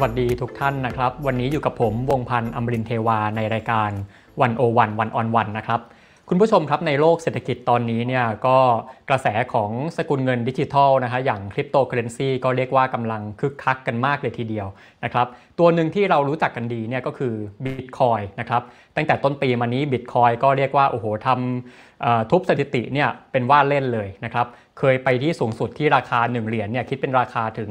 สวัสดีทุกท่านนะครับ วันนี้อยู่กับผมวงศ์พันธ์อมรินทร์เทวาในรายการ 101 One-on-One นะครับ คุณผู้ชมครับในโลกเศรษฐกิจตอนนี้เนี่ยก็กระแสของสกุลเงินดิจิทัลนะฮะอย่างคริปโตเคอร์เรนซีก็เรียกว่ากำลังคึกคักกันมากเลยทีเดียวนะครับ ตัวหนึ่งที่เรารู้จักกันดีเนี่ยก็คือบิตคอยนะครับ ตั้งแต่ต้นปีมานี้บิตคอยก็เรียกว่าโอ้โหทำทุบสถิติเนี่ยเป็นว่าเล่นเลยนะครับ เคยไปที่สูงสุดที่ราคา 1 เหรียญเนี่ยคิดเป็นราคาถึง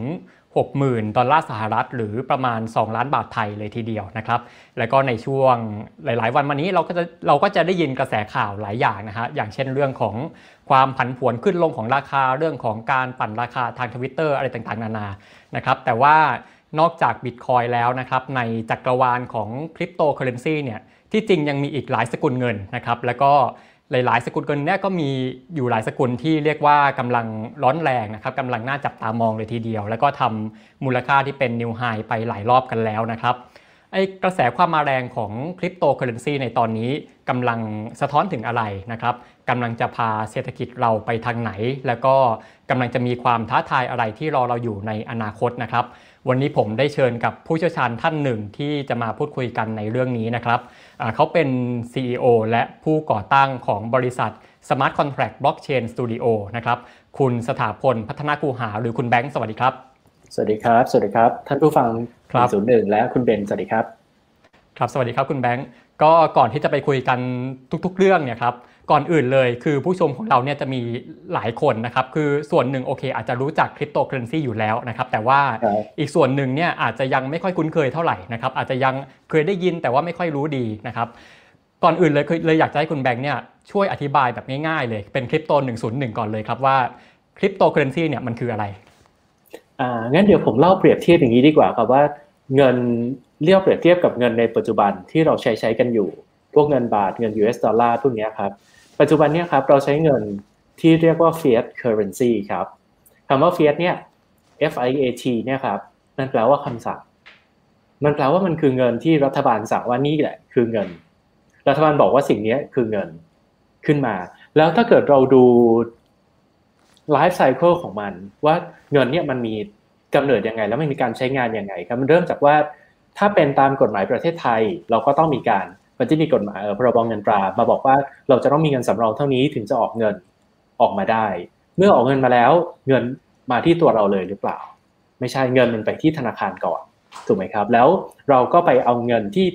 60,000 ดอลลาร์สหรัฐ หรือประมาณ 2 ล้านบาทไทยเลยทีเดียวนะครับ แล้วก็ในช่วงหลาย ๆ วันมานี้เราก็จะเราก็จะได้ยินกระแสข่าวหลายอย่างนะฮะ อย่างเช่นเรื่องของความผันผวนขึ้นลงของราคา เรื่องของการปั่นราคาทางทวิตเตอร์อะไรต่างๆ นานา นะครับ แต่ว่านอกจากบิตคอยน์แล้วนะครับ ในจักรวาลของคริปโตเคอร์เรนซีเนี่ย ที่จริงยังมีอีกหลายสกุลเงินนะครับ แล้วก็ หลาย ๆ สกุลเงินเนี่ยก็มีอยู่หลายสกุลที่เรียกว่ากำลังร้อนแรงนะครับกำลังน่าจับตามองเลยทีเดียว แล้วก็ทำมูลค่าที่เป็นนิวไฮไปหลายรอบกันแล้วนะครับไอ้กระแสความมาแรงของคริปโตเคอเรนซีในตอนนี้กำลังสะท้อนถึงอะไรนะครับกำลังจะพาเศรษฐกิจเราไปทางไหน แล้วก็กำลังจะมีความท้าทายอะไรที่รอเราอยู่ในอนาคตนะครับ วันนี้ผมได้เชิญกับผู้เชี่ยวชาญท่านหนึ่งที่จะมาพูดคุยกันในเรื่องนี้นะครับ เขาเป็น CEO และผู้ก่อตั้งของบริษัท Smart Contract Blockchain Studio นะครับ คุณสถาพลพัฒนาคูหา หรือคุณแบงค์สวัสดีครับ สวัสดีครับ สวัสดีครับ ท่านผู้ฟังศูนย์หนึ่งและคุณเบนสวัสดีครับ ครับ สวัสดีครับคุณแบงค์ ก็ก่อนที่จะไปคุยกันทุก ๆ เรื่องเนี่ยครับ ก่อนอื่นเลยคือผู้ชมของเราเนี่ยจะมีหลายคนนะครับคือส่วนหนึ่งโอเค อาจจะรู้จักคริปโตเคอเรนซีอยู่แล้วนะครับแต่ว่าอีกส่วนหนึ่งเนี่ยอาจจะยังไม่ค่อยคุ้นเคยเท่าไหร่นะครับอาจจะยังเคยได้ยินแต่ว่าไม่ค่อยรู้ดีนะครับก่อนอื่นเลยเลยอยากจะให้คุณแบงค์เนี่ยช่วยอธิบายแบบง่ายๆเลยเป็นคริปโต 101 ก่อนเลยครับว่าคริปโตเคอร์เรนซีเนี่ยมันคืออะไรอ่างั้นเดี๋ยวผมเล่าเปรียบเทียบอย่างนี้ดีกว่าครับว่าเงินเรียกเปรียบเทียบกับเงินในปัจจุบันที่เราใช้ใช้กันอยู่ พวกเงินบาทเงิน US ดอลลาร์พวกนี้ครับ ปัจจุบันเนี่ยครับเราใช้เงินที่เรียกว่า fiat currency ครับคำว่า fiat เนี่ย F I A T เนี่ยครับมันแปลว่าคำสั่ง มันแปลว่ามันคือเงินที่รัฐบาลสั่งว่านี่แหละ คือเงิน รัฐบาลบอกว่าสิ่งนี้คือเงินขึ้นมา แล้วถ้าเกิดเราดูไลฟ์ไซเคิลของมัน ว่าเงินเนี่ยมันมีกำเนิดยังไง แล้วมันมีการใช้งานยังไงครับมันเริ่มจากว่าถ้าเป็นตามกฎหมายประเทศไทย เราก็ต้องมีการ มันจะมีกฎหมายพรบเงินตรามาบอกว่าเราจะต้องมีเงินสำรองเท่านี้ถึงจะออกเงินออกมาได้ เมื่อออกเงินมาแล้ว เงินมาที่ตัวเราเลยหรือเปล่า ไม่ใช่เงินมันไปที่ธนาคารก่อนถูกไหมครับ แล้วเราก็ไปเอาเงินที่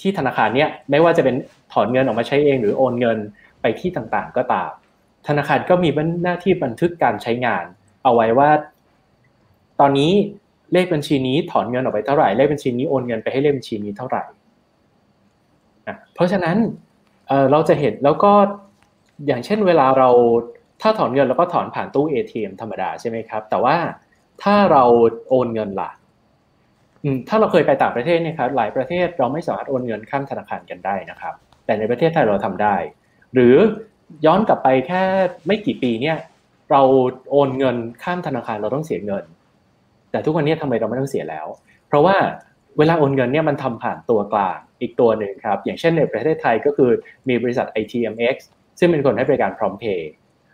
ที่ธนาคารเนี้ยไม่ว่าจะเป็นถอนเงินออกมาใช้เอง หรือโอนเงินไปที่ต่างๆ ก็ตาม ธนาคารก็มีหน้าที่บันทึกการใช้งาน เอาไว้ว่า ตอนนี้เลขบัญชีนี้ถอนเงินออกไปเท่าไหร่เลขบัญชีนี้โอนเงินไปให้เลขบัญชีนี้เท่าไหร่ เพราะฉะนั้นเราจะเห็นแล้วก็อย่างเช่นเวลาเราถ้าถอนเงินเราก็ถอนผ่านตู้ ATM ธรรมดาใช่ไหมครับ แต่ว่าถ้าเราโอนเงินล่ะถ้าเราเคยไปต่างประเทศเนี่ยครับหลายประเทศเราไม่สามารถโอนเงินข้ามธนาคารกันได้นะครับ แต่ในประเทศไทยเราทำได้ หรือย้อนกลับไปแค่ไม่กี่ปีเนี่ย เราโอนเงินข้ามธนาคารเราต้องเสียเงิน แต่ทุกวันนี้ทำไมเราไม่ต้องเสียแล้ว เพราะว่าเวลาโอนเงินเนี่ยมันทำผ่านตัวกลาง อีกตัวหนึ่งครับ อย่างเช่นในประเทศไทยก็คือมีบริษัท ITMX ซึ่งเป็นคนให้บริการพร้อมเพย์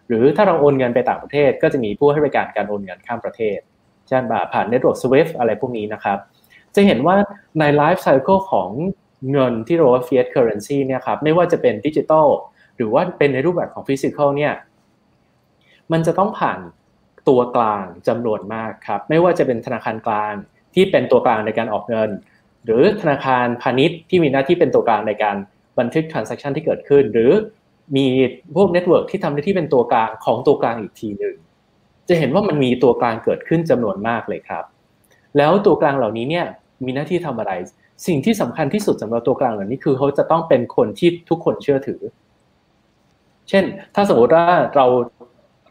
หรือถ้าเราโอนเงินไปต่างประเทศ ก็จะมีผู้ให้บริการการโอนเงินข้ามประเทศเช่นแบบผ่าน network SWIFT อะไรพวกนี้นะครับ จะเห็นว่าใน life cycle ของเงินที่เราว่า fiat currency เนี่ยครับไม่ว่าจะเป็นดิจิทัลหรือว่าเป็นในรูปแบบของ physical เนี่ยมันจะต้องผ่านตัวกลางจำนวนมากครับ ไม่ว่าจะเป็นธนาคารกลางที่เป็นตัวกลางในการออกเงิน หรือธนาคารพาณิชย์ที่มีหน้าที่เป็นตัวกลางในการบันทึก transaction ที่เกิดขึ้น หรือมีพวก network ที่ทำหน้าที่เป็นตัวกลางของตัวกลางอีกทีหนึ่งจะเห็นว่ามันมีตัวกลางเกิดขึ้นจำนวนมากเลยครับ แล้วตัวกลางเหล่านี้เนี่ยมีหน้าที่ทำอะไร สิ่งที่สำคัญที่สุดสำหรับตัวกลางเหล่านี้คือเขาจะต้องเป็นคนที่ทุกคนเชื่อถือ เช่น ถ้าสมมติว่าเรา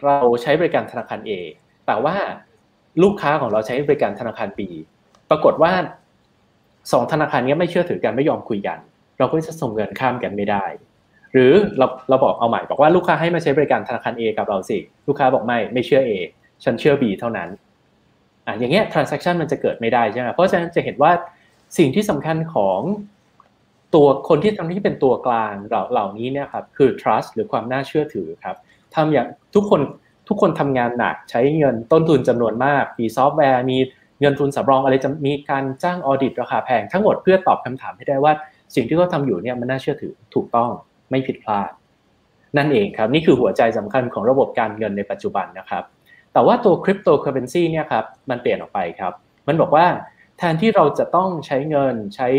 เราใช้บริการธนาคาร A แต่ว่าลูกค้าของเราใช้บริการธนาคาร B ปรากฏว่า สองธนาคารนี้ไม่เชื่อถือกันไม่ยอมคุยกัน เราก็จะส่งเงินข้ามกันไม่ได้ หรือเราเราบอกเอาใหม่บอกว่าลูกค้าให้มาใช้บริการธนาคาร A กับเราสิลูกค้าบอกไม่ไม่เชื่อ A ฉันเชื่อ B เท่านั้นอะอย่างเงี้ย transaction มันจะเกิดไม่ได้ใช่ไหมเพราะฉะนั้นจะเห็นว่าสิ่งที่สำคัญของตัวคนที่ทำที่เป็นตัวกลางเหล่าเหล่านี้เนี่ยครับคือ trust หรือความน่าเชื่อถือครับทำอย่างทุกคนทุกคนทำงานหนักใช้เงินต้นทุนจำนวนมาก มีซอฟต์แวร์มี เงินทุนสำรองอะไรจะมีการจ้าง audit ราคาแพงทั้งหมดเพื่อตอบคำถามให้ได้ว่า สิ่งที่เขาทำอยู่เนี่ยมันน่าเชื่อถือถูกต้องไม่ผิดพลาด นั่นเองครับนี่คือหัวใจสำคัญของระบบการเงินในปัจจุบันนะครับ แต่ว่าตัวคริปโตเคอร์เรนซีเนี่ยครับมันเปลี่ยนออกไปครับ มันบอกว่าแทนที่เราจะต้องใช้เงินใช้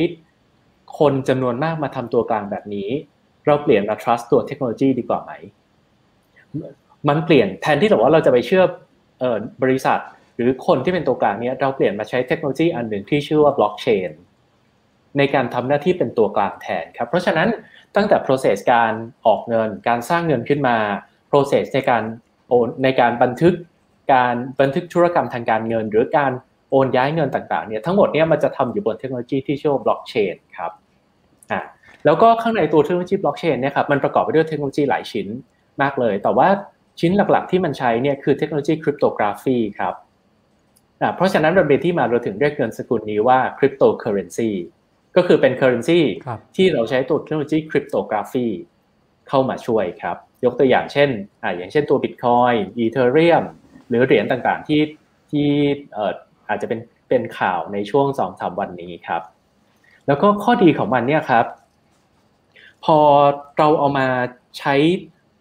คนจำนวนมากมาทำตัวกลางแบบนี้ เราเปลี่ยนมา trust ตัวเทคโนโลยีดีกว่าไหมมันเปลี่ยนแทนที่เราว่าเราจะไปเชื่อบริษัท หรือคนที่เป็นตัวกลางเนี้ยเราเปลี่ยนมาใช้เทคโนโลยีอันหนึ่งที่ชื่อว่าบล็อกเชนในการทำหน้าที่เป็นตัวกลางแทนครับ เพราะฉะนั้นตั้งแต่ process การออกเงิน การสร้างเงินขึ้นมา process ในการโอนในการบันทึกการบันทึกธุรกรรมทางการเงิน หรือการโอนย้ายเงินต่างๆเนี่ยทั้งหมดเนี่ยมันจะทำอยู่บนเทคโนโลยีที่ชื่อว่าบล็อกเชนครับอ่าแล้วก็ข้างในตัวเทคโนโลยีบล็อกเชนเนี่ยครับมันประกอบไปด้วยเทคโนโลยีหลายชิ้นมากเลย แต่ว่าชิ้นหลักๆที่มันใช้เนี่ยคือเทคโนโลยี cryptography ครับ เพราะฉะนั้นเราเป็นที่มาเราถึงเรียกเงินสกุลนี้ว่าคริปโตเคอร์เรนซีก็คือเป็น currency ที่เราใช้ตัวเทคโนโลยี cryptography เข้ามาช่วยครับ ยกตัวอย่างเช่นอ่าอย่างเช่นตัว Bitcoin Ethereum หรือเหรียญต่างๆที่ที่เอ่ออาจจะเป็นเป็นข่าวในช่วงสองสามวันนี้ครับ แล้วก็ข้อดีของมันเนี่ยครับ พอเราเอามาใช้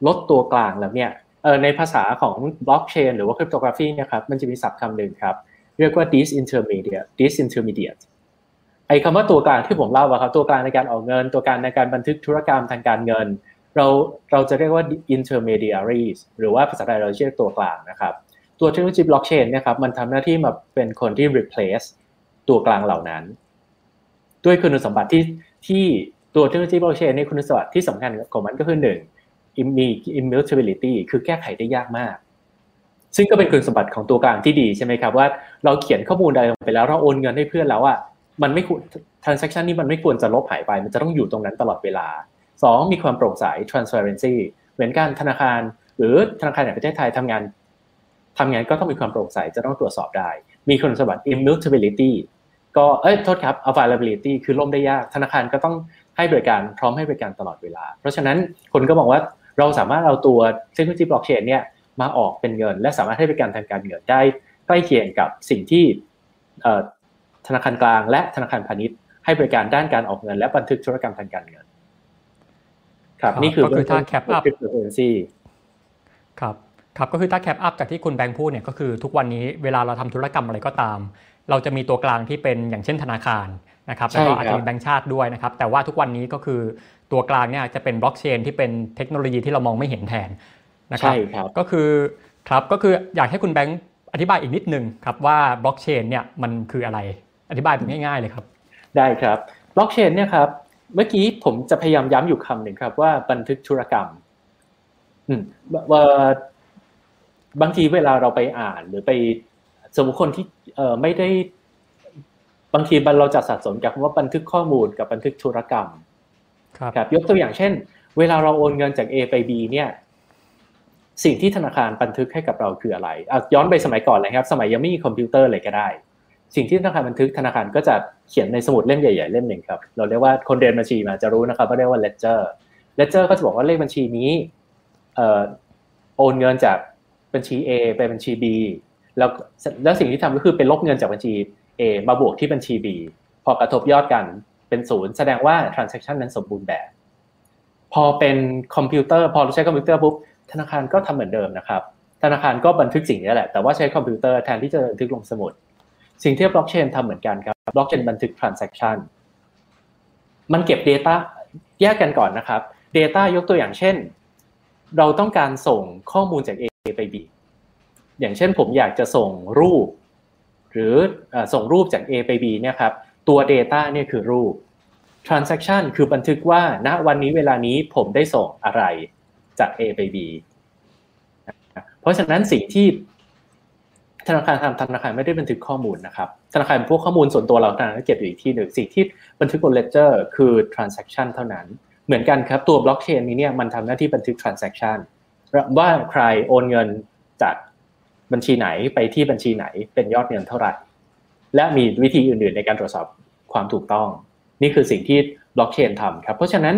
ลดตัวกลางแล้วเนี่ยเออในภาษาของบล็อกเชนหรือว่าคริปโตกราฟีเนี่ยครับมันจะมีศัพท์คำหนึ่งครับ เรียกว่า disintermediate disintermediate ไอ้คำว่าตัวกลางที่ผมเล่าว่าครับตัวกลางในการออกเงิน ตัวกลางในการบันทึกธุรกรรมทางการเงิน เราเราจะเรียกว่า intermediaries หรือว่าภาษาไทยเราเรียกตัวกลางนะครับตัวเทคโนโลยีบล็อกเชนเนี่ยครับมันทำหน้าที่มาเป็นคนที่ replace ตัวกลางเหล่านั้น ด้วยคุณสมบัติที่ที่ตัวเทคโนโลยีบล็อกเชนในคุณสมบัติที่สำคัญของมันก็คือหนึ่งมี immutability คือแก้ไขได้ยากมาก ซึ่งก็เป็นคุณสมบัติของตัวกลางที่ดีใช่ไหมครับว่าเราเขียนข้อมูลใดลงไปแล้วเราโอนเงินให้เพื่อนแล้วอะมันไม่ควร transaction นี้มันไม่ควรจะลบหายไป มันจะต้องอยู่ตรงนั้นตลอดเวลา 2. มีความโปร่งใส transparency เหมือนกันธนาคาร หรือธนาคารแห่งประเทศไทยทำงานทำงานก็ต้องมีความโปร่งใสจะต้องตรวจสอบได้ มีคุณสมบัติ immutability ก็เอ้ยโทษครับ availability คือล่มได้ยากธนาคารก็ต้องให้บริการพร้อมให้บริการตลอดเวลา เพราะฉะนั้นคนก็บอกว่าเราสามารถเอาตัวเทคโนโลยีบล็อกเชนเนี่ย มาออกเป็นเงิน และสามารถให้บริการทางการเงินได้ใกล้เคียงกับสิ่งที่ธนาคารกลาง และธนาคารพาณิชย์ ให้บริการด้านการออกเงิน และบันทึกธุรกรรมทางการเงิน ครับนี่คือก็คือถ้า wrap upครับครับก็คือถ้า wrap up จากที่คุณแบงค์พูดเนี่ยก็คือทุกวันนี้เวลาเราทำธุรกรรมอะไรก็ตาม เราจะมีตัวกลางที่เป็นอย่างเช่นธนาคารนะครับแล้วก็อาจจะมีแบงค์ชาติด้วยนะครับแต่ว่าทุกวันนี้ก็คือตัวกลางเนี่ยจะเป็นบล็อกเชนที่เป็นเทคโนโลยีที่เรามองไม่เห็นแทน นะครับก็คือครับก็คืออยากให้คุณแบงค์อธิบายอีกนิดนึงครับว่าบล็อกเชนเนี่ยมันคืออะไรอธิบายแบบง่ายๆเลยครับ ได้ครับบล็อกเชนเนี่ยครับเมื่อกี้ผมจะพยายามย้ำอยู่คำหนึ่งครับว่าบันทึกธุรกรรมอืมว่าบางทีเวลาเราไปอ่านหรือไปสมมติคนที่เอ่อไม่ได้บางทีเราจะสับสนกับว่าบันทึกข้อมูลกับบันทึกธุรกรรมครับยกตัวอย่างเช่น เวลาเราโอนเงินจาก A ไป B เนี่ย สิ่งที่ธนาคารบันทึกให้กับเราคืออะไรย้อนไปสมัยก่อนเลยครับ สมัยยังไม่มีคอมพิวเตอร์เลยก็ได้ สิ่งที่ธนาคารบันทึกธนาคารก็จะเขียนในสมุดเล่มใหญ่ๆเล่มหนึ่งครับ เราเรียกว่าคนเรียนบัญชีมาจะรู้นะครับว่าเรียกว่า ledger ledger ก็จะบอกว่าเลขบัญชีนี้โอนเงินจากบัญชี A ไปบัญชี B แล้วแล้วสิ่งที่ทำก็คือเป็นลบเงินจากบัญชี A มาบวกที่บัญชี B พอกระทบยอดกันเป็นศูนย์แสดงว่า transaction นั้นสมบูรณ์แบบ พอเป็นคอมพิวเตอร์พอเราใช้คอมพิวเตอร์ปุ๊บ ธนาคารก็ทำเหมือนเดิมนะครับ ธนาคารก็บันทึกสิ่งนี้แหละ แต่ว่าใช้คอมพิวเตอร์แทนที่จะบันทึกลงสมุด สิ่งที่บล็อกเชนทำเหมือนกันครับ บล็อกเชนบันทึก transaction มันเก็บ Data แยกกันก่อนนะครับ Data ยกตัวอย่างเช่น เราต้องการส่งข้อมูลจาก A ไป B อย่างเช่นผมอยากจะส่งรูป หรือส่งรูปจาก A ไป B เนี่ยครับ ตัว Data เนี่ยคือรูป Transaction คือบันทึกว่าณวันนี้เวลานี้ผมได้ส่งอะไร จาก A ไป B เพราะฉะนั้นสิ่งที่ธนาคารทำธนาคารไม่ได้บันทึกข้อมูลนะครับ ธนาคารพวกข้อมูลส่วนตัวเราธนาคารเก็บอยู่อีกที่หนึ่งสิ่งที่บันทึกบน ledger คือ transaction เท่านั้น เหมือนกันครับตัวบล็อกเชนนี้เนี่ยมันทำหน้าที่บันทึก transaction ว่าใครโอนเงินจากบัญชีไหนไปที่บัญชีไหนเป็นยอดเงินเท่าไหร่ และมีวิธีอื่น ๆ ในการตรวจสอบความถูกต้อง นี่คือสิ่งที่บล็อกเชนทำครับ เพราะฉะนั้น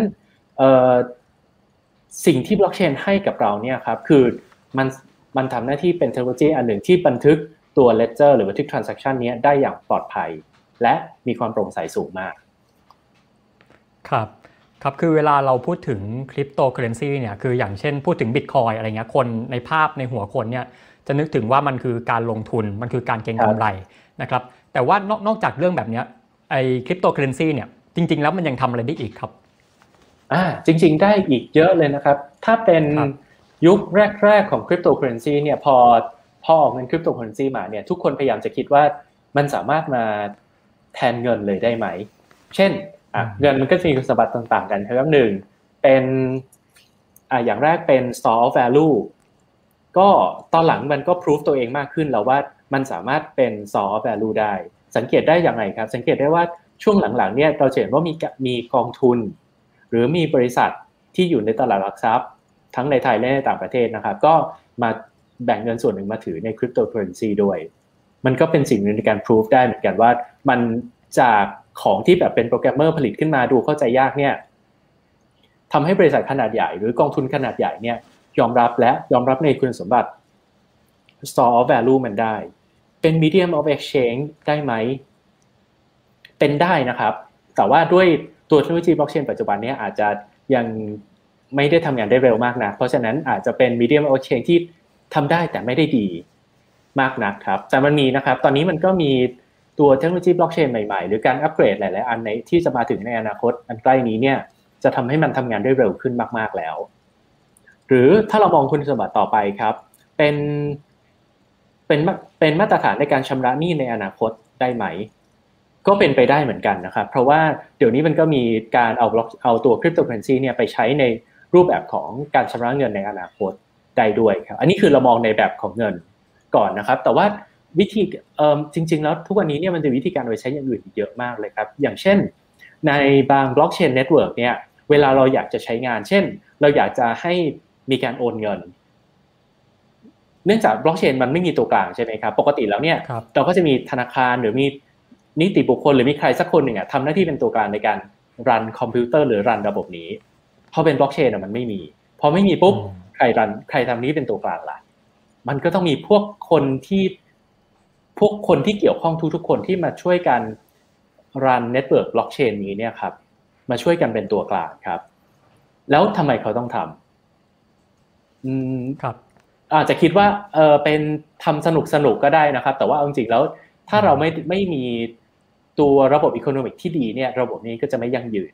สิ่งที่บล็อกเชนให้กับเราเนี่ยครับคือมันมันทำหน้าที่เป็นเทคโนโลยีอันหนึ่งที่บันทึกตัว ledger หรือบันทึก transaction นี้ได้อย่างปลอดภัย และมีความโปร่งใสสูงมาก ครับครับคือเวลาเราพูดถึงคริปโตเคอร์เรนซีเนี่ยคืออย่างเช่นพูดถึงบิตคอยน์อะไรเงี้ยคนในภาพในหัวคนเนี่ยจะนึกถึงว่ามันคือการลงทุนมันคือการเก็งกำไรนะครับแต่ว่านอกนอกจากเรื่องแบบนี้ไอ้คริปโตเคอร์เรนซีเนี่ยจริง ๆ แล้วมันยังทำอะไรได้อีกครับ อ่าจริง ๆ ได้อีกเยอะเลยนะครับ ถ้าเป็นยุคแรก ๆ ของคริปโตเคอร์เรนซีเนี่ยพอพอออกเงินคริปโตเคอร์เรนซีมาเนี่ยทุกคนพยายามจะคิดว่ามันสามารถมาแทนเงินเลยได้ไหม เช่นอะเงินมันก็จะมีคุณสมบัติต่างๆ กันครับหนึ่งเป็นอ่าอย่างแรกเป็น store of value ก็ตอนหลังมันก็พิสูจตัวเองมากขึ้นแล้วว่ามันสามารถเป็น store of value ได้ สังเกตได้อย่างไรครับ สังเกตได้ว่าช่วงหลังๆเนี่ยเราเห็นว่ามีมีกองทุน หรือมีบริษัทที่อยู่ในตลาดหลักทรัพย์ ทั้งในไทยและในต่างประเทศนะครับ ก็มาแบ่งเงินส่วนหนึ่งมาถือในคริปโตเคอเรนซีด้วย มันก็เป็นสิ่งหนึ่งในการพิสูจได้เหมือนกันว่ามันจากของที่แบบเป็นโปรแกรมเมอร์ผลิตขึ้นมาดูเข้าใจยากเนี่ยทำให้บริษัทขนาดใหญ่ หรือกองทุนขนาดใหญ่เนี่ยยอมรับและยอมรับในคุณสมบัติ store of value มันได้ เป็น medium of exchange ได้ไหม เป็นได้นะครับ แต่ว่าด้วย ตัวเทคโนโลยีบล็อกเชนปัจจุบันนี้อาจจะยังไม่ได้ทำงานได้เร็วมากนะเพราะฉะนั้นอาจจะเป็น medium of exchange ที่ทำได้แต่ไม่ได้ดีมากนักครับ แต่มันมีนะครับ ตอนนี้มันก็มีตัวเทคโนโลยีบล็อกเชนใหม่ๆ หรือการอัปเกรดหลายๆ อันในที่จะมาถึงในอนาคตอันใกล้นี้เนี่ยจะทำให้มันทำงานได้เร็วขึ้นมากๆแล้ว หรือถ้าเรามองคุณสมบัติต่อไปครับ เป็นเป็นเป็นมาตรฐานในการชำระหนี้ในอนาคตได้ไหม ก็เป็นไปได้เหมือนกันนะครับ เพราะว่าเดี๋ยวนี้มันก็มีการเอาบล็อกเอาตัวคริปโตเคอร์เรนซีเนี่ยไปใช้ในรูปแบบของการชำระเงินในอนาคตได้ด้วยครับ อันนี้คือเรามองในแบบของเงินก่อนนะครับ แต่ว่าวิธีเอ่อจริง ๆ แล้วทุกวันนี้เนี่ยมันจะวิธีการไปใช้อย่างอื่นอีกเยอะมากเลยครับ อย่างเช่น ในบางบล็อกเชน network เนี่ยเวลาเราอยากจะใช้งาน เช่น เราอยากจะให้มีการโอนเงิน เนื่องจากบล็อกเชนมันไม่มีตัวกลางใช่ไหมครับ ปกติแล้วเนี่ยเราก็จะมีธนาคารหรือมี นิติบุคคลหรือมีใครสักคนหนึ่งอะทำหน้าที่เป็นตัวกลางในการrun คอมพิวเตอร์หรือ run ระบบนี้พอเป็นบล็อกเชนอะมันไม่มีพอไม่มีปุ๊บใคร run ใครทำนี้เป็นตัวกลางล่ะ มันก็ต้องมีพวกคนที่พวกคนที่เกี่ยวข้องทุกๆคนที่มาช่วยกัน run network บล็อกเชนนี้เนี่ยครับ มาช่วยกันเป็นตัวกลางครับ แล้วทำไมเขาต้องทำอืมครับอาจจะคิดว่าเออเป็นทำสนุกสนุกก็ได้นะครับ แต่ว่าจริงๆแล้วถ้าเราไม่ไม่มี ตัวระบบอีโคโนมิกที่ดีเนี่ยระบบนี้ก็จะไม่ยั่งยืน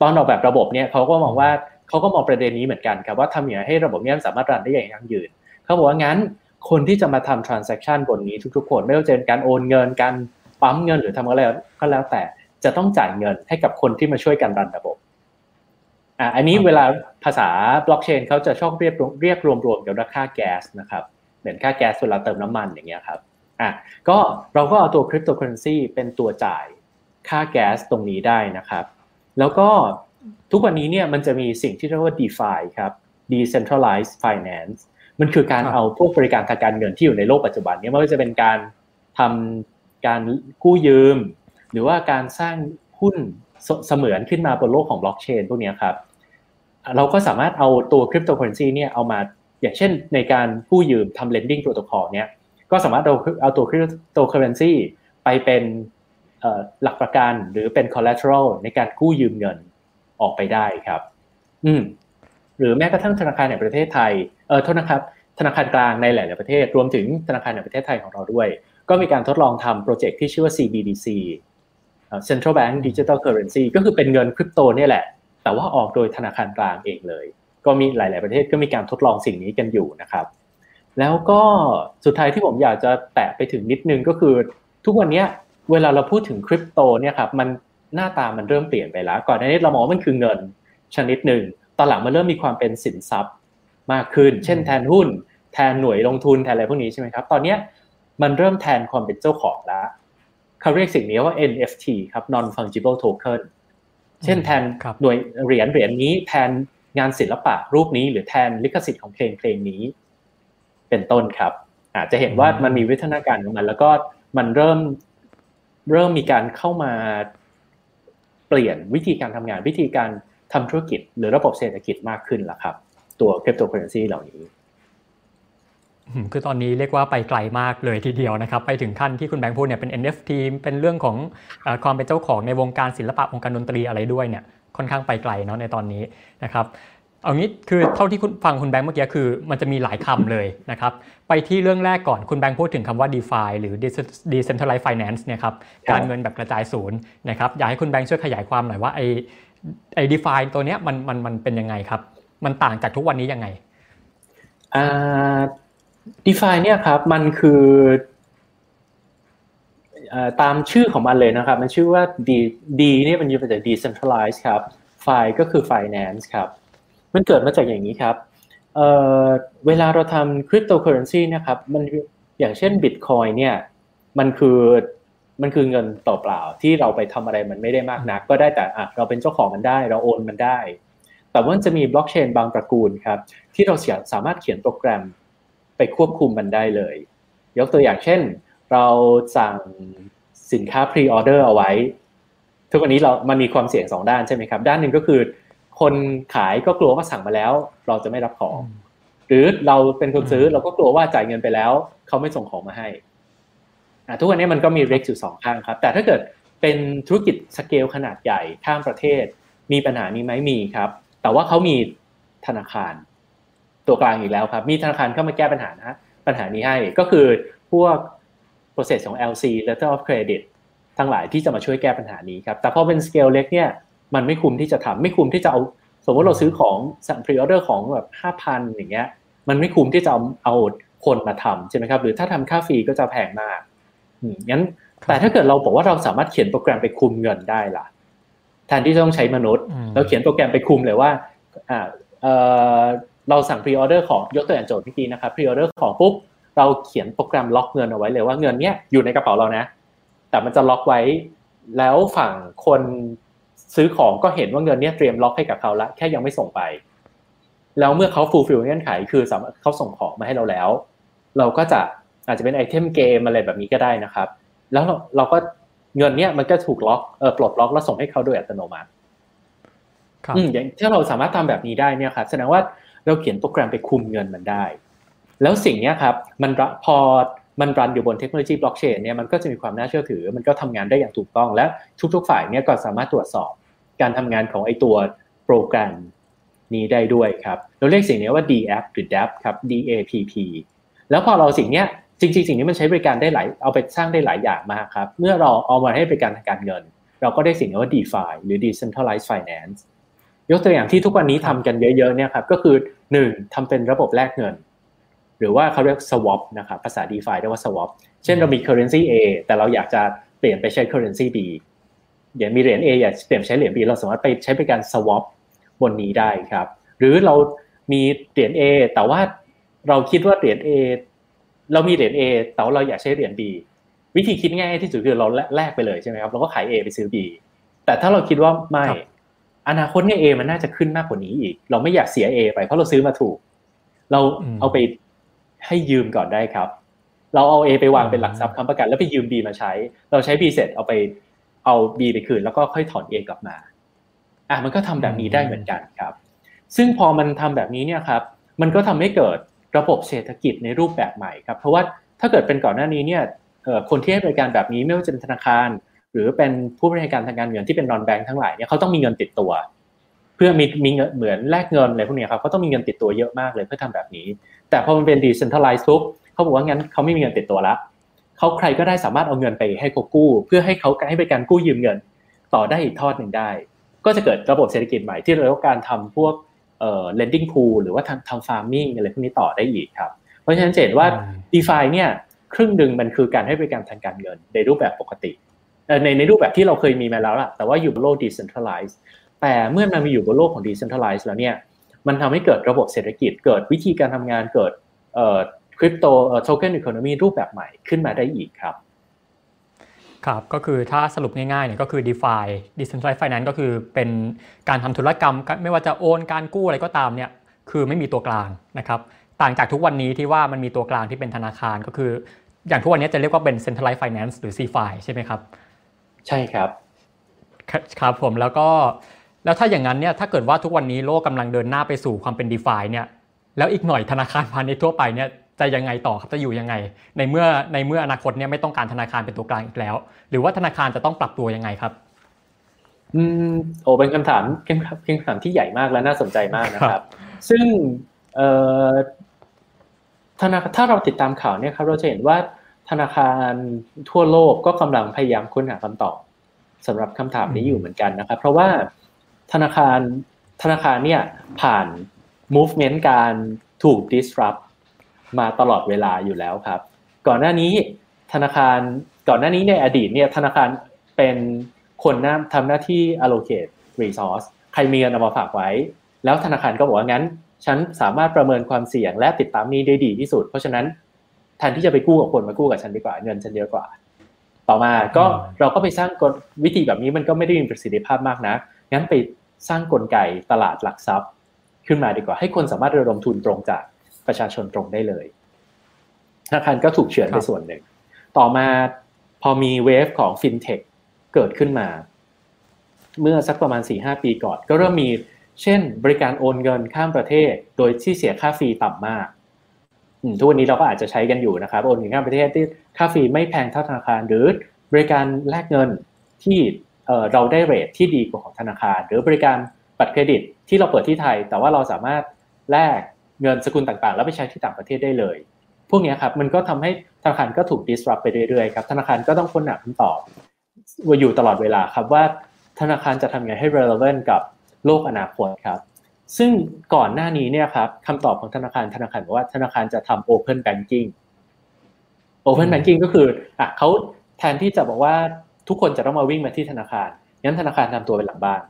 ตอนออกแบบระบบเนี่ยเขาก็มองว่าเขาก็มองประเด็นนี้เหมือนกันครับว่าทำอย่างไรให้ระบบนี้สามารถรันได้อย่างยั่งยืนเขาบอกว่างั้นคนที่จะมาทำ transaction บนนี้ทุกๆคนไม่ว่าจะเป็นการโอนเงินการปั๊มเงินหรือทำอะไรก็แล้วแต่จะต้องจ่ายเงินให้กับคนที่มาช่วยกันรันระบบอ่าอันนี้เวลาภาษาบล็อกเชนเขาจะชอบเรียกเรียกรวมๆกับราคาแก๊สนะครับเหมือนค่าแก๊สเวลาเติมน้ำมันอย่างเงี้ยครับ อะก็เราก็เอาตัวคริปโตเคอเรนซีเป็นตัวจ่ายค่าแก๊สตรงนี้ได้นะครับ แล้วก็ทุกวันนี้เนี่ยมันจะมีสิ่งที่เรียกว่า DeFi ครับ Decentralized Finance มันคือการเอาพวกบริการทางการเงินที่อยู่ในโลกปัจจุบันนี้ไม่ว่าจะเป็นการทำการกู้ยืม หรือว่าการสร้างหุ้นเสมือนขึ้นมาบนโลกของบล็อกเชนพวกนี้ครับ เราก็สามารถเอาตัวคริปโตเคอเรนซีเนี่ยเอามาอย่างเช่นในการกู้ยืมทำ lending protocol เนี่ย ก็สามารถเอาเอาตัวคริปโตเคอเรนซีไปเป็นหลักประกันหรือเป็น collateral ในการกู้ยืมเงินออกไปได้ครับ อืมหรือแม้กระทั่งธนาคารแห่งประเทศไทย เออโทษนะครับ ธนาคารกลางในหลาย ๆ ประเทศ รวมถึงธนาคารแห่งประเทศไทยของเราด้วย ก็มีการทดลองทำโปรเจกต์ที่ชื่อว่า CBDC Central Bank Digital Currency ก็คือเป็นเงินคริปโตนี่แหละ แต่ว่าออกโดยธนาคารกลางเองเลย ก็มีหลาย ๆ ประเทศก็มีการทดลองสิ่งนี้กันอยู่นะครับ แล้วก็สุดท้ายที่ผมอยากจะแตะไปถึงนิดนึงก็คือ ทุกวันนี้เวลาเราพูดถึงคริปโตเนี่ยครับมันหน้าตามันเริ่มเปลี่ยนไปแล้ว ก่อนหน้านี้เรามองว่ามันคือเงินชนิดหนึ่งตอนหลังมันเริ่มมีความเป็นสินทรัพย์มากขึ้น เช่นแทนหุ้น แทนหน่วยลงทุนแทนอะไรพวกนี้ใช่ไหมครับ ตอนนี้มันเริ่มแทนความเป็นเจ้าของแล้วเขาเรียกสิ่งนี้ว่า NFT ครับ non fungible token เช่นแทนหน่วยเหรียญเหรียญนี้แทนงานศิลปะรูปนี้ หรือแทนลิขสิทธิ์ของเพลงเพลงนี้ เป็นต้นครับอาจจะเห็นว่ามันมีวิฒนาการของมัน แล้วก็มันเริ่มเริ่มมีการเข้ามาเปลี่ยนวิธีการทำงานวิธีการทำธุรกิจ หรือระบบเศรษฐกิจมากขึ้นแล้วครับ ตัวคริปโตเคอเรนซีเหล่านี้คือตอนนี้เรียกว่าไปไกลมากเลยทีเดียวนะครับ ไปถึงขั้นที่คุณแบงค์พูดเนี่ยเป็น NFT เป็นเรื่องของความเป็นเจ้าของในวงการศิลปะวงการดนตรีอะไรด้วยเนี่ยค่อนข้างไปไกลเนาะในตอนนี้นะครับ เอางี้คือเท่าที่คุณฟังคุณแบงค์เมื่อกี้คือมันจะมีหลายคำเลยนะครับไปที่เรื่องแรกก่อนคุณแบงค์พูดถึงคำว่า DeFi หรือ Decentralized Finance เนี่ยครับการเงินแบบกระจายศูนย์นะครับอยากให้คุณแบงค์ช่วยขยายความหน่อยว่าไอ้ไอ้ DeFi ตัวเนี้ยมันมันมันเป็นยังไงครับ มันต่างจากทุกวันนี้ยังไงอ่า DeFi เนี่ยครับมันคือตามชื่อของมันเลยนะครับ มันชื่อว่า D D เนี่ยมันอยู่มาจาก decentralized ครับ Fi ก็คือ finance ครับ มันเกิดมาจากอย่างนี้ครับเเวลาเราทำคริปโตเคอเรนซีนะครับมันอย่างเช่นบิตคอยเนี่ยมันคือมันคือเงินต่อเปล่าที่เราไปทำอะไรมันไม่ได้มากนัก ก็ได้แต่อะเราเป็นเจ้าของมันได้ เราโอนมันได้ แต่ว่าจะมีบล็อกเชนบางตระกูลครับที่เราสามารถเขียนโปรแกรมไปควบคุมมันได้เลย ยกตัวอย่างเช่น เราสั่งสินค้า pre-order เอาไว้ ทุกวันนี้เรามันมีความเสี่ยงสองด้านใช่ไหมครับ ด้านหนึ่งก็คือ คนขายก็กลัวว่าสั่งมาแล้ว เราจะไม่รับของ หรือเราเป็นคนซื้อเราก็กลัวว่าจ่ายเงินไปแล้ว เขาไม่ส่งของมาให้ทุกวันนี้มันก็มี risk อยู่สองข้างครับ แต่ถ้าเกิดเป็นธุรกิจสเกลขนาดใหญ่ข้ามประเทศ มีปัญหานี้ไหมมีครับ แต่ว่าเขามีธนาคาร ตัวกลางอีกแล้วครับ มีธนาคารเข้ามาแก้ปัญหานะปัญหานี้ให้ก็คือพวก process ของ LC letter of credit ทั้งหลายที่จะมาช่วยแก้ปัญหานี้ครับ แต่พอเป็นสเกลเล็กเนี่ย มันไม่คุ้มที่จะทำไม่คุ้มที่จะเอา สมมติเราซื้อของสั่ง pre-order ของแบบห้าพันอย่างเงี้ย มันไม่คุ้มที่จะเอาเอาคนมาทำใช่ไหมครับหรือถ้าทำค่า fee ก็จะแพงมากงั้นแต่ถ้าเกิดเราบอกว่าเราสามารถเขียนโปรแกรมไปคุมเงินได้ล่ะแทนที่จะต้องใช้มนุษย์ เราเขียนโปรแกรมไปคุมเลยว่าอ่าเออเราสั่ง pre-order ของยกตัวอย่างโจทย์เมื่อกี้นะครับ pre-order ของปุ๊บเราเขียนโปรแกรมล็อกเงินเอาไว้เลยว่าเงินเนี้ยอยู่ในกระเป๋าเรานะ แต่มันจะล็อกไว้ แล้วฝั่งคน ซื้อของก็เห็นว่าเงินเนี้ยเตรียมล็อกให้กับเขาละแค่ยังไม่ส่งไป แล้วเมื่อเขา fulfill เงื่อนไข คือสามารถเขาส่งของมาให้เราแล้ว เราก็จะอาจจะเป็น item เกมอะไรแบบนี้ก็ได้นะครับ แล้วเราเราก็เงินเนี้ยมันก็ถูกล็อกเออปลดล็อกแล้วส่งให้เขาโดยอัตโนมัติครับอืมอย่างถ้าเราสามารถทำแบบนี้ได้เนี่ยครับแสดงว่าเราเขียนโปรแกรมไปคุมเงินมันได้ แล้วสิ่งนี้ครับมันพอมัน run อยู่บนเทคโนโลยีบล็อกเชนเนี่ยมันก็จะมีความน่าเชื่อถือ มันก็ทำงานได้อย่างถูกต้องและทุกๆ ฝ่ายเนี่ยก็สามารถตรวจสอบ การทำงานของไอตัวโปรแกรมนี้ได้ด้วยครับ เราเรียกสิ่งนี้ว่า DApp หรือ DApp ครับ DAPP แล้วพอเราสิ่งนี้จริงๆ สิ่งนี้มันใช้บริการได้หลายเอาไปสร้างได้หลายอย่างมากครับ เมื่อเราเอามาให้บริการทางการเงิน เราก็ได้สิ่งนี้ว่า DeFi หรือ Decentralized Finance ยกตัวอย่างที่ทุกวันนี้ทำกันเยอะๆเนี่ยครับก็คือ 1. ทำเป็นระบบแลกเงิน หรือว่าเขาเรียก swap นะครับภาษา DeFi เรียกว่า swap เช่นเรามี currency A แต่เราอยากจะเปลี่ยนไปใช้ currency B เดี๋ยวมีเหรียญ A อยากเปลี่ยนใช้เหรียญ B เราสามารถไปใช้เป็นการ swap บนนี้ได้ครับ หรือเรามีเหรียญ A แต่ว่าเราคิดว่าเหรียญ A เรามีเหรียญ A แต่ว่าเราอยากใช้เหรียญ B วิธีคิดง่ายที่สุดคือเราแลกไปเลยใช่ไหมครับเราก็ขาย A ไปซื้อ B แต่ถ้าเราคิดว่าไม่อนาคตเนี่ย A มันน่าจะขึ้นมากกว่านี้อีก เราไม่อยากเสีย A ไปเพราะเราซื้อมาถูก เราเอาไปให้ยืมก่อนได้ครับ เราเอา A ไปวางเป็นหลักทรัพย์ค้ำประกันแล้วไปยืม B มาใช้ เราใช้ B เสร็จเอาไป เอา B ไปคืนแล้วก็ค่อยถอน A กลับมาอะมันก็ทำแบบนี้ได้เหมือนกันครับ ซึ่งพอมันทำแบบนี้เนี่ยครับมันก็ทำให้เกิดระบบเศรษฐกิจในรูปแบบใหม่ครับ เพราะว่าถ้าเกิดเป็นก่อนหน้านี้เนี่ยคนที่ให้บริการแบบนี้ไม่ว่าจะเป็นธนาคาร หรือเป็นผู้บริการทางการเงินที่เป็นนอนแบงค์ทั้งหลายเนี่ยเขาต้องมีเงินติดตัว เพื่อมีมีเงินเหมือนแลกเงินอะไรพวกนี้ครับเขาต้องมีเงินติดตัวเยอะมากเลยเพื่อทำแบบนี้ แต่พอมันเป็นดิจิทัลไลซ์ปุ๊บเขาบอกว่างั้นเขาไม่มีเงินติดตัวละเขาใครก็ได้สามารถเอาเงินไปให้เขากู้ เพื่อให้เขาให้บริการกู้ยืมเงิน ต่อได้อีกทอดหนึ่งได้ ก็จะเกิดระบบเศรษฐกิจใหม่ที่เราต้องการทำพวกเอ่อ lending pool หรือว่าทำทำ farming อะไรพวกนี้ต่อได้อีกครับ เพราะฉะนั้นเห็นว่า DeFi เนี่ยครึ่งหนึ่งมันคือการให้บริการทางการเงินในรูปแบบปกติในในรูปแบบที่เราเคยมีมาแล้วล่ะแต่ว่าอยู่บนโลก decentralized แต่เมื่อมันมาอยู่บนโลกของ decentralized แล้วเนี่ยมันทำให้เกิดระบบเศรษฐกิจเกิดวิธีการทำงานเกิดเอ่อ คริปโตโทเค็นอีโคโนมีรูปแบบใหม่ขึ้นมาได้อีกครับครับก็คือถ้าสรุปง่ายๆเนี่ยก็คือ DeFi Decentralized Finance ก็คือเป็นการทำธุรกรรม ไม่ว่าจะโอนการกู้อะไรก็ตามเนี่ยคือไม่มีตัวกลางนะครับต่างจากทุกวันนี้ที่ว่ามันมีตัวกลางที่เป็นธนาคารก็คือ อย่างทุกวันนี้จะเรียกว่าเป็น Centralized Finance หรือ CFI ใช่ไหมครับ ใช่ครับครับผมแล้วก็แล้วถ้าอย่างนั้นเนี่ยถ้าเกิดว่าทุกวันนี้โลกกำลังเดินหน้าไปสู่ความเป็น DeFi เนี่ยแล้วอีกหน่อยธนาคารพาณิชย์ทั่วไปเนี่ย จะยังไงต่อครับจะอยู่ยังไง ในเมื่อในเมื่ออนาคตเนี่ยไม่ต้องการธนาคารเป็นตัวกลางอีกแล้ว หรือว่าธนาคารจะต้องปรับตัวยังไงครับ อืมโอ้เป็นคำถามเป็นคำถามที่ใหญ่มากและน่าสนใจมากนะครับ ซึ่งเอ่อธนาถ้าเราติดตามข่าวเนี่ยครับ เราจะเห็นว่าธนาคารทั่วโลกก็กำลังพยายามค้นหาคำตอบสำหรับคำถามนี้อยู่เหมือนกันนะครับ เพราะว่าธนาคารธนาคารเนี่ยผ่าน movement การถูก disrupt มาตลอดเวลาอยู่แล้วครับ ก่อนหน้านี้ธนาคารก่อนหน้านี้ในอดีตเนี่ยธนาคารเป็นคนน้าทำหน้าที่ allocate resource ใครมีเงินเอามาฝากไว้ แล้วธนาคารก็บอกว่างั้น ฉันสามารถประเมินความเสี่ยงและติดตามนี้ได้ดีที่สุด เพราะฉะนั้นแทนที่จะไปกู้กับคนมากู้กับฉันดีกว่าเงินฉันเยอะกว่า ต่อมาก็เราก็ไปสร้างกลวิธีแบบนี้มันก็ไม่ได้มีประสิทธิภาพมากนะงั้นไปสร้างกลไกตลาดหลักทรัพย์ ขึ้นมาดีกว่าให้คนสามารถระดมทุนตรงจาก ประชาชนตรงได้เลยธนาคารก็ถูกเฉือนไปส่วนหนึ่ง ต่อมาพอมีเวฟของฟินเทคเกิดขึ้นมา เมื่อสักประมาณ4ีหปีก่อน ก็เริ่มมีเช่น บริการโอนเงินข้ามประเทศ โดยที่เสียค่าฟรีต่ำมากทุกวันนี้เราก็อาจจะใช้กันอยู่นะครับ โอนเงินข้ามประเทศที่ค่าฟรีไม่แพงเท่าธนาคาร หรือบริการแลกเงินที่เราได้เรทที่ดีกว่าของธนาคาร หรือบริการบัตรเครดิตที่เราเปิดที่ไทย แต่ว่าเราสามารถแลก เงินสกุลต่างๆ แล้วไปใช้ที่ต่างประเทศได้เลย พวกนี้ครับมันก็ทำให้ธนาคารก็ถูก disrupt ไปเรื่อยๆครับธนาคารก็ต้องค้นหาคำตอบอยู่ตลอดเวลาครับว่าธนาคารจะทำไงให้ relevant กับโลกอนาคตครับซึ่งก่อนหน้านี้เนี่ยครับคำตอบของธนาคารธนาคารบอกว่าธนาคารจะทำ open banking open banking ก็คืออะเขาแทนที่จะบอกว่าทุกคนจะต้องมาวิ่งมาที่ธนาคารงั้นธนาคารทำตัวเป็นหลังบ้าน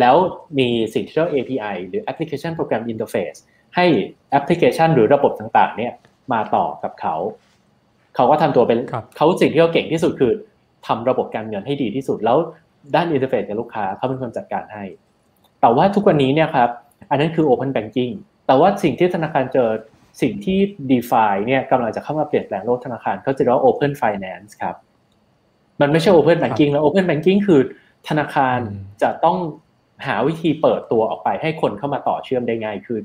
แล้วมีสิ่งที่เรียก API หรือ Application Program Interface ให้แอปพลิเคชันหรือระบบต่างๆ เนี่ยมาต่อกับเขา เขาก็ทำตัวเป็นเขาสิ่งที่เขาเก่งที่สุดคือทำระบบการเงินให้ดีที่สุด แล้วด้านอินเทอร์เฟซกับลูกค้าเขาเป็นคนจัดการให้ แต่ว่าทุกวันนี้เนี่ยครับ อันนั้นคือ Open Banking แต่ว่าสิ่งที่ธนาคารเจอสิ่งที่ d e f าเนี่ยกำลังจะเข้ามาเปลี่ยนแปลงโลกธนาคารเขาจะเรียกว่า Open Finance ครับ มันไม่ใช่ Open Banking แล้ว Open Banking คือธนาคารจะต้องหาวิธีเปิดตัวออกไปให้คนเข้ามาต่อเชื่อมได้ง่ายขึ้น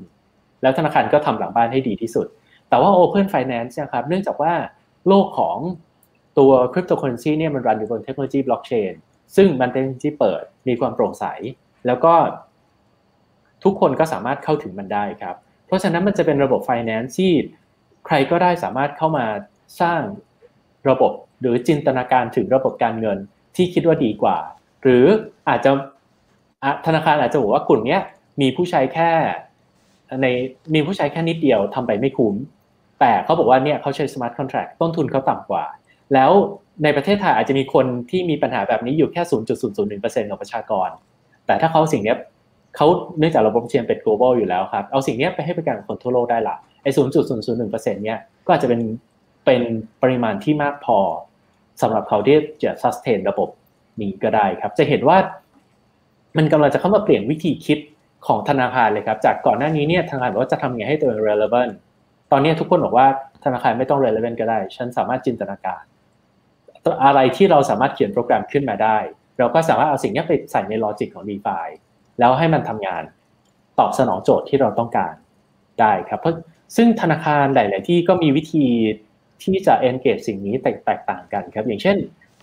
แล้วธนาคารก็ทำหลังบ้านให้ดีที่สุด แต่ว่า Open Finance นะครับเนื่องจากว่าโลกของตัวคริปโตเคอเรนซีเนี่ยมันรันอยู่บนเทคโนโลยีบล็อกเชนซึ่งมันเป็นที่เปิดมีความโปร่งใส แล้วก็ทุกคนก็สามารถเข้าถึงมันได้ครับ เพราะฉะนั้นมันจะเป็นระบบ finance ที่ใครก็ได้สามารถเข้ามาสร้างระบบหรือจินตนาการถึงระบบการเงินที่คิดว่าดีกว่า หรืออาจจะธนาคารอาจจะบอกว่ากลุ่มนี้มีผู้ใช้แค่ ในมีผู้ใช้แค่นิดเดียวทำไปไม่คุ้ม แต่เขาบอกว่าเนี่ยเขาใช้ smart contract ต้นทุนเขาต่ำกว่า แล้วในประเทศไทยอาจจะมีคนที่มีปัญหาแบบนี้อยู่แค่ 0.001%ของประชากร แต่ถ้าเขาสิ่งนี้เขาเนื่องจากระบบเชียนเป็น global อยู่แล้วครับ เอาสิ่งนี้ไปให้บริการคนทั่วโลกได้ละไอ้ 0.001%เนี่ยก็อาจจะเป็นเป็นปริมาณที่มากพอสำหรับเขาที่จะ sustain ระบบนี้ก็ได้ครับ จะเห็นว่ามันกำลังจะเข้ามาเปลี่ยนวิธีคิด ของธนาคารเลยครับ จากก่อนหน้านี้เนี่ยธนาคารบอกว่าจะทำไงให้ตัวเอง relevant ตอนนี้ทุกคนบอกว่าธนาคารไม่ต้อง relevant ก็ได้ ฉันสามารถจินตนาการ อะไรที่เราสามารถเขียนโปรแกรมขึ้นมาได้ เราก็สามารถเอาสิ่งนี้ไปใส่ในลอจิกของ d e f าแล้วให้มันทำงานตอบสนองโจทย์ที่เราต้องการได้ครับ เพราะซึ่งธนาคารหลาย ๆ ที่ก็มีวิธีที่จะ engage สิ่งนี้แตกต่างกันครับ อย่างเช่น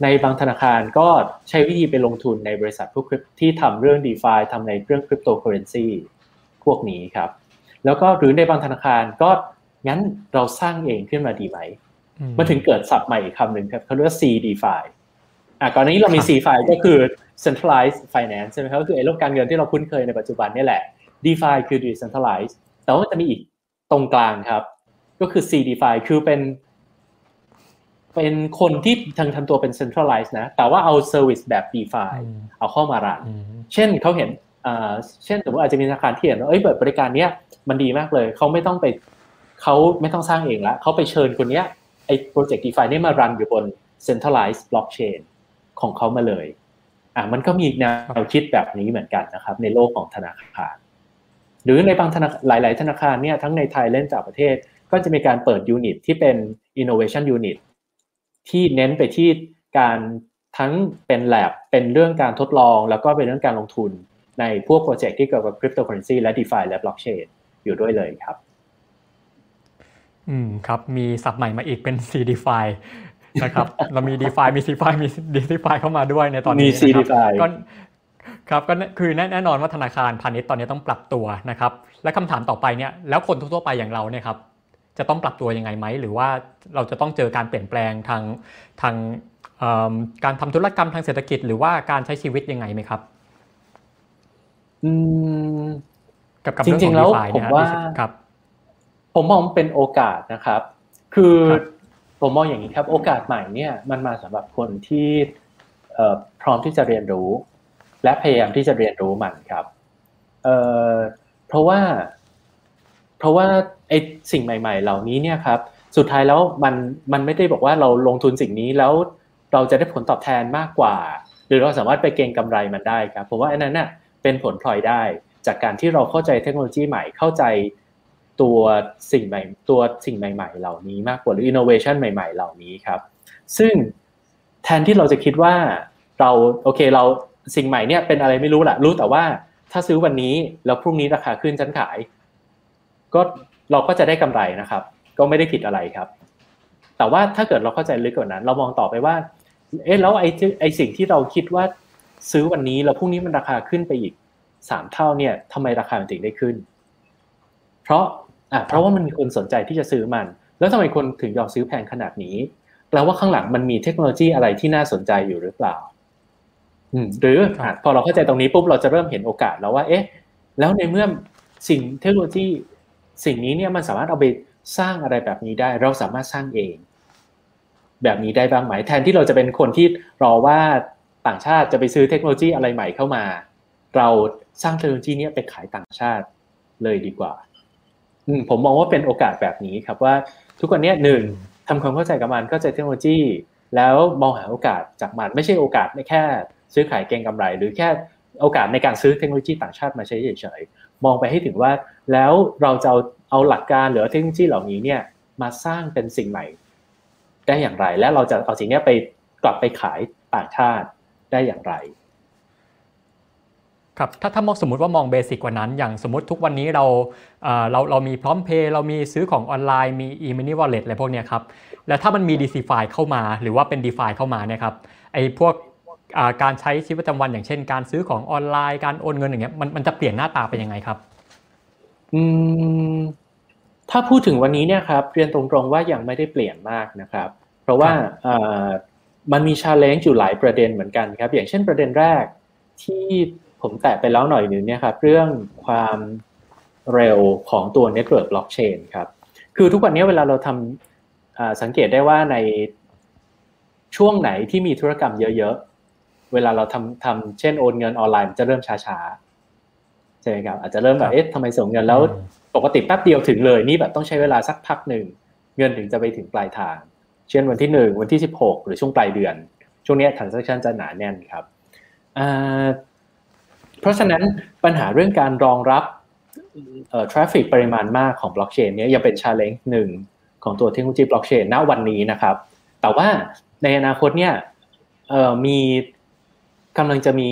ในบางธนาคารก็ใช้วิธีไปลงทุนในบริษัทพวกที่ทำเรื่อง d e f าทำในเรื่องคริปโตเคอเรนซีพวกนี้ครับ แล้วก็หรือในบางธนาคารก็งั้นเราสร้างเองขึ้นมาดีไหมมันถึงเกิดศัพท์ใหม่อีกคำหนึ่งครับเขาเรียกว่า C DeFi อะก่อนนี้เรามี C DeFi ก็คือ centralized finance ใช่ไหมครับก็คือไอ้โลกการเงินที่เราคุ้นเคยในปัจจุบันนี่แหละ DeFi คือ decentralized แต่ว่าจะมีอีกตรงกลางครับ ก็คือ C DeFi คือเป็น เป็นคนที่ทางทำตัวเป็น centralized นะ แต่ว่าเอา service แบบ DeFi เอาเข้ามารันเช่นเขาเห็นเช่นสมมติอาจจะมีธนาคารที่เห็นว่าเอ้ยเปิดบริการเนี้ยมันดีมากเลย เขาไม่ต้องไปเขาไม่ต้องสร้างเองละเขาไปเชิญคนเนี้ยไอ้โปรเจกต์ DeFi นี่มารันอยู่บน centralized blockchain ของเขามาเลยอะมันก็มีแนวคิดแบบนี้เหมือนกันนะครับ ในโลกของธนาคาร หรือในบางธนาหลาย ๆ ธนาคารเนี่ยทั้งในไทยและต่างประเทศ ก็จะมีการเปิด unit ที่เป็น innovation unit ที่เน้นไปที่การทั้งเป็น lab เป็นเรื่องการทดลอง แล้วก็เป็นเรื่องการลงทุนในพวกโปรเจกต์ที่เกี่ยวกับคริปโตเคอเรนซีและ DeFi และ blockchain อยู่ด้วยเลยครับ อืมครับ มีศัพท์ใหม่มาอีกเป็น c d f i นะครับ เรามี d e f i มี c f i มี d e f i เข้ามาด้วยในตอนนี้มี c d f i ก็ครับก็คือแน่นอนว่าธนาคารพาณิชย์ตอนนี้ต้องปรับตัวนะครับ และคำถามต่อไปเนี่ยแล้วคนทั่วไปอย่างเราเนี่ยครับ จะต้องปรับตัวยังไงไหม หรือว่าเราจะต้องเจอการเปลี่ยนแปลงทางทางการทำธุรกรรมทางเศรษฐกิจ หรือว่าการใช้ชีวิตยังไงไหมครับอืมกับกับจริงๆแล้วผมว่าครับผมมองเป็นโอกาสนะครับ คือผมมองอย่างนี้ครับ โอกาสใหม่เนี่ยมันมาสำหรับคนที่พร้อมที่จะเรียนรู้ และพยายามที่จะเรียนรู้มันครับเเพราะว่า เพราะว่า ไอ้สิ่งใหม่ ๆ เหล่านี้เนี่ยครับสุดท้ายแล้วมันมันไม่ได้บอกว่าเราลงทุนสิ่งนี้แล้วเราจะได้ผลตอบแทนมากกว่า หรือเราสามารถไปเก็งกำไรมันได้ครับผมว่าอันนั้นน่ะเป็นผลพลอยได้ จากการที่เราเข้าใจเทคโนโลยีใหม่เข้าใจตัวสิ่งใหม่ตัวสิ่งใหม่ ๆ เหล่านี้มากกว่าหรืออินโนเวชันใหม่ ๆ เหล่านี้ครับซึ่งแทนที่เราจะคิดว่าเราโอเคเราสิ่งใหม่เนี่ยเป็นอะไรไม่รู้แหละรู้แต่ว่าถ้าซื้อวันนี้แล้วพรุ่งนี้ราคาขึ้นฉันขาย ก็ เราก็จะได้กำไรนะครับ ก็ไม่ได้ผิดอะไรครับ แต่ว่าถ้าเกิดเราเข้าใจลึกกว่านั้น เรามองต่อไปว่า เอ๊ะแล้วไอ้ไอ้สิ่งที่เราคิดว่าซื้อวันนี้แล้วพรุ่งนี้มันราคาขึ้นไปอีกสามเท่าเนี่ยทำไมราคามันถึงได้ขึ้น เพราะอะเพราะว่ามันมีคนสนใจที่จะซื้อมัน แล้วทำไมคนถึงยอมซื้อแพงขนาดนี้แปลว่าข้างหลังมันมีเทคโนโลยีอะไรที่น่าสนใจอยู่หรือเปล่า อืม หรือพอเราเข้าใจตรงนี้ปุ๊บเราจะเริ่มเห็นโอกาสแล้วว่า เอ๊ะ แล้วในเมื่อสิ่งเทคโนโลยี สิ่งนี้เนี่ยมันสามารถเอาไปสร้างอะไรแบบนี้ได้ เราสามารถสร้างเอง แบบนี้ได้บ้างไหมแทนที่เราจะเป็นคนที่รอว่าต่างชาติจะไปซื้อเทคโนโลยีอะไรใหม่เข้ามา เราสร้างเทคโนโลยีนี้ไปขายต่างชาติเลยดีกว่าผมมองว่าเป็นโอกาสแบบนี้ครับว่า ทุกวันนี้หนึ่งทำความเข้าใจกับมันเข้าใจเทคโนโลยี แล้วมองหาโอกาสจากมันไม่ใช่โอกาสแค่ ซื้อขายเก็งกำไร หรือแค่โอกาสในการซื้อเทคโนโลยีต่างชาติมาใช้เฉย มองไปให้ถึงว่า แล้วเราจะเอาหลักการหรือเทคโนโลยีเหล่านี้เนี่ยมาสร้างเป็นสิ่งใหม่ ได้อย่างไร และเราจะเอาสิ่งนี้ไปกลับไปขายต่างชาติได้อย่างไรครับถ้าถ้ามองสมมติว่ามองเบสิกกว่านั้น อย่างสมมติทุกวันนี้เราเราเรามีพร้อมเพย์เรามีซื้อของออนไลน์มี e-money wallet อะไรพวกนี้ครับ แล้วถ้ามันมี d c f i เข้ามา หรือว่าเป็น d e f i เข้ามาเนี่ยครับไอ้พวก การใช้ชีวิตประจำวันอย่างเช่น การซื้อของออนไลน์การโอนเงินอย่างเงี้ยมันมันจะเปลี่ยนหน้าตาเป็นยังไงครับ อืมถ้าพูดถึงวันนี้เนี่ยครับเรียนตรงๆว่ายังไม่ได้เปลี่ยนมากนะครับ เพราะว่ามันมี challenge อยู่หลายประเด็นเหมือนกันครับ อย่างเช่นประเด็นแรกที่ผมแตะไปแล้วหน่อยหนึ่งเนี่ยครับเรื่องความเร็วของตัว network บล็อกเชนครับคือทุกวันนี้เวลาเราทำสังเกตได้ว่าในช่วงไหนที่มีธุรกรรมเยอะๆ เวลาเราทำทำเช่นโอนเงินออนไลน์จะเริ่มช้าๆใช่ไหมครับอาจจะเริ่มแบบเอ๊ะทำไมส่งเงินแล้วปกติแป๊บเดียวถึงเลยนี่แบบต้องใช้เวลาสักพักหนึ่งเงินถึงจะไปถึงปลายทาง เช่นวันที่หนึ่งวันที่สิบหกหรือช่วงปลายเดือน ช่วงนี้ transaction จะหนาแน่นครับเพราะฉะนั้นปัญหาเรื่องการรองรับเอ่อ traffic ปริมาณมากของบล็อกเชนนี้ยังเป็น challenge หนึ่งของตัวเทคโนโลยีบล็อกเชนณวันนี้นะครับ แต่ว่าในอนาคตเนี่ยเอ่อมี กำลังจะมี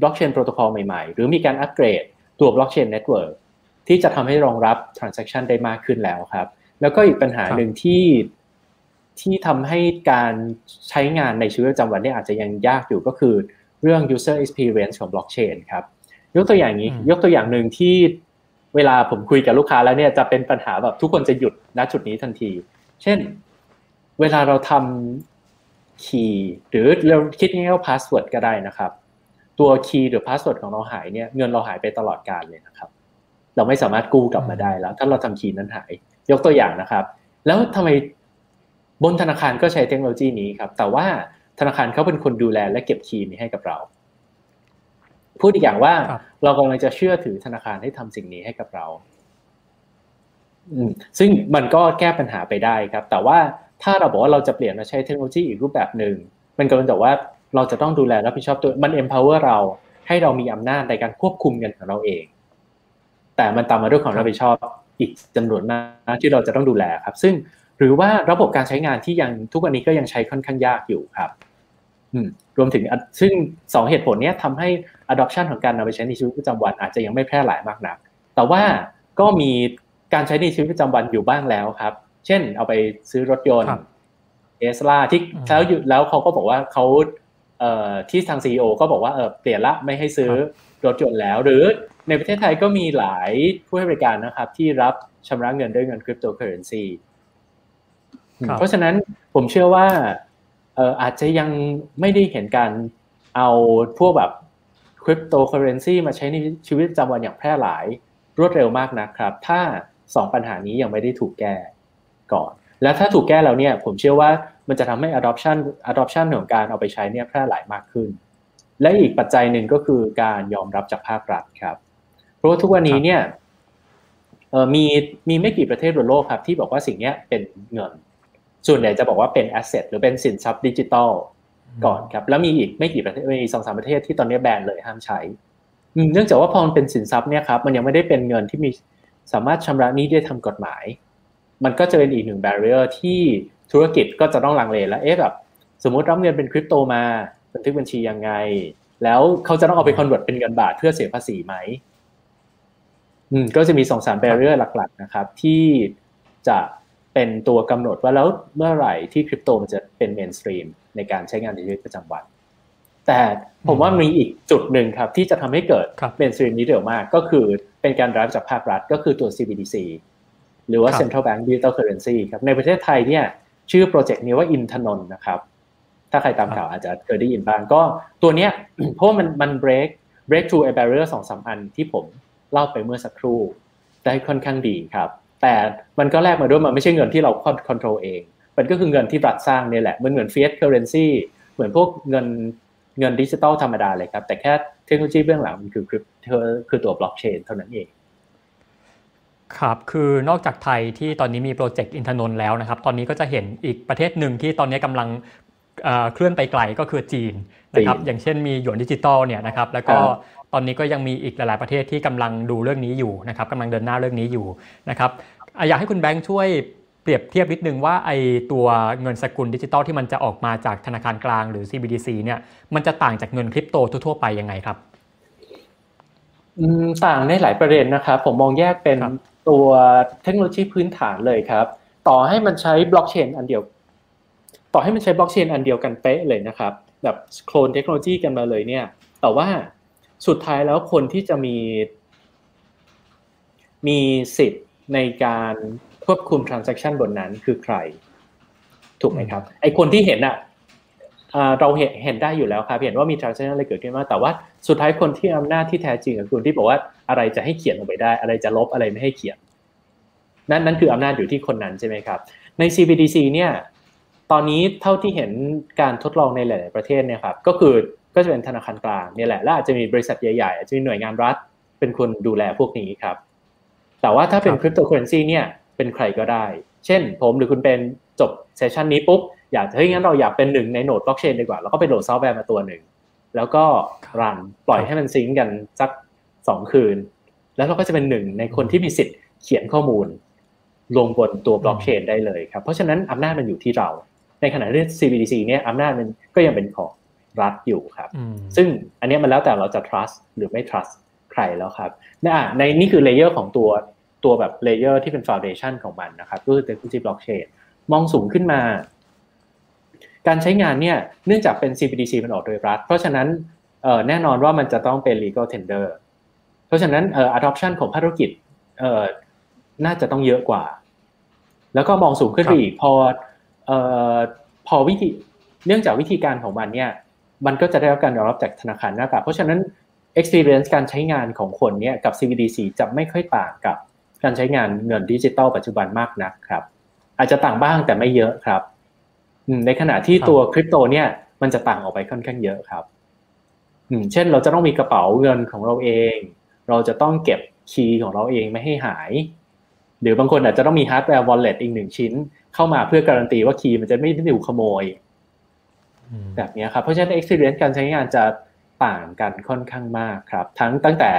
บล็อกเชนโปรโตคอลใหม่ๆ หรือมีการอัปเกรดตัวบล็อกเชน network ที่จะทำให้รองรับทราน s ั c t ชันได้มากขึ้นแล้วครับ แล้วก็อีกปัญหาหนึ่งที่ที่ทำให้การใช้งานในชีวิตประจำวันนี่อาจจะยังยากอยู่ก็คือเรื่อง user experience ของ blockchain ครับ ยกตัวอย่างนี้ ยกตัวอย่างหนึ่งที่เวลาผมคุยกับลูกค้าแล้วเนี่ยจะเป็นปัญหาแบบทุกคนจะหยุดณจุดนี้ทันที เช่น เวลาเราทำ key หรือเราคิดง่ายๆว่า password ก็ได้นะครับ ตัว key หรือ password ของเราหายเนี่ยเงินเราหายไปตลอดการเลยนะครับ เราไม่สามารถกู้กลับมาได้แล้ว ถ้าเราทำ key นั้นหาย ยกตัวอย่างนะครับ แล้วทำไมบนธนาคารก็ใช้เทคโนโลยีนี้ครับ แต่ว่าธนาคารเขาเป็นคนดูแลและเก็บ key นี้ให้กับเรา พูดอีกอย่างว่าเรากำลังจะเชื่อถือธนาคารให้ทำสิ่งนี้ให้กับเราอืมซึ่งมันก็แก้ปัญหาไปได้ครับ แต่ว่า ถ้าเราบอกว่าเราจะเปลี่ยนมาใช้เทคโนโลยีอีกรูปแบบหนึ่งมันกำลังจะว่าเราจะต้องดูแลรับผิดชอบตัวมัน empower เราให้เรามีอำนาจในการควบคุมเงินของเราเอง แต่มันตามมาด้วยความรับผิดชอบอีกจำนวนมากที่เราจะต้องดูแลครับ ซึ่งหรือว่าระบบการใช้งานที่ยังทุกวันนี้ก็ยังใช้ค่อนข้างยากอยู่ครับรวมถึงซึ่งสองเหตุผลนี้ทำให้ adoption ของการนำไปใช้ในชีวิตประจำวันอาจจะยังไม่แพร่หลายมากนัก แต่ว่าก็มีการใช้ในชีวิตประจำวันอยู่บ้างแล้วครับ เช่นเอาไปซื้อรถยนต์ครับเทสลาที่อืมแล้วอยู่แล้วเขาก็บอกว่าเขาเอ่อที่ทาง CEO ก็บอกว่าเออเปลี่ยนละไม่ให้ซื้อรถยนต์แล้ว หรือในประเทศไทยก็มีหลายผู้ให้บริการนะครับ ที่รับชำระเงินด้วยเงินคริปโตเคอเรนซีครับเพราะฉะนั้นผมเชื่อว่าเอ่ออาจจะยังไม่ได้เห็นการเอาพวกแบบคริปโตเคอเรนซีมาใช้ในชีวิตประจำวันอย่างแพร่หลายรวดเร็วมากนะครับ ถ้าสองปัญหานี้ยังไม่ได้ถูกแก้ ก่อน แล้วถ้าถูกแก้แล้วเนี่ยผมเชื่อว่ามันจะทำให้ adoption adoption ของการเอาไปใช้เนี่ยแพร่หลายมากขึ้น และอีกปัจจัยหนึ่งก็คือการยอมรับจากภาครัฐครับ เพราะว่าทุกวันนี้เนี่ยเอ่อมีมีไม่กี่ประเทศบนโลกครับ ที่บอกว่าสิ่งเนี้ยเป็นเงิน ส่วนใหญ่จะบอกว่าเป็น asset หรือเป็นสินทรัพย์ดิจิตอลก่อนครับ แล้วมีอีกไม่กี่ประเทศมีสองสามประเทศที่ตอนนี้แบนเลยห้ามใช้อืมเนื่องจากว่าพอมันเป็นสินทรัพย์เนี่ยครับมันยังไม่ได้เป็นเงินที่มีสามารถชำระหนี้ได้ทำกฎหมาย มันก็จะเป็นอีกหนึ่ง barrier ที่ธุรกิจก็จะต้องลังเลแล้วเอ๊ะแบบสมมุติรับเงินเป็นคริปโตมาบันทึกบัญชียังไง แล้วเขาจะต้องเอาไป convert เป็นเงินบาทเพื่อเสียภาษีไหมอืมก็จะมีสองสาม barrier หลัก ๆ นะครับ ที่จะเป็นตัวกำหนดว่าแล้วเมื่อไหร่ที่คริปโตมันจะเป็น mainstream ในการใช้งานในชีวิตประจำวัน แต่ผมว่ามีอีกจุดหนึ่งครับ ที่จะทำให้เกิดครับ mainstream นี้เร็วมาก ก็คือเป็นการ drive จากภาครัฐก็คือตัว CBDC หรือว่าครับ Central Bank Digital Currency ครับในประเทศไทยเนี่ยชื่อโปรเจกต์นี้ว่าอินทนนท์นะครับ ถ้าใครตามข่าวอาจจะเคยได้ยินบ้างก็ตัวเนี้ยเพราะว่ามันมัน break break through a barrier สองสามอันที่ผมเล่าไปเมื่อสักครู่ได้ค่อนข้างดีครับ แต่มันก็แลกมาด้วยมันไม่ใช่เงินที่เรา control เอง มันก็คือเงินที่รัฐสร้างเนี่ยแหละมันเหมือน fiat currency เหมือนพวกเงินเงินดิจิตอลธรรมดาเลยครับ แต่แค่เทคโนโลยีเบื้องหลังมันคือคริปคือตัวบล็อกเชนเท่านั้นเอง ครับ คือนอกจากไทยที่ตอนนี้มี project อินทนนท์แล้วนะครับ ตอนนี้ก็จะเห็นอีกประเทศหนึ่งที่ตอนนี้กำลังเอ่อเคลื่อนไปไกลก็คือจีนนะครับจีนอย่างเช่นมีหยวนดิจิตอลเนี่ยนะครับ แล้วก็ครับตอนนี้ก็ยังมีอีกหลาย ๆประเทศที่กำลังดูเรื่องนี้อยู่นะครับกำลังเดินหน้าเรื่องนี้อยู่นะครับอะอยากให้คุณแบงค์ช่วยเปรียบเทียบนิดนึงว่าไอตัวเงินสกุลดิจิตอลที่มันจะออกมาจากธนาคารกลางหรือ CBDC เนี่ยมันจะต่างจากเงินคริปโตทั่วๆไปยังไงครับอืมต่างในหลายประเด็นนะครับผมมองแยกเป็นครับ ตัวเทคโนโลยีพื้นฐานเลยครับ ต่อให้มันใช้บล็อกเชนอันเดียว ต่อให้มันใช้บล็อกเชนอันเดียวกันเป๊ะเลยนะครับ แบบโคลนเทคโนโลยีกันมาเลยเนี่ย แต่ว่าสุดท้ายแล้วคนที่จะมี มีสิทธิ์ในการควบคุม transaction บนนั้นคือใคร ถูกไหมครับ ไอคนที่เห็นอะอ่าเราเห็นเห็นได้อยู่แล้วครับ เห็นว่ามี transaction อะไรเกิดขึ้นมางแต่ว่าสุดท้ายคนที่อำนาจที่แท้จริงคือคนที่บอกว่า อะไรจะให้เขียนลงไปได้ อะไรจะลบอะไรไม่ให้เขียน นั่นนั่นคืออำนาจอยู่ที่คนนั้นใช่ไหมครับ ใน CBDC เนี่ยตอนนี้เท่าที่เห็นการทดลองในหลาย ๆ ประเทศเนี่ยครับก็คือก็จะเป็นธนาคารกลางเนี่ยแหละและอาจจะมีบริษัทใหญ่ๆอาจจะมีหน่วยงานรัฐ เป็นคนดูแลพวกนี้ครับ แต่ว่าถ้าเป็นครับคริปโตเคอเรนซีเนี่ยเป็นใครก็ได้ เช่น ผมหรือคุณเป็นจบ session นี้ปุ๊บอยากเฮ้ยงั้นเราอยากเป็นหนึ่งใน node blockchain ดีกว่าแล้วก็ไปโหลดซอฟต์แวร์มาตัวหนึ่งแล้วก็ run ปล่อยให้มัน sync กันสัก สองคืน แล้วเราก็จะเป็นหนึ่งในคนที่มีสิทธิ์เขียนข้อมูล ลงบนตัวบล็อกเชนได้เลยครับ เพราะฉะนั้นอำนาจมันอยู่ที่เรา ในขณะที่ CBDC เนี่ยอำนาจมันก็ยังเป็นของรัฐอยู่ครับอืมซึ่งอันเนี้ยมันแล้วแต่เราจะ trust หรือไม่ trust ใครแล้วครับนะอะในนี่คือ layer ของตัวตัวแบบ layer ที่เป็น foundation ของมันนะครับก็คือ technology blockchain มองสูงขึ้นมา การใช้งานเนี่ยเนื่องจากเป็น CBDC มันออกโดยรัฐ เพราะฉะนั้นเอ่อแน่นอนว่ามันจะต้องเป็น legal tender เพราะฉะนั้นเอ่อ adoption ของภาคธุรกิจเอ่อน่าจะต้องเยอะกว่า แล้วก็มองสูงขึ้นไปอีกพอเอ่อพอวิธีเนื่องจากวิธีการของมันเนี่ย มันก็จะได้รับการยอมรับจากธนาคารหน้าตาเพราะฉะนั้น experience การใช้งานของคนเนี่ยกับ CBDC จะไม่ค่อยต่างกับการใช้งานเงินดิจิตอลปัจจุบันมากนักครับ อาจจะต่างบ้างแต่ไม่เยอะครับอืมในขณะที่ครับตัวคริปโตเนี่ย มันจะต่างออกไปค่อนข้างเยอะครับอืมเช่นเราจะต้องมีกระเป๋าเงินของเราเอง เราจะต้องเก็บ key ของเราเองไม่ให้หาย หรือบางคนอาจจะต้องมี hardware wallet อีกหนึ่งชิ้น เข้ามาเพื่อการันตีว่า key มันจะไม่ได้ถูกขโมยอืมแบบนี้ครับ เพราะฉะนั้น experience การใช้งานจะต่างกันค่อนข้างมากครับ ทั้งตั้งแต่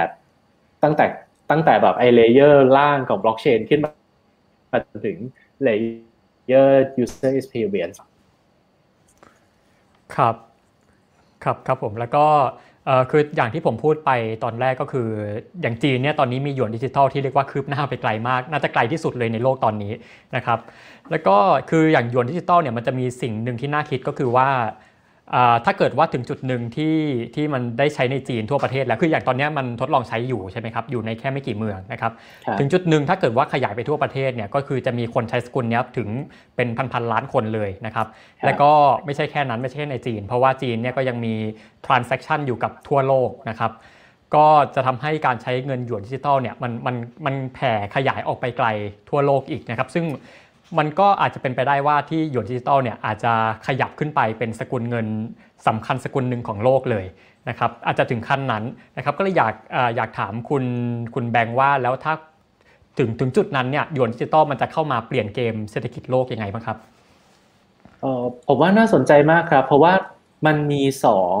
ตั้งแต่ตั้งแต่แบบไอ layer ล่างของบล็อกเชนขึ้นมาจนถึง layer user experience ครับ ครับครับผมแล้วก็ เอ่อคืออย่างที่ผมพูดไปตอนแรกก็คือ อย่างจีนเนี่ยตอนนี้มีหยวนดิจิทัลที่เรียกว่าคืบหน้าไปไกลมาก น่าจะไกลที่สุดเลยในโลกตอนนี้นะครับแล้วก็คืออย่างหยวนดิจิทัลเนี่ยมันจะมีสิ่งหนึ่งที่น่าคิดก็คือว่า ถ้าเกิดว่าถึงจุดหนึ่งที่ที่มันได้ใช้ในจีนทั่วประเทศแล้วคืออย่างตอนนี้มันทดลองใช้อยู่ใช่ไหมครับอยู่ในแค่ไม่กี่เมืองนะครับถึงจุดหนึ่งถ้าเกิดว่าขยายไปทั่วประเทศเนี่ยก็คือจะมีคนใช้สกุลนี้ถึงเป็นพันๆล้านคนเลยนะครับแล้วก็ไม่ใช่แค่นั้นไม่ใช่แค่ในจีน เพราะว่าจีนเนี่ยก็ยังมี transaction อยู่กับทั่วโลกนะครับก็จะทำให้การใช้เงินหยวนดิจิตอลเนี่ยมันมันมันแผ่ขยายออกไปไกลทั่วโลกอีกนะครับซึ่ง มันก็อาจจะเป็นไปได้ว่าที่หยวนดิจิตอลเนี่ยอาจจะขยับขึ้นไปเป็นสกุลเงินสำคัญสกุลหนึ่งของโลกเลยนะครับอาจจะถึงขั้นนั้นนะครับก็เลยอยากอยากถามคุณคุณแบงค์ว่าแล้วถ้าถึงถึงจุดนั้นเนี่ยหยวนดิจิตอลมันจะเข้ามาเปลี่ยนเกมเศรษฐกิจโลกยังไงบ้างครับออผมว่าน่าสนใจมากครับ เพราะว่ามันมีสอง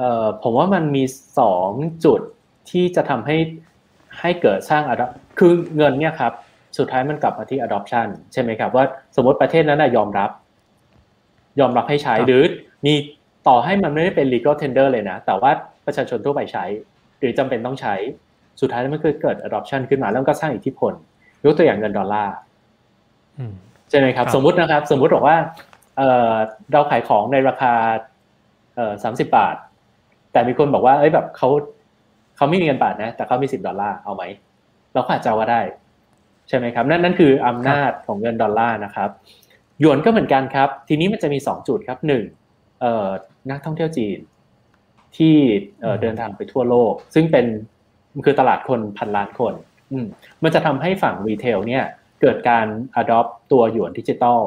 ออผมว่ามันมีสองจุดที่จะทำให้ให้เกิดสร้างอะคือเงินเนี่ยครับ สุดท้ายมันกลับมาที่ adoption ใช่ไหมครับ ว่าสมมติประเทศนั้นยอมรับ ยอมรับให้ใช้หรือมีต่อให้มันไม่ได้เป็น legal tender เลยนะ แต่ว่าประชาชนทั่วไปใช้ หรือจำเป็นต้องใช้ สุดท้ายมันคือเกิด adoption ขึ้นมาแล้วก็สร้างอิทธิพลยกตัวอย่างเงินดอลลาร์ใช่ไหมครับ สมมุตินะครับ สมมุติบอกว่าเราขายของในราคาสามสิบบาท แต่มีคนบอกว่าเอ้ยแบบเขาเขาไม่มีเงินบาทนะ แต่เขามีสิบดอลลาร์เอาไหมเราก็อาจจะว่าได้ ใช่ไหมครับนั่นนั่นคืออำนาจของเงินดอลลาร์นะครับหยวนก็เหมือนกันครับ ทีนี้มันจะมี 2 จุดครับหนึ่งนักท่องเที่ยวจีนที่เดินทางไปทั่วโลก ซึ่งเป็นคือตลาดคนพันล้านคนมันจะทำให้ฝั่ง retail เนี่ยเกิดการ adopt ตัวหยวนดิจิตอล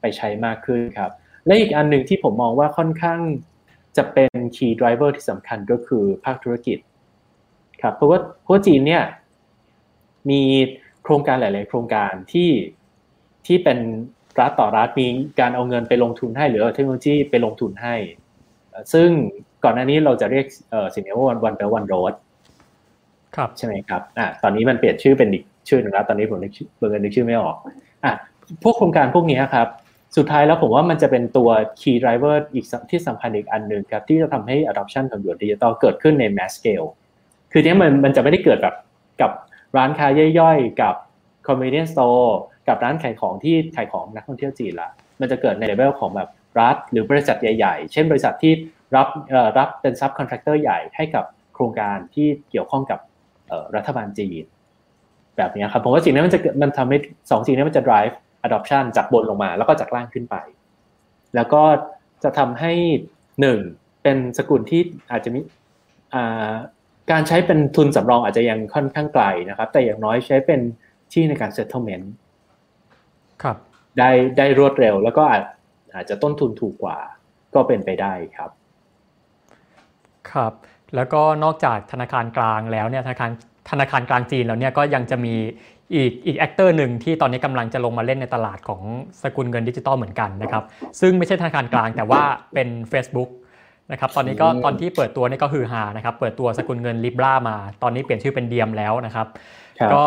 ไปใช้มากขึ้นครับ และอีกอันหนึ่งที่ผมมองว่าค่อนข้างจะเป็น key driver ที่สำคัญก็คือภาคธุรกิจครับเพราะว่าเพราะจีนเนี่ยมี โครงการหลาย ๆ โครงการที่ที่เป็นรัฐต่อรัฐมีการเอาเงินไปลงทุนให้หรือเทคโนโลยีไปลงทุนให้ ซึ่งก่อนหน้านี้เราจะเรียกสิ่งนี้ว่าวันวันเปวันโรดครับใช่ไหมครับอ่าตอนนี้มันเปลี่ยนชื่อเป็นอีกชื่อหนึ่งแล้วตอนนี้ผมนึกเบอร์นึกชื่อไม่ออกอะพวกโครงการพวกนี้ครับ สุดท้ายแล้วผมว่ามันจะเป็นตัว key driver อีกที่สำคัญอีกอันหนึ่งครับ ที่จะทำให้ adoption ของหยวนดิจิตอลเกิดขึ้นใน mass scale คือเนี้มันมันจะไม่ได้เกิดแบบกับ ร้านค้าย่อยๆ กับ convenience store กับร้านขายของที่ขายของนักท่องเที่ยวจีนละมันจะเกิดในเลเวลของแบบรัฐหรือบริษัทใหญ่ ๆ เช่นบริษัทที่รับรับเป็น subcontractor ใหญ่ให้กับโครงการที่เกี่ยวข้องกับรัฐบาลจีน แบบนี้ครับผมว่าสิ่งนี้มันจะมันทำให้สองสิ่งนี้มันจะ drive adoption จากบนลงมา แล้วก็จากล่างขึ้นไป แล้วก็จะทำให้หนึ่งเป็นสกุลที่อาจจะมี การใช้เป็นทุนสำรองอาจจะยังค่อนข้างไกลนะครับ แต่อย่างน้อยใช้เป็นที่ในการ settlement ครับได้ได้รวดเร็วแล้วก็อาจอาจจะต้นทุนถูกกว่า ก็เป็นไปได้ครับ ครับ แล้วก็นอกจากธนาคารกลางแล้วเนี่ยธนาคารธนาคารกลางจีนแล้วเนี่ยก็ยังจะมีอีกอีก actor หนึ่งที่ตอนนี้กำลังจะลงมาเล่นในตลาดของสกุลเงินดิจิตอลเหมือนกันนะครับ ซึ่งไม่ใช่ธนาคารกลางแต่ว่าเป็น Facebook นะครับตอนนี้ก็ตอนที่เปิดตัวนี่ก็คือฮานะครับเปิดตัวสกุลเงิน Libra มา ตอนนี้เปลี่ยนชื่อเป็น Diem แล้วนะครับก็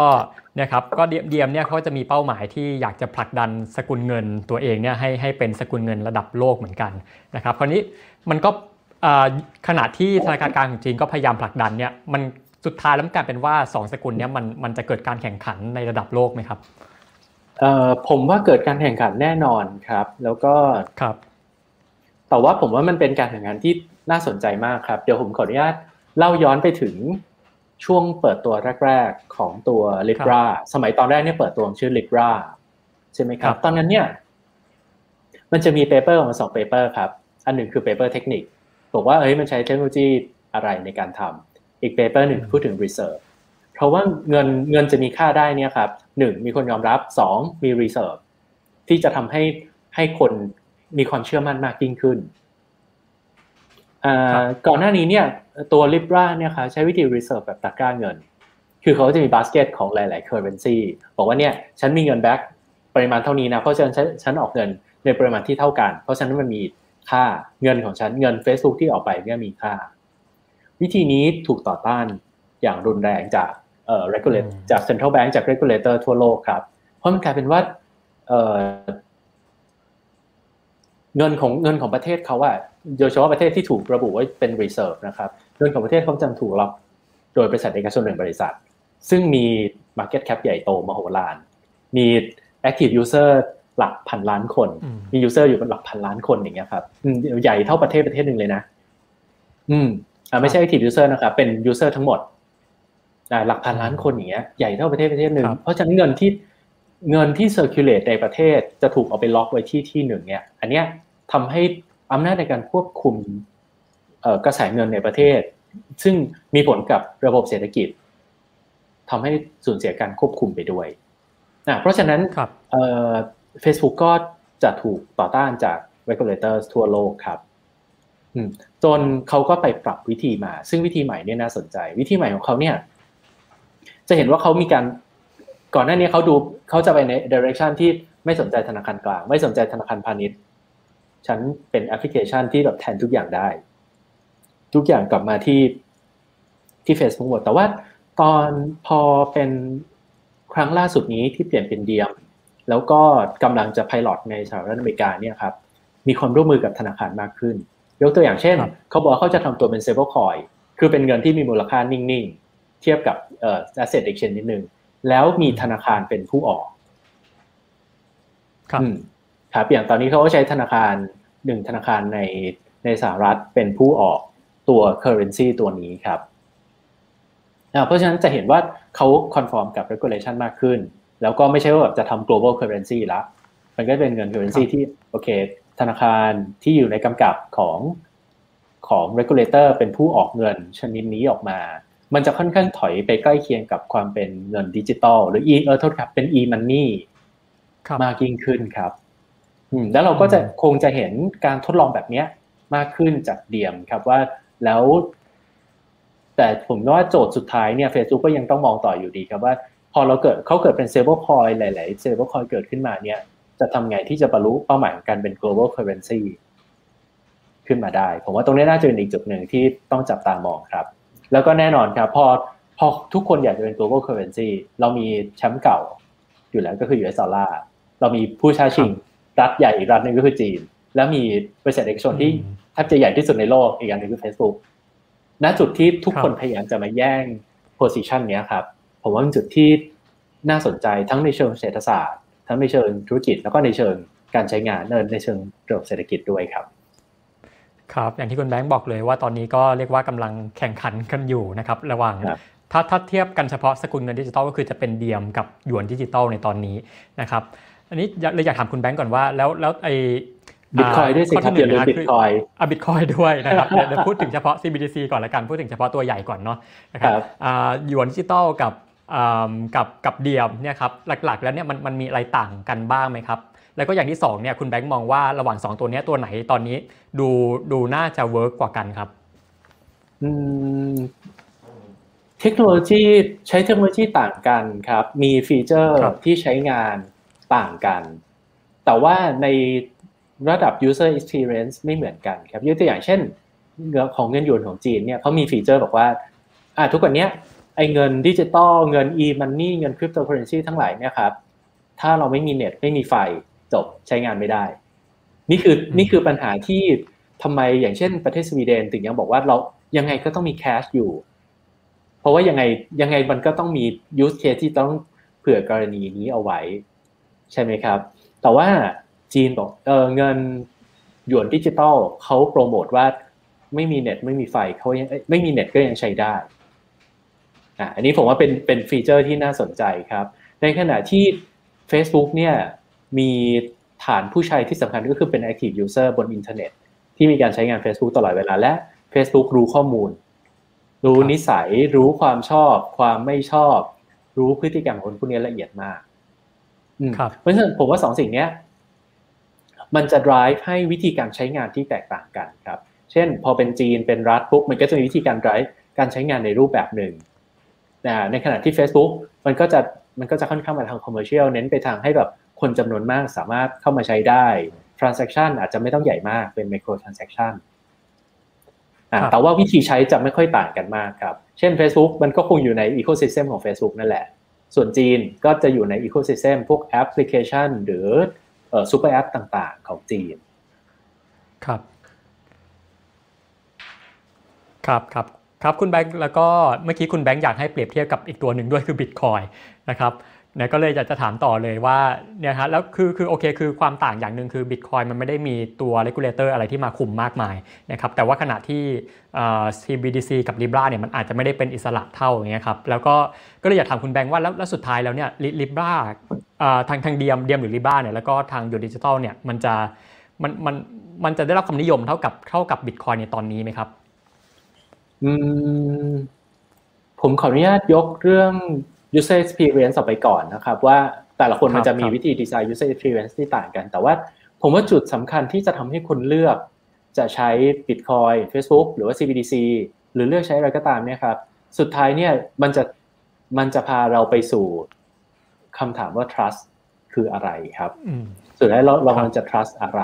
เนี่ยครับก็ Diem เนี่ยเขาจะมีเป้าหมายที่อยากจะผลักดันสกุลเงินตัวเองเนี่ยให้ให้เป็นสกุลเงินระดับโลกเหมือนกันนะครับคราวนี้มันก็ขณะที่ธนาคารกลางของจีนก็พยายามผลักดันเนี่ยมันสุดท้ายแล้วมันกลายเป็นว่า 2 สกุลนี้มันมันจะเกิดการแข่งขันในระดับโลกไหมครับผมว่าเกิดการแข่งขันแน่นอนครับ แล้วก็ครับ แต่ว่าผมว่ามันเป็นการแข่งขันที่น่าสนใจมากครับ เดี๋ยวผมขออนุญาตเล่าย้อนไปถึงช่วงเปิดตัวแรก ๆ ของตัว Libra สมัยตอนแรกเนี่ยเปิดตัวชื่อ Libra ใช่ไหมครับ ตอนนั้นเนี่ย มันจะมี paper ออกมาสอง paper ครับ อันหนึ่งคือ paper เทคนิคบอกว่าเฮ้ยมันใช้เทคโนโลยีอะไรในการทำอีก paper หนึ่งพูดถึง reserve เพราะว่าเงินเงินจะมีค่าได้เนี่ยครับหนึ่งมีคนยอมรับสองมี reserve ที่จะทำให้ให้คน มีความเชื่อมั่นมากยิ่งขึ้นก่อนหน้านี้เนี่ยตัว Libra เนี่ยค่ะใช้วิธี reserve แบบตะกร้าเงิน คือเขาจะมีบาสเกตของหลาย ๆ currency บอกว่าเนี่ยฉันมีเงินแบ็กปริมาณเท่านี้นะเพราะฉะนั้นฉันออกเงินในปริมาณที่เท่ากัน เพราะฉะนั้นมันมีค่าเงินของฉันเงิน Facebook ที่ออกไปเนี่ยมีค่า วิธีนี้ถูกต่อต้านอย่างรุนแรงจากเอ่อ regulate จาก central bank จาก regulator ทั่วโลกครับ เพราะมันกลายเป็นว่าเอ่อ เงินของเงินของประเทศเขาอะโดยเฉพาะประเทศที่ถูกระบุว่าเป็น reserve นะครับเงินของประเทศเขาจะถูกล็อกโดยบริษัทเอกชนหนึ่งบริษัท ซึ่งมี market cap ใหญ่โตมโหฬารมี active user หลักพันล้านคน มี user อยู่เป็นหลักพันล้านคนอย่างเงี้ยครับใหญ่เท่าประเทศประเทศหนึ่งเลยนะ อืมอ่าไม่ใช่ active user นะครับเป็น user ทั้งหมดหลักพันล้านคนอย่างเงี้ยใหญ่เท่าประเทศประเทศหนึ่งเพราะฉะนั้นเงินที่ เงินที่ circulate ในประเทศจะถูกเอาไปล็อกไว้ที่ที่หนึ่งเนี่ย อันเนี้ยทำให้อำนาจในการควบคุมกระแสเงินในประเทศ ซึ่งมีผลกับระบบเศรษฐกิจทำให้สูญเสียการควบคุมไปด้วยนะเพราะฉะนั้นเฟซบุ๊กก็จะถูกต่อต้านจาก regulators ทั่วโลกครับจนเขาก็ไปปรับวิธีมา ซึ่งวิธีใหม่เนี่ยน่าสนใจ วิธีใหม่ของเขาเนี่ย จะเห็นว่าเขามีการ ก่อนหน้านี้เขาดูเขาจะไปใน direction ที่ไม่สนใจธนาคารกลาง ไม่สนใจธนาคารพาณิชย์ ฉันเป็นแอปพลิเคชันที่แบบแทนทุกอย่างได้ ทุกอย่างกลับมาที่ที่ Facebook หมดแต่ว่าตอนพอเป็นครั้งล่าสุดนี้ที่เปลี่ยนเป็น Diem แล้วก็กำลังจะ pilot ในสหรัฐอเมริกาเนี่ยครับมีความร่วมมือกับธนาคารมากขึ้น ยกตัวอย่างเช่น เขาบอกเขาจะทำตัวเป็น stablecoin คือเป็นเงินที่มีมูลค่านิ่ง ๆ เทียบกับเอ่อ asset exchange นิดนึง แล้วมีธนาคารเป็นผู้ออก ครับครับอย่างตอนนี้เขาก็ใช้ธนาคารหนึ่งธนาคารในในสหรัฐเป็นผู้ออกตัว currency ตัวนี้ครับเพราะฉะนั้นจะเห็นว่าเขา conform กับ regulation มากขึ้น แล้วก็ไม่ใช่ว่าแบบจะทำ global currency ละมันก็เป็นเงิน currency ที่โอเค ธนาคารที่อยู่ในกำกับของของ regulator เป็นผู้ออกเงินชนิดนี้ออกมา มันจะค่อนข้างถอยไปใกล้เคียงกับความเป็นเงินดิจิตอลหรือ e เออโทษครับเป็น e money มากยิ่งขึ้นครับแล้วเราก็จะคงจะเห็นการทดลองแบบนี้มากขึ้นจาก Diem ครับว่าแล้ว แต่ผมว่าโจทย์สุดท้ายเนี่ย Facebook ก็ยังต้องมองต่ออยู่ดีครับว่า พอเราเกิดเขาเกิดเป็น stablecoin หลายๆ stablecoin เกิดขึ้นมาเนี่ย จะทำไงที่จะบรรลุเป้าหมายของการเป็น global currency ขึ้นมาได้ ผมว่าตรงนี้น่าจะเป็นอีกจุดหนึ่งที่ต้องจับตามองครับ แล้วก็แน่นอนครับพอพอทุกคนอยากจะเป็น global currency เรามีแชมป์เก่าอยู่แล้วก็คือ US ดอลลาร์เรามีผู้ชาชิงรัฐใหญ่อีกรัฐหนึ่งก็คือจีน แล้วมีบริษัทเอกชนที่แทบจะใหญ่ที่สุดในโลกอีกอย่างหนึ่งคือ Facebook ณจุดที่ทุกคนพยายามจะมาแย่ง position นี้ครับผมว่าเป็นจุดที่น่าสนใจทั้งในเชิงเศรษฐศาสตร์ ทั้งในเชิงธุรกิจแล้วก็ในเชิงการใช้งานในเชิงระบบเศรษฐกิจด้วยครับ ครับอย่างที่คุณแบงค์บอกเลยว่าตอนนี้ก็เรียกว่ากำลังแข่งขันกันอยู่นะครับระหว่างถ้าถ้าเทียบกันเฉพาะสกุลเงินดิจิตอลก็คือจะเป็น Diem กับหยวนดิจิตอลในตอนนี้นะครับอันนี้เลยอยากถามคุณแบงค์ก่อนว่าแล้วแล้วไอบิตคอยน์ด้วยสิครับเดี๋ยวบิตคอยน์อะบิตคอยน์ด้วยนะครับเดี๋ยวพูดถึงเฉพาะ CBDC ก่อนละกันพูดถึงเฉพาะตัวใหญ่ก่อนเนาะนะครับหยวนดิจิตอลกับกับกับเดียมเนี่ยครับหลักๆแล้วเนี่ยมันมันมีอะไรต่างกันบ้างไหมครับ แล้วก็อย่างที่2เนี่ยคุณแบงค์มองว่าระหว่าง 2 ตัวนี้ตัวไหนตอนนี้ดูดูน่าจะเวิร์กกว่ากันครับเทคโนโลยีใช้เทคโนโลยีต่างกันครับ มีฟีเจอร์ที่ใช้งานต่างกัน แต่ว่าในระดับ user experience ไม่เหมือนกันครับยกตัวอย่างเช่นของเงินหยวนของจีนเนี่ยเขามีฟีเจอร์บอกว่าอ่าทุกวันนี้ไอเงินดิจิตอลเงิน e-money เงินคริปโตเคอเรนซีทั้งหลายเนี่ยครับถ้าเราไม่มีเน็ตไม่มีไฟ จบใช้งานไม่ได้ นี่คือนี่คือปัญหาที่ทำไมอย่างเช่น ประเทศสวีเดนถึงยังบอกว่าเรายังไงก็ต้องมี cash อยู่ เพราะว่ายังไงยังไงมันก็ต้องมี use case ที่ต้องเผื่อกรณีนี้เอาไว้ ใช่ไหมครับ แต่ว่าจีนบอกเออเงินหยวนดิจิตอลเขาโปรโมทว่าไม่มีเน็ตไม่มีไฟเขายังไม่มีเน็ตก็ยังใช้ได้อะอันนี้ผมว่าเป็นเป็น feature ที่น่าสนใจครับ ในขณะที่ Facebook เนี่ย มีฐานผู้ใช้ที่สำคัญก็คือเป็น active user บนอินเทอร์เน็ต ที่มีการใช้งาน Facebook ตลอดเวลา และ Facebook รู้ข้อมูล รู้นิสัย รู้ความชอบ ความไม่ชอบ รู้พฤติกรรมของคนพวกนี้ละเอียดมากเพราะฉะนั้นผมว่าสองสิ่งนี้มันจะ drive ให้วิธีการใช้งานที่แตกต่างกันครับ เช่น พอเป็นจีนเป็นรัฐปุ๊บมันก็จะมีวิธีการ drive การใช้งานในรูปแบบหนึ่งในขณะที่ Facebook มันก็จะมันก็จะค่อนข้างมาทาง commercial เน้นไปทางให้แบบ คนจำนวนมากสามารถเข้ามาใช้ได้ transaction อาจจะไม่ต้องใหญ่มากเป็น micro transaction แต่ว่าวิธีใช้จะไม่ค่อยต่างกันมากครับ เช่น Facebook มันก็คงอยู่ใน ecosystem ของ Facebook นั่นแหละ ส่วนจีนก็จะอยู่ใน ecosystem พวกแอปพลิเคชัน หรือ super app ต่างๆ ของจีน ครับ ครับครับครับคุณแบงค์แล้วก็เมื่อกี้คุณแบงค์อยากให้เปรียบเทียบกับอีกตัวหนึ่งด้วยคือบิตคอยน์นะครับ เนี่ยก็เลยอยากจะถามต่อเลยว่าเนี่ยฮะแล้วคือคือโอเคคือความต่างอย่างหนึ่งคือบิตคอยน์มันไม่ได้มีตัว regulator อะไรที่มาคุมมากมายนะครับแต่ว่าขณะที่ CBDC กับ Libra เนี่ยมันอาจจะไม่ได้เป็นอิสระเท่าอย่างเงี้ยครับแล้วก็ก็เลยอยากถามคุณแบงค์ว่าแล้วแล้วสุดท้ายแล้วเนี่ย Libra ทางทางเดียมเดียมหรือ Libra เนี่ยแล้วก็ทางยูดิจิทัลเนี่ยมันจะมันมันมันจะได้รับความนิยมเท่ากับเท่ากับบิตคอยในตอนนี้ไหมครับอืมผมขออนุญาตยกเรื่อง user experience ออกไปก่อนนะครับ ว่าแต่ละคนมันจะมีวิธีดีไซน์ user experience ที่ต่างกัน แต่ว่าผมว่าจุดสำคัญที่จะทำให้คนเลือก จะใช้ Bitcoin Facebook หรือว่า CBDC หรือเลือกใช้อะไรก็ตามเนี่ยครับ สุดท้ายเนี่ยมันจะมันจะพาเราไปสู่คำถามว่า trust คืออะไรครับสุดท้ายเราเราจะ trust อะไร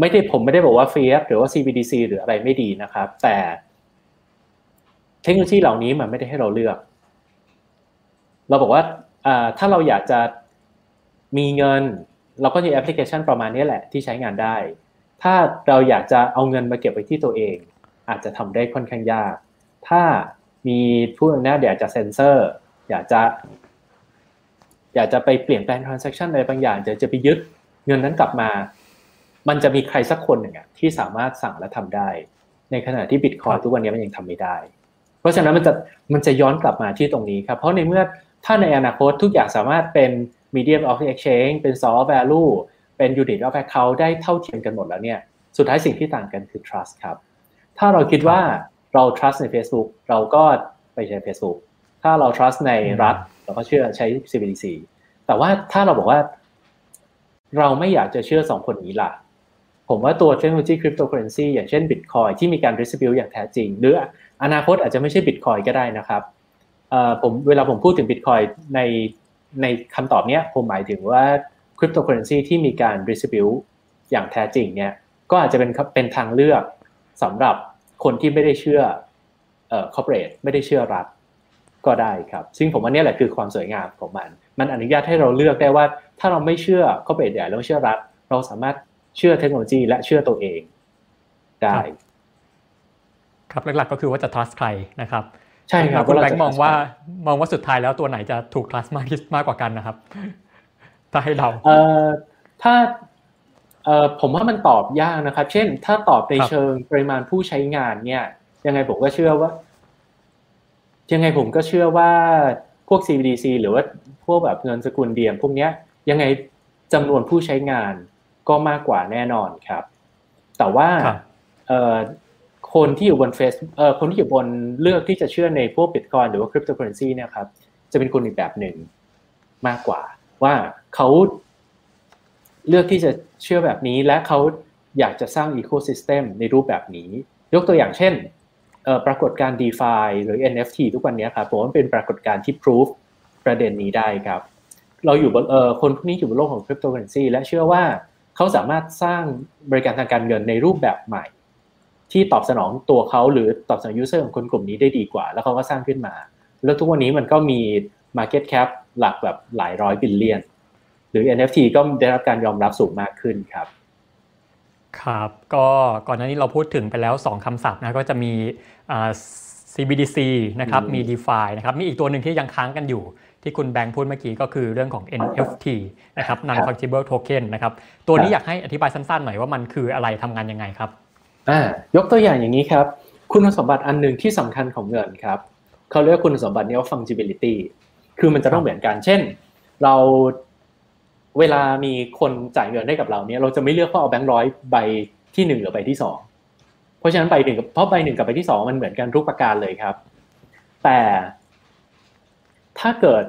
ไม่ได้ผมไม่ได้บอกว่า Fiat หรือว่า CBDC หรืออะไรไม่ดีนะครับ แต่เทคโนโลยีเหล่านี้มันไม่ได้ให้เราเลือก เราบอกว่าถ้าเราอยากจะมีเงิน เราก็มีแอปพลิเคชันประมาณนี้แหละที่ใช้งานได้ ถ้าเราอยากจะเอาเงินมาเก็บไว้ที่ตัวเอง อาจจะทำได้ค่อนข้างยาก ถ้ามีผู้อำนาจอยากจะเซ็นเซอร์ อยากจะ อยากจะไปเปลี่ยนแปลง transaction อะไรบางอย่างจะจะไปยึดเงินนั้นกลับมา มันจะมีใครสักคนหนึ่งอะที่สามารถสั่งและทำได้ ในขณะที่บิตคอยน์ทุกวันนี้มันยังทำไม่ได้ เพราะฉะนั้นมันจะมันจะย้อนกลับมาที่ตรงนี้ครับ เพราะในเมื่อ ถ้าในอนาคตทุกอย่างสามารถเป็น medium of exchange เป็น soft value เป็น unit of account ได้เท่าเทียมกันหมดแล้วเนี่ย สุดท้ายสิ่งที่ต่างกันคือ trust ครับ ถ้าเราคิดว่าเรา trust ใน Facebook เราก็ไปใช้ Facebook ถ้าเรา trust ในรัฐ เราก็เชื่อใช้ CBDC แต่ว่าถ้าเราบอกว่า เราไม่อยากจะเชื่อสองคนนี้ล่ะ ผมว่าตัวเทคโนโลยีคริปโตเคอเรนซีอย่างเช่น Bitcoin ที่มีการ distribute อย่างแท้จริง หรืออนาคตอาจจะไม่ใช่บิตคอยก็ได้นะครับ ผมเวลาผมพูดถึงบิตคอยในในคำตอบนี้ผมหมายถึงว่าคริปโตเคอเรนซีที่มีการ distribute อย่างแท้จริงเนี่ยก็อาจจะเป็นเป็นทางเลือกสำหรับคนที่ไม่ได้เชื่อเอ่อ corporate ไม่ได้เชื่อรัฐก็ได้ครับ ซึ่งผมว่านี่แหละคือความสวยงามของมัน มันอนุญาตให้เราเลือกได้ว่า ถ้าเราไม่เชื่อ corporate ใหญ่เราเชื่อรัฐ เราสามารถเชื่อเทคโนโลยีและเชื่อตัวเองได้ ครับหลักๆก็คือว่าจะ trust ใครนะครับ ใช่ครับคุณแบงค์มองว่ามองว่าสุดท้ายแล้วตัวไหนจะถูก trust มากที่มากกว่ากันนะครับ ถ้าให้เราเอ่อถ้าเอ่อผมว่ามันตอบยากนะครับ เช่น ถ้าตอบในเชิงปริมาณผู้ใช้งานเนี่ย ยังไงผมก็เชื่อว่า ยังไงผมก็เชื่อว่าพวก CBDC หรือว่าพวกแบบเงินสกุลเดียมพวกเนี้ยยังไงจำนวนผู้ใช้งานก็มากกว่าแน่นอนครับ แต่ว่า คนที่อยู่บนเฟซเอ่อคนที่อยู่บนเลือกที่จะเชื่อในพวกบิตคอยน์หรือว่าคริปโตเคอเรนซีเนี่ยครับจะเป็นคนอีกแบบหนึ่งมากกว่า ว่าเขาเลือกที่จะเชื่อแบบนี้และเขาอยากจะสร้าง ecosystem ในรูปแบบนี้ ยกตัวอย่างเช่นปรากฏการณ์ DeFi หรือ NFT ทุกวันนี้ครับผมว่าเป็นปรากฏการณ์ที่พิสูจน์ประเด็นนี้ได้ครับ เราอยู่บนเอ่อคนพวกนี้อยู่บนโลกของคริปโตเคอเรนซีและเชื่อว่าเขาสามารถสร้างบริการทางการเงินในรูปแบบใหม่ ที่ตอบสนองตัวเขาหรือตอบสนอง user ของคนกลุ่มนี้ได้ดีกว่า แล้วเขาก็สร้างขึ้นมา แล้วทุกวันนี้มันก็มี Market Cap หลักแบบหลายร้อย billion หรือ NFT ก็ได้รับการยอมรับสูงมากขึ้นครับ ครับ ก็ก่อนหน้านี้เราพูดถึงไปแล้ว 2คำศัพท์นะก็จะมี CBDC นะครับมี DeFi นะครับมีอีกตัวหนึ่งที่ยังค้างกันอยู่ที่คุณแบงค์พูดเมื่อกี้ก็คือเรื่องของ NFT นะครับ Non Fungible Token นะครับ ตัวนี้อยากให้อธิบายสั้นๆหน่อยว่ามันคืออะไรทำงานยังไงครับ อ่ายกตัวอย่างอย่างนี้ครับ คุณสมบัติอันหนึ่งที่สำคัญของเงินครับเขาเรียกคุณสมบัตินี้ว่า fungibility คือมันจะต้องเหมือนกัน เช่น เราเวลามีคนจ่ายเงินให้กับเราเนี่ยเราจะไม่เลือกว่าเอาแบงค์ร้อยใบที่หนึ่งหรือใบที่สองเพราะฉะนั้นใบหนึ่งเพราะใบหนึ่งกับใบที่สองมันเหมือนกันทุกประการเลยครับ แต่ถ้าเกิด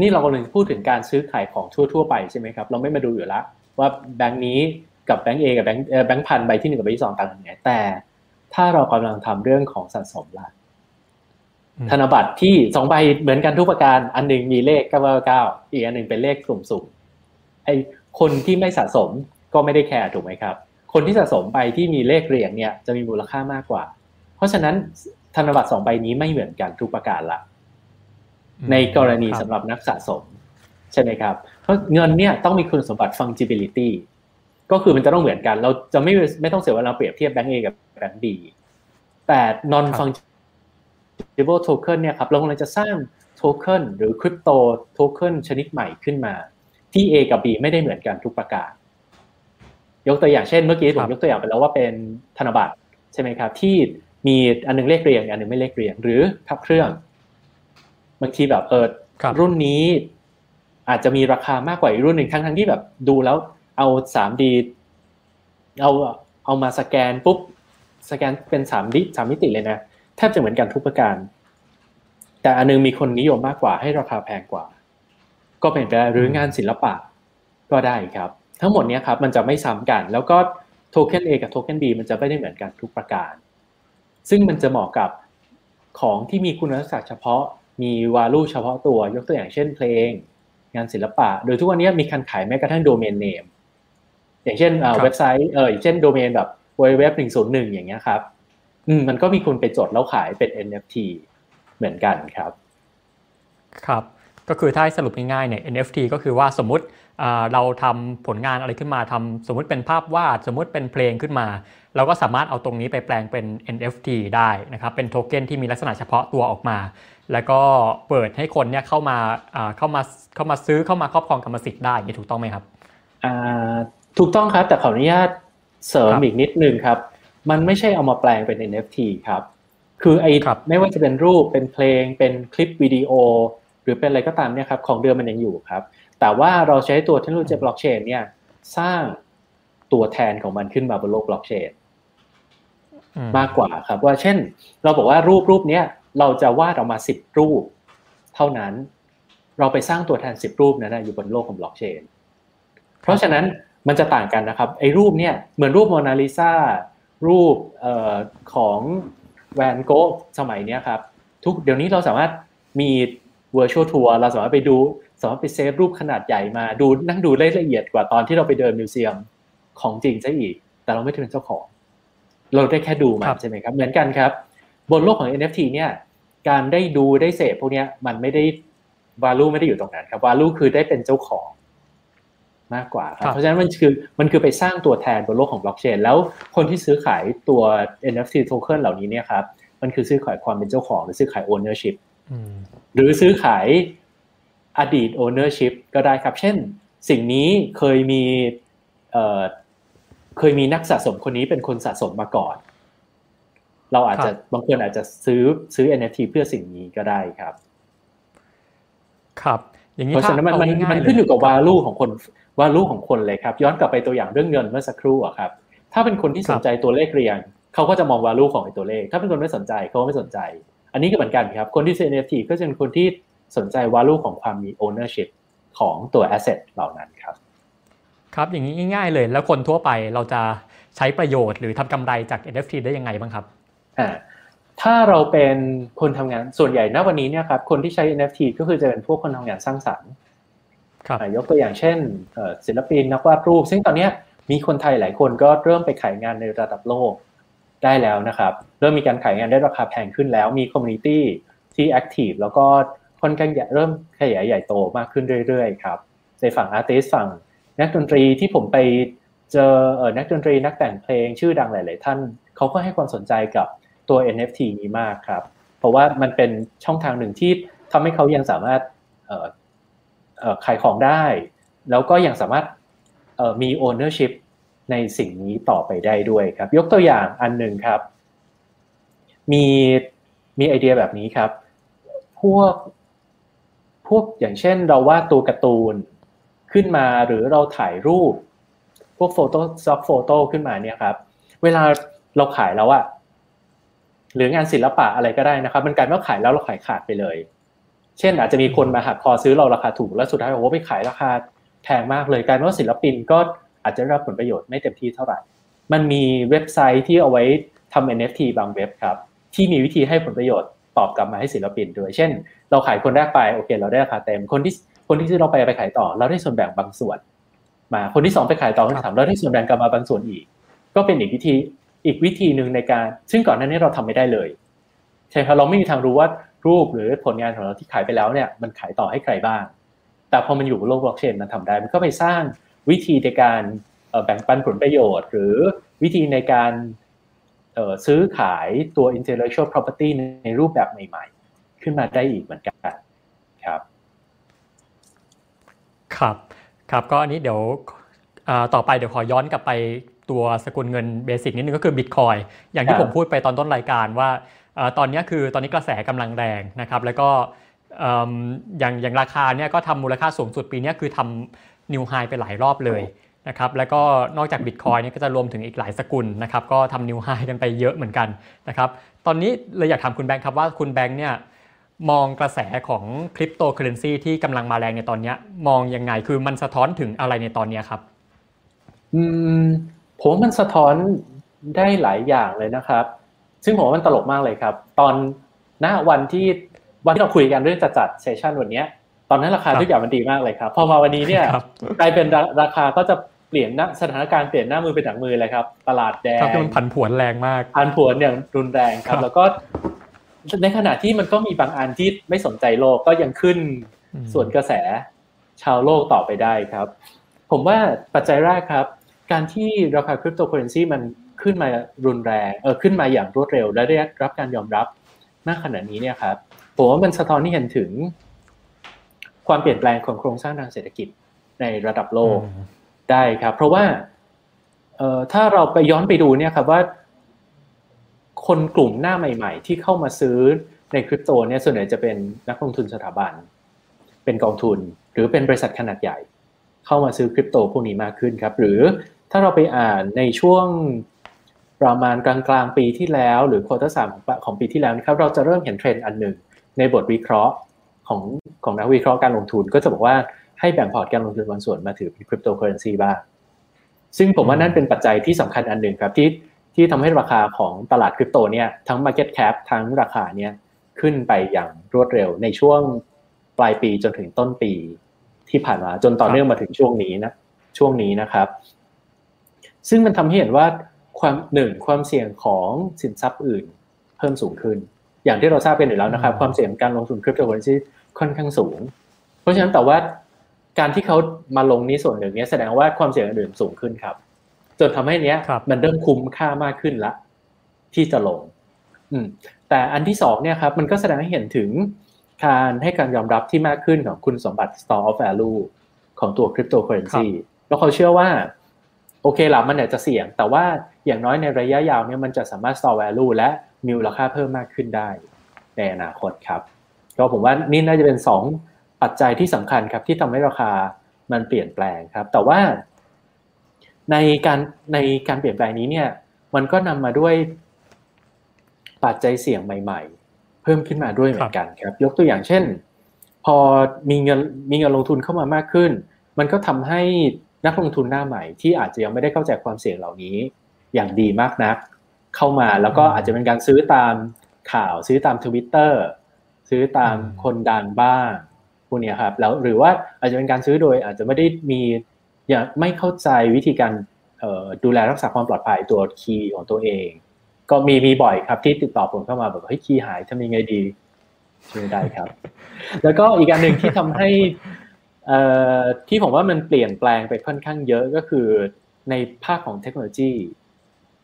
นี่เรากำลังพูดถึงการซื้อขายของทั่ว ๆ ไปใช่ไหมครับ เราไม่มาดูอยู่แล้วว่าแบงค์นี้ กับแบงก์เอกับแบงก์แบงก์พันใบที่หนึ่งกับใบที่สองต่างกันไงแต่ถ้าเรากำลังทำเรื่องของสะสมล่ะธนบัตรที่สองใบเหมือนกันทุกประการอันหนึ่งมีเลขเก้าเก้าอีกอันหนึ่งเป็นเลขกลุ่มสุ่มไอคนที่ไม่สะสมก็ไม่ได้แคร์ถูกไหมครับ คนที่สะสมไปที่มีเลขเรียงเนี่ยจะมีมูลค่ามากกว่า เพราะฉะนั้นธนบัตรสองใบนี้ไม่เหมือนกันทุกประการละในกรณีสำหรับนักสะสม ใช่ไหมครับ เพราะเงินเนี่ยต้องมีคุณสมบัติ fungibility ก็คือมันจะต้องเหมือนกัน เราจะไม่ไม่ต้องเสียเวลาเปรียบเทียบแบงก์เอกับแบงก์บีแต่ non fungible token เนี่ยครับเรากำลังจะสร้างโทเค็นหรือคริปโตโทเค็นชนิดใหม่ขึ้นมา ที่ A กับ B ไม่ได้เหมือนกันทุกประการยกตัวอย่างเช่นเมื่อกี้ผมยกตัวอย่างไปแล้วว่าเป็นธนบัตรใช่ไหมครับ ที่มีอันนึงเลขเรียงอันนึงไม่เลขเรียง หรือพับเครื่อง บางทีแบบเออรุ่นนี้อาจจะมีราคามากกว่าอีกรุ่นหนึ่งทั้งทั้งที่แบบ ดูแล้ว เอาสามดีเอาเอามาสแกนปุ๊บสแกนเป็นสามดิสามมิติเลยนะแทบจะเหมือนกันทุกประการ แต่อันนึงมีคนนิยมมากกว่าให้ราคาแพงกว่า ก็เป็นไปได้หรืองานศิลปะก็ได้ครับ ทั้งหมดนี้ครับมันจะไม่ซ้ำกัน แล้วก็โทเค็น A กับโทเค็น B มันจะไม่ได้เหมือนกันทุกประการ ซึ่งมันจะเหมาะกับของที่มีคุณลักษณะเฉพาะมีวาลูเฉพาะตัวยกตัวอย่างเช่นเพลง งานศิลปะ โดยทุกวันนี้มีการขายแม้กระทั่งโดเมนเนม อย่างเช่นเว็บไซต์เอออย่างเช่นโดเมนแบบ www หนึ่งศูนย์หนึ่งอย่างเงี้ยครับอืมมันก็มีคนไปจดแล้วขายเป็น NFT เหมือนกันครับ ครับ ก็คือถ้าสรุปง่ายๆเนี่ย NFT ก็คือว่าสมมุติเราทำผลงานอะไรขึ้นมาทำสมมุติเป็นภาพวาด สมมุติเป็นเพลงขึ้นมา เราก็สามารถเอาตรงนี้ไปแปลงเป็น NFT ได้นะครับ เป็นโทเค็นที่มีลักษณะเฉพาะตัวออกมา แล้วก็เปิดให้คนเนี่ยเข้ามาเข้ามาเข้ามาซื้อเข้ามาครอบครองกรรมสิทธิ์ได้นี่ถูกต้องไหมครับ ถูกต้องครับ แต่ขออนุญาตเสริมอีกนิดนึงครับ มันไม่ใช่เอามาแปลงเป็น NFT ครับ คือไอ้ไม่ว่าจะเป็นรูปเป็นเพลง เป็นคลิปวิดีโอ หรือเป็นอะไรก็ตามเนี่ยครับของเดิมมันยังอยู่ครับ แต่ว่าเราใช้ตัวเทคโนโลยีบล็อกเชนเนี่ยสร้างตัวแทนของมันขึ้นมาบนโลกบล็อกเชนมากกว่าครับ ว่าเช่น เราบอกว่ารูปรูปเนี้ยเราจะวาดออกมาสิบรูป เท่านั้น เราไปสร้างตัวแทนสิบรูปนั้นอยู่บนโลกของบล็อกเชนเพราะฉะนั้น มันจะต่างกันนะครับไอ้รูปเนี่ยเหมือนรูปโมนาลิซารูปออของแวนโก๊ะสมัยนี้ครับทุกเดี๋ยวนี้เราสามารถมี virtual tour เราสามารถไปดูสามารถไป save รูปขนาดใหญ่มาดูนั่งดูละเอียดกว่าตอนที่เราไปเดิน museum ของจริงซะอีก แต่เราไม่ได้เป็นเจ้าของ เราได้แค่ดูมาใช่ไหมครับ เหมือนกันครับ บนโลกของ NFT เนี่ยการได้ดูได้เสพพวกนี้มันไม่ได้ value ไม่ได้อยู่ตรงนั้นครับ value คือได้เป็นเจ้าของ มากกว่าครับเพราะฉะนั้นมันคือมันคือไปสร้างตัวแทนบนโลกของบล็อกเชนแล้วคนที่ซื้อขายตัว NFT token เหล่านี้เนี่ยครับมันคือซื้อขายความเป็นเจ้าของ หรือซื้อขาย ownership หรือซื้อขายอดีต ownership ก็ได้ครับ เช่น สิ่งนี้เคยมีเคยมีนักสะสมคนนี้เป็นคนสะสมมาก่อน เราอาจจะบางคนอาจจะซื้อซื้อ NFT เพื่อสิ่งนี้ก็ได้ครับ ครับ อย่างนี้เพราะฉะนั้นมันมันขึ้นอยู่กับวาลูของคน วาลูของคนเลยครับ ย้อนกลับไปตัวอย่างเรื่องเงินเมื่อสักครู่อะครับ ถ้าเป็นคนที่สนใจตัวเลขเรียงเขาก็จะมองวาลูของไอ้ตัวเลข ถ้าเป็นคนไม่สนใจเขาไม่สนใจ อันนี้ก็เหมือนกันครับ คนที่ซื้อ NFT ก็จะเป็นคนที่สนใจวาลูของความมี ownership ของตัว asset เหล่านั้นครับ ครับอย่างนี้ง่ายๆเลย แล้วคนทั่วไปเราจะใช้ประโยชน์หรือทำกำไรจาก NFT ได้ยังไงบ้างครับอ่าถ้าเราเป็นคนทำงานส่วนใหญ่ณวันนี้เนี่ยครับคนที่ใช้ NFT ก็คือจะเป็นพวกคนทำงานสร้างสรรค์ ยกตัวอย่างเช่นศิลปินนักวาดรูป ซึ่งตอนนี้มีคนไทยหลายคนก็เริ่มไปขายงานในระดับโลกได้แล้วนะครับ เริ่มมีการขายงานได้ราคาแพงขึ้นแล้ว มี communityที่แอคทีฟแล้วก็ค่อนข้างเริ่มขยายใหญ่โตมากขึ้นเรื่อยๆครับในฝั่งอาร์ติสฝั่งนักดนตรีที่ผมไปเจอเออนักดนตรีนักแต่งเพลงชื่อดังหลาย ๆ ท่านเขาก็ให้ความสนใจกับตัว NFT นี้มากครับ เพราะว่ามันเป็นช่องทางหนึ่งที่ทำให้เขายังสามารถ ขายของได้ แล้วก็ยังสามารถมี ownership ในสิ่งนี้ต่อไปได้ด้วยครับ ยกตัวอย่างอันหนึ่งครับ มีมีไอเดียแบบนี้ครับ พวกพวกอย่างเช่นเราวาดตัวการ์ตูนขึ้นมาหรือเราถ่ายรูป พวกโฟโต้ซ็อกโฟโต้ขึ้นมาเนี่ยครับ เวลาเราขายแล้วอะหรืองานศิลปะอะไรก็ได้นะครับ มันกลายว่าขายแล้วเราขายขาดไปเลย เช่นอาจจะมีคนมาหักคอซื้อเราราคาถูกแล้วสุดท้ายโอ้โหไปขายราคาแพงมากเลยกลายเป็นว่าศิลปินก็อาจจะได้รับผลประโยชน์ไม่เต็มที่เท่าไหร่ มันมีเว็บไซต์ที่เอาไว้ทำ NFT บางเว็บครับ ที่มีวิธีให้ผลประโยชน์ตอบกลับมาให้ศิลปินด้วย เช่น เราขายคนแรกไปโอเค เราได้ราคาเต็มคนที่คนที่ซื้อเราไปไปขายต่อ เราได้ส่วนแบ่งบางส่วน มาคนที่สองไปขายต่อคนที่สามเราได้ส่วนแบ่งกลับมาบางส่วนอีก ก็เป็นอีกวิธีอีกวิธีหนึ่งในการ ซึ่งก่อนหน้านี้เราทำไม่ได้เลยใช่ครับเราไม่มีทางรู้ว่า รูปหรือผลงานของเราที่ขายไปแล้วเนี่ยมันขายต่อให้ใครบ้าง แต่พอมันอยู่บนโลกบล็อกเชนมันทำได้ มันก็ไปสร้างวิธีในการแบ่งปันผลประโยชน์ หรือวิธีในการซื้อขายตัว intellectual property ในรูปแบบใหม่ ๆ ขึ้นมาได้อีกเหมือนกันครับ ครับครับก็อันนี้เดี๋ยวต่อไปเดี๋ยวขอย้อนกลับไปตัวสกุลเงินเบสิกนิดนึงก็คือบิตคอยอย่างที่ผมพูดไปตอนต้นรายการว่า ตอนนี้คือตอนนี้กระแสกำลังแรงนะครับแล้วก็อย่างอย่างราคาเนี่ยก็ทำมูลค่าสูงสุดปีนี้คือทำ new high ไปหลายรอบเลยนะครับแล้วก็นอกจากบิตคอยน์นี่ก็จะรวมถึงอีกหลายสกุลนะครับก็ทำ new high กันไปเยอะเหมือนกันนะครับตอนนี้เลยอยากถามคุณแบงค์ครับว่าคุณแบงค์เนี่ยมองกระแสของคริปโตเคอเรนซีที่กำลังมาแรงในตอนนี้มองยังไงคือมันสะท้อนถึงอะไรในตอนนี้ครับอืมผมมันสะท้อนได้หลายอย่างเลยนะครับ ซึ่งผมว่ามันตลกมากเลยครับ ตอนหน้าวันที่วันที่เราคุยกันเรื่องจะจัด session วันนี้ตอนนั้นราคาทุกอย่างมันดีมากเลยครับ พอมาวันนี้เนี่ยกลายเป็นราคาก็จะเปลี่ยนนะสถานการณ์เปลี่ยนหน้ามือเป็นหลังมือเลยครับ ตลาดแดงมันผันผวนแรงมากผันผวนอย่างรุนแรงครับ แล้วก็ในขณะที่มันก็มีบางอันที่ไม่สนใจโลกก็ยังขึ้นสวนกระแสชาวโลกต่อไปได้ครับ ผมว่าปัจจัยแรกครับ การที่ราคาคริปโตเคอเรนซีมัน ขึ้นมารุนแรงเออขึ้นมาอย่างรวดเร็ว และได้รับการยอมรับณขณะนี้เนี่ยครับผมว่ามันสะท้อนที่เห็นถึง ความเปลี่ยนแปลงของโครงสร้างทางเศรษฐกิจในระดับโลกได้ครับ เพราะว่าเอ่อถ้าเราไปย้อนไปดูเนี่ยครับว่า คนกลุ่มหน้าใหม่ ๆ ที่เข้ามาซื้อในคริปโตเนี่ยส่วนใหญ่จะเป็นนักลงทุนสถาบัน เป็นกองทุน หรือเป็นบริษัทขนาดใหญ่ เข้ามาซื้อคริปโตพวกนี้มากขึ้นครับ หรือถ้าเราไปอ่านในช่วง ประมาณกลางๆปีที่แล้ว หรือ quarter สามของปีที่แล้วนะครับเราจะเริ่มเห็นเทรนด์อันหนึ่งในบทวิเคราะห์ของของนักวิเคราะห์การลงทุน ก็จะบอกว่าให้แบ่งพอร์ตการลงทุนบางส่วนมาถือเป็นคริปโตเคอเรนซีบ้างซึ่งผมว่านั่นเป็นปัจจัยที่สำคัญอันหนึ่งครับที่ที่ทำให้ราคาของตลาดคริปโตเนี่ยทั้ง Market Cap ทั้งราคาเนี่ยขึ้นไปอย่างรวดเร็วในช่วงปลายปีจนถึงต้นปีที่ผ่านมาจนต่อเนื่องมาถึงช่วงนี้นะช่วงนี้นะครับ ซึ่งมันทำให้เห็นว่า ความหนึ่งความเสี่ยงของสินทรัพย์อื่น เพิ่มสูงขึ้น อย่างที่เราทราบกันอยู่แล้วนะครับ ความเสี่ยงการลงทุนคริปโตเคอเรนซีค่อนข้างสูง เพราะฉะนั้นแต่ว่าการที่เขามาลงนี้ส่วนหนึ่งเนี้ยแสดงว่าความเสี่ยงอื่นสูงขึ้นครับ จนทำให้เนี้ยมันเริ่มคุ้มค่ามากขึ้นละ ที่จะลง อืม แต่อันที่สองเนี่ยครับ มันก็แสดงให้เห็นถึงการให้การยอมรับที่มากขึ้นของคุณสมบัติ store of value ของตัวคริปโตเคอเรนซีแล้วเขาเชื่อว่า โอเคละมันอาจจะเสี่ยง แต่ว่าอย่างน้อยในระยะยาวเนี่ยมันจะสามารถ store value และมีมูลค่าเพิ่มมากขึ้นได้ ในอนาคตครับก็ผมว่านี่น่าจะเป็นสองปัจจัยที่สำคัญครับที่ทำให้ราคามันเปลี่ยนแปลงครับ แต่ว่า ในการในการเปลี่ยนแปลงนี้เนี่ย มันก็นำมาด้วยปัจจัยเสี่ยงใหม่ ๆ เพิ่มขึ้นมาด้วยเหมือนกันครับ ยกตัวอย่างเช่น พอมีเงินมีเงินลงทุนเข้ามามากขึ้น มันก็ทำให้ นักลงทุนหน้าใหม่ที่อาจจะยังไม่ได้เข้าใจความเสี่ยงเหล่านี้ อย่างดีมากนัก เข้ามาแล้วก็อาจจะเป็นการซื้อตามข่าวซื้อตามทวิตเตอร์ซื้อตามคนดังบ้างพวกนี้ครับแล้วหรือว่าอาจจะเป็นการซื้อโดยอาจจะไม่ได้มีอย่างไม่เข้าใจวิธีการดูแลรักษาความปลอดภัยตัวคีย์ของตัวเอง ก็มีมีบ่อยครับที่ติดต่อผมเข้ามาแบบเฮ้ยคีย์หายทำยังไงดีช่วยได้ครับ แล้วก็อีกอันหนึ่งที่ทำให้ ที่ผมว่ามันเปลี่ยนแปลงไปค่อนข้างเยอะก็คือในภาคของเทคโนโลยี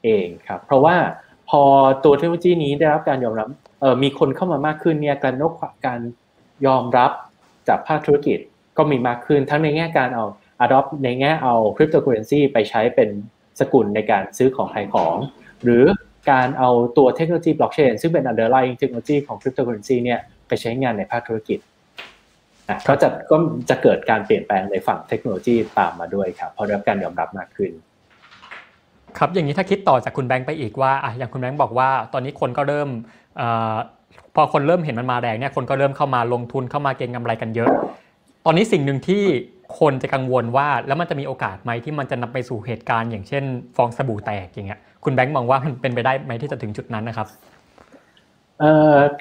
เองครับ เพราะว่าพอตัวเทคโนโลยีนี้ได้รับการยอมรับมีคนเข้ามามากขึ้นเนี่ยการนกการยอมรับจากภาคธุรกิจก็มีมากขึ้น ทั้งในแง่การเอา adopt ในแง่เอาคริปโตเคอเรนซีไปใช้เป็นสกุลในการซื้อของขายของ หรือการเอาตัวเทคโนโลยีบล็อกเชนซึ่งเป็น underlying เทคโนโลยีของคริปโตเคอเรนซีเนี่ยไปใช้งานในภาคธุรกิจ ก็จะก็จะเกิดการเปลี่ยนแปลงในฝั่งเทคโนโลยีตามมาด้วยครับเพราะได้รับการยอมรับมากขึ้น ครับอย่างนี้ถ้าคิดต่อจากคุณแบงค์ไปอีกว่าอะอย่างคุณแบงค์บอกว่า ตอนนี้คนก็เริ่มอพอคนเริ่มเห็นมันมาแรงเนี่ยคนก็เริ่มเข้ามาลงทุนเข้ามาเก็งกาไรกันเยอะ ตอนนี้สิ่งหนึ่งที่คนจะกังวลว่าแล้วมันจะมีโอกาสไหมที่มันจะนำไปสู่เหตุการณ์ อย่างเช่น ฟองสบู่แตกอย่างเงี้ยคุณแบงค์มองว่ามันเป็นไปได้ไหมที่จะถึงจุดนั้นนะครับ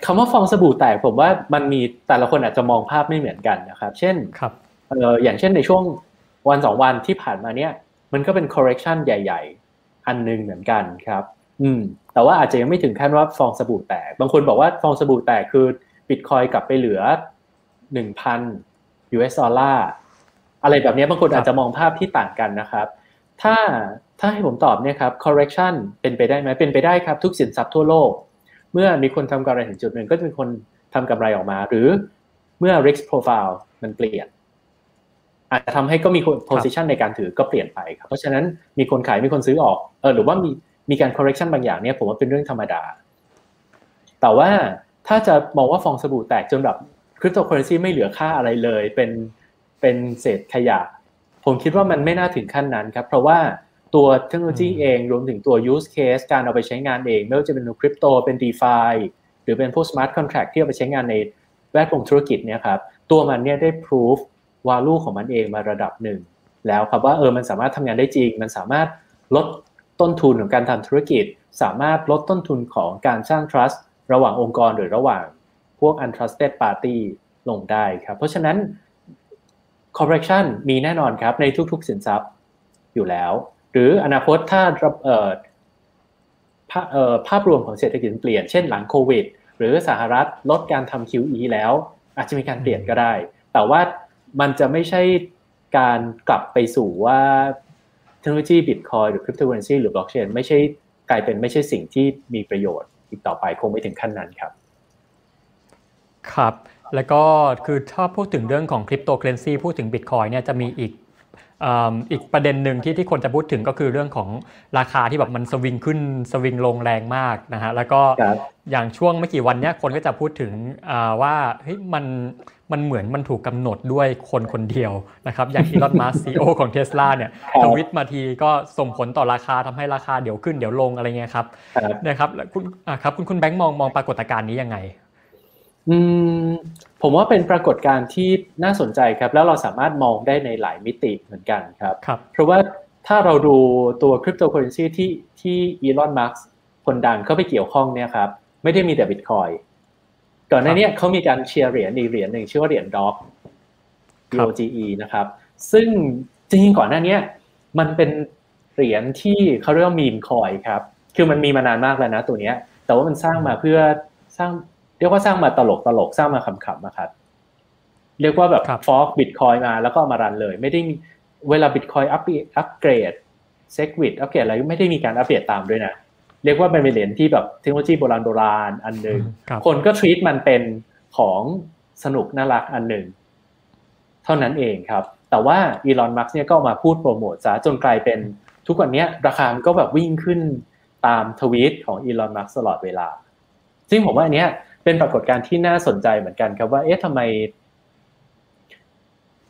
คำว่าฟองสบู่แตกผมว่ามันมีแต่ละคนอาจจะมองภาพไม่เหมือนกันนะครับ เช่นครับอย่างเช่นในช่วงวันสองวันที่ผ่านมาเนี่ย มันก็เป็น correction ใหญ่อันนึงเหมือนกันครับ อืม แต่ว่าอาจจะยังไม่ถึงขั้นว่าฟองสบู่แตก บางคนบอกว่าฟองสบู่แตกคือบิตคอยกลับไปเหลือหนึ่งพัน US ดอลลาร์อะไรแบบนี้บางคนอาจจะมองภาพที่ต่างกันนะครับ ถ้าถ้าให้ผมตอบเนี่ยครับ correction เป็นไปได้ไหมเป็นไปได้ครับ ทุกสินทรัพย์ทั่วโลก เมื่อมีคนทำกำไรถึงจุดหนึ่งก็จะมีคนทำกำไรออกมา หรือเมื่อ risk profile มันเปลี่ยน อาจจะทำให้ก็มี position ในการถือก็เปลี่ยนไปครับเพราะฉะนั้นมีคนขายมีคนซื้อออกเออหรือว่ามีมีการ correction บางอย่างเนี่ยผมว่าเป็นเรื่องธรรมดา แต่ว่าถ้าจะมองว่าฟองสบู่แตกจนแบบคริปโตเคอเรนซีไม่เหลือค่าอะไรเลย เป็นเป็นเศษขยะ ผมคิดว่ามันไม่น่าถึงขั้นนั้นครับ เพราะว่า ตัวเทคโนโลยีเองรวมถึงตัว use case การเอาไปใช้งานเอง ไม่ว่าจะเป็นคริปโตเป็น d e f i หรือเป็นพวก smart contract ที่เอาไปใช้งานในแวดวงธุรกิจเนี่ยครับตัวมันเนี่ยได้ proof value ของมันเองมาระดับหนึ่ง แล้วครับว่าเออมันสามารถทำงานได้จริง มันสามารถลดต้นทุนของการทำธุรกิจ สามารถลดต้นทุนของการสร้าง trust ระหว่างองค์กรหรือระหว่างพวก untrusted party ลงได้ครับ เพราะฉะนั้น correction มีแน่นอนครับในทุกๆสินทรัพย์อยู่แล้ว หรืออนาคตถ้าภาพรวมของเศรษฐกิจเปลี่ยนเช่นหลังโควิด หรือสหรัฐลดการทำ QE แล้ว อาจจะมีการเปลี่ยนก็ได้ แต่ว่ามันจะไม่ใช่การกลับไปสู่ว่าเทคโนโลยีบิตคอยน์หรือคริปโตเคอเรนซีหรือบล็อกเชนไม่ใช่กลายเป็นไม่ใช่สิ่งที่มีประโยชน์อีกต่อไปคงไม่ถึงขั้นนั้นครับ ครับ แล้วก็คือถ้าพูดถึงเรื่องของคริปโตเคอเรนซีพูดถึงบิตคอยน์เนี่ยจะมีอีก อีกประเด็นหนึ่งที่ที่คนจะพูดถึงก็คือเรื่องของราคาที่แบบมันสวิงขึ้นสวิงลงแรงมากนะฮะแล้วก็อย่างช่วงไม่กี่วันเนี้ยคนก็จะพูดถึงว่าเฮ้ยมันมันเหมือนมันถูกกาหนดด้วยคนคนเดียวนะครับ อย่างอีลอนมัสซีโอของเทสลาเนี่ยทวิตมาทีก็ส่งผลต่อราคาทำให้ราคาเดี๋ยวขึ้นเดี๋ยวลงอะไรเงี้ยครับนะครับคุณครับคุณคุณแบงค์มองมองปรากฏการณ์นี้ยังไง อืมผมว่าเป็นปรากฏการณ์ที่น่าสนใจครับ แล้วเราสามารถมองได้ในหลายมิติเหมือนกันครับครับเพราะว่าถ้าเราดูตัวคริปโตเคอเรนซีที่ที่อีลอนมัสคนดังเข้าไปเกี่ยวข้องเนี่ยครับไม่ได้มีแต่บิตคอยก่อนหน้านี้เขามีการเชียร์เหรียญอีกเหรียญหนึ่งชื่อว่าเหรียญด็อก DOGE นะครับ ซึ่งจริงๆก่อนหน้านี้มันเป็นเหรียญที่เขาเรียกว่ามีมคอยครับ คือมันมีมานานมากแล้วนะตัวเนี้ย แต่ว่ามันสร้างมาเพื่อสร้าง เรียกว่าสร้างมาตลกตลกสร้างมาขำๆนะครับเรียกว่าแบบ fork บิตคอยน์มาแล้วก็มา run เลย ไม่ได้มีเวลาบิตคอยน์อัปอัปเกรด SegWit อัปเกรดอะไรไม่ได้มีการอัปเดตตามด้วยนะ เรียกว่าเป็นเหรียญที่แบบเทคโนโลยีโบราณโบราณอันหนึ่งคนก็ treat มันเป็นของสนุกน่ารักอันหนึ่งเท่านั้นเองครับ แต่ว่าอีลอนมัสก์เนี่ยก็มาพูดโปรโมทซะจนกลายเป็นทุกวันนี้ราคามันก็แบบวิ่งขึ้นตามทวีตของอีลอนมัสก์ตลอดเวลา ซึ่งผมว่าอันเนี้ย เป็นปรากฏการณ์ที่น่าสนใจเหมือนกันครับว่าเอ๊ะทำไม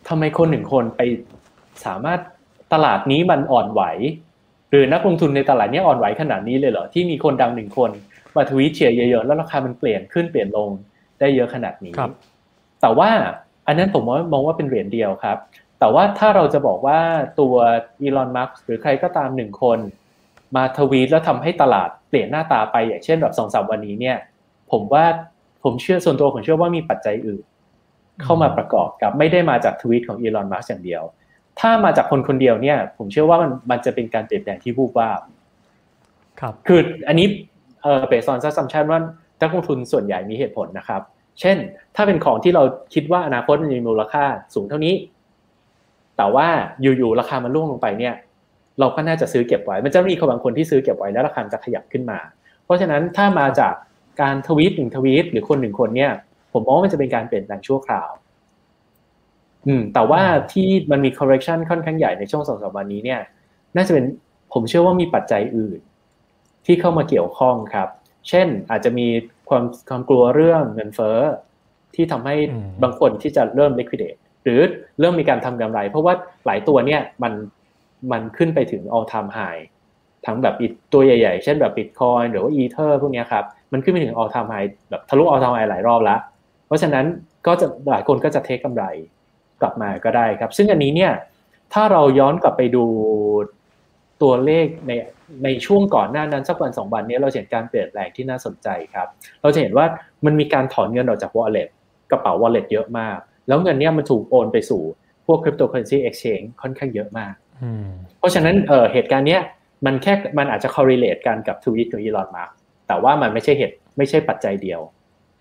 ทำไมคนหนึ่งคนไปสามารถตลาดนี้มันอ่อนไหว หรือนักลงทุนในตลาดนี้อ่อนไหวขนาดนี้เลยเหรอที่มีคนดังหนึ่งคนมาทวีตเชียร์เยอะๆแล้วราคามันเปลี่ยนขึ้นเปลี่ยนลงได้เยอะขนาดนี้แต่ว่าอันนั้นผมมองว่าเป็นเหรียญเดียวครับ แต่ว่าถ้าเราจะบอกว่าตัวอีลอนมัสก์หรือใครก็ตามหนึ่งคน มาทวีตแล้วทำให้ตลาดเปลี่ยนหน้าตาไปอย่างเช่นแบบสองสามวันนี้เนี่ย ผมว่าผมเชื่อส่วนตัวผมเชื่อว่ามีปัจจัยอื่น เข้ามาประกอบกับไม่ได้มาจากทวีตของอีลอนมัสก์อย่างเดียว ถ้ามาจากคนคนเดียวเนี่ย ผมเชื่อว่ามันมันจะเป็นการเปลี่ยนแปลงที่วูบวาบครับคืออันนี้เออ based on assumption ว่านักลงทุนส่วนใหญ่มีเหตุผลนะครับ เช่น ถ้าเป็นของที่เราคิดว่าอนาคตมันมีมูลค่าสูงเท่านี้ แต่ว่าอยู่ๆราคามันร่วงลงไปเนี่ย เราก็น่าจะซื้อเก็บไว้ มันจะมีคนบางคนที่ซื้อเก็บไว้แล้วราคาจะขยับขึ้นมา เพราะฉะนั้นถ้ามาจาก การทวีตหนึ่งทวีตหรือคนหนึ่งคนเนี่ย ผมมองว่ามันจะเป็นการเปลี่ยนแปลงชั่วคราว อืม แต่ว่าที่มันมี correction ค่อนข้างใหญ่ในช่วงสองสามวันนี้เนี่ย น่าจะเป็นผมเชื่อว่ามีปัจจัยอื่น ที่เข้ามาเกี่ยวข้องครับ เช่นอาจจะมีความความกลัวเรื่องเงินเฟ้อที่ทำให้บางคนที่จะเริ่ม liquidate หรือเริ่มมีการทำกำไร เพราะว่าหลายตัวเนี่ยมันมันขึ้นไปถึง all time high ทั้งแบบตัวใหญ่ๆ เช่นแบบ Bitcoin หรือว่า Ether พวกนี้ครับ มันขึ้นไปถึง all time high แบบทะลุ all time high หลายรอบแล้ว เพราะฉะนั้นก็จะหลายคนก็จะเทคกำไรกลับมาก็ได้ครับ ซึ่งอันนี้เนี่ยถ้าเราย้อนกลับไปดูตัวเลขในในช่วงก่อนหน้านั้นสักวันสองวันนี้เราเห็นการเปลี่ยนแปลงที่น่าสนใจครับ เราจะเห็นว่ามันมีการถอนเงินออกจาก wallet กระเป๋า wallet เยอะมาก แล้วเงินเนี่ยมันถูกโอนไปสู่พวก cryptocurrency exchange ค่อนข้างเยอะมาก เพราะฉะนั้นเเหตุการณ์เนี้ย มันแค่มันอาจจะ correlate กันกับทวีตของอีลอนมาร์กแต่ว่ามันไม่ใช่เหตุไม่ใช่ปัจจัยเดียว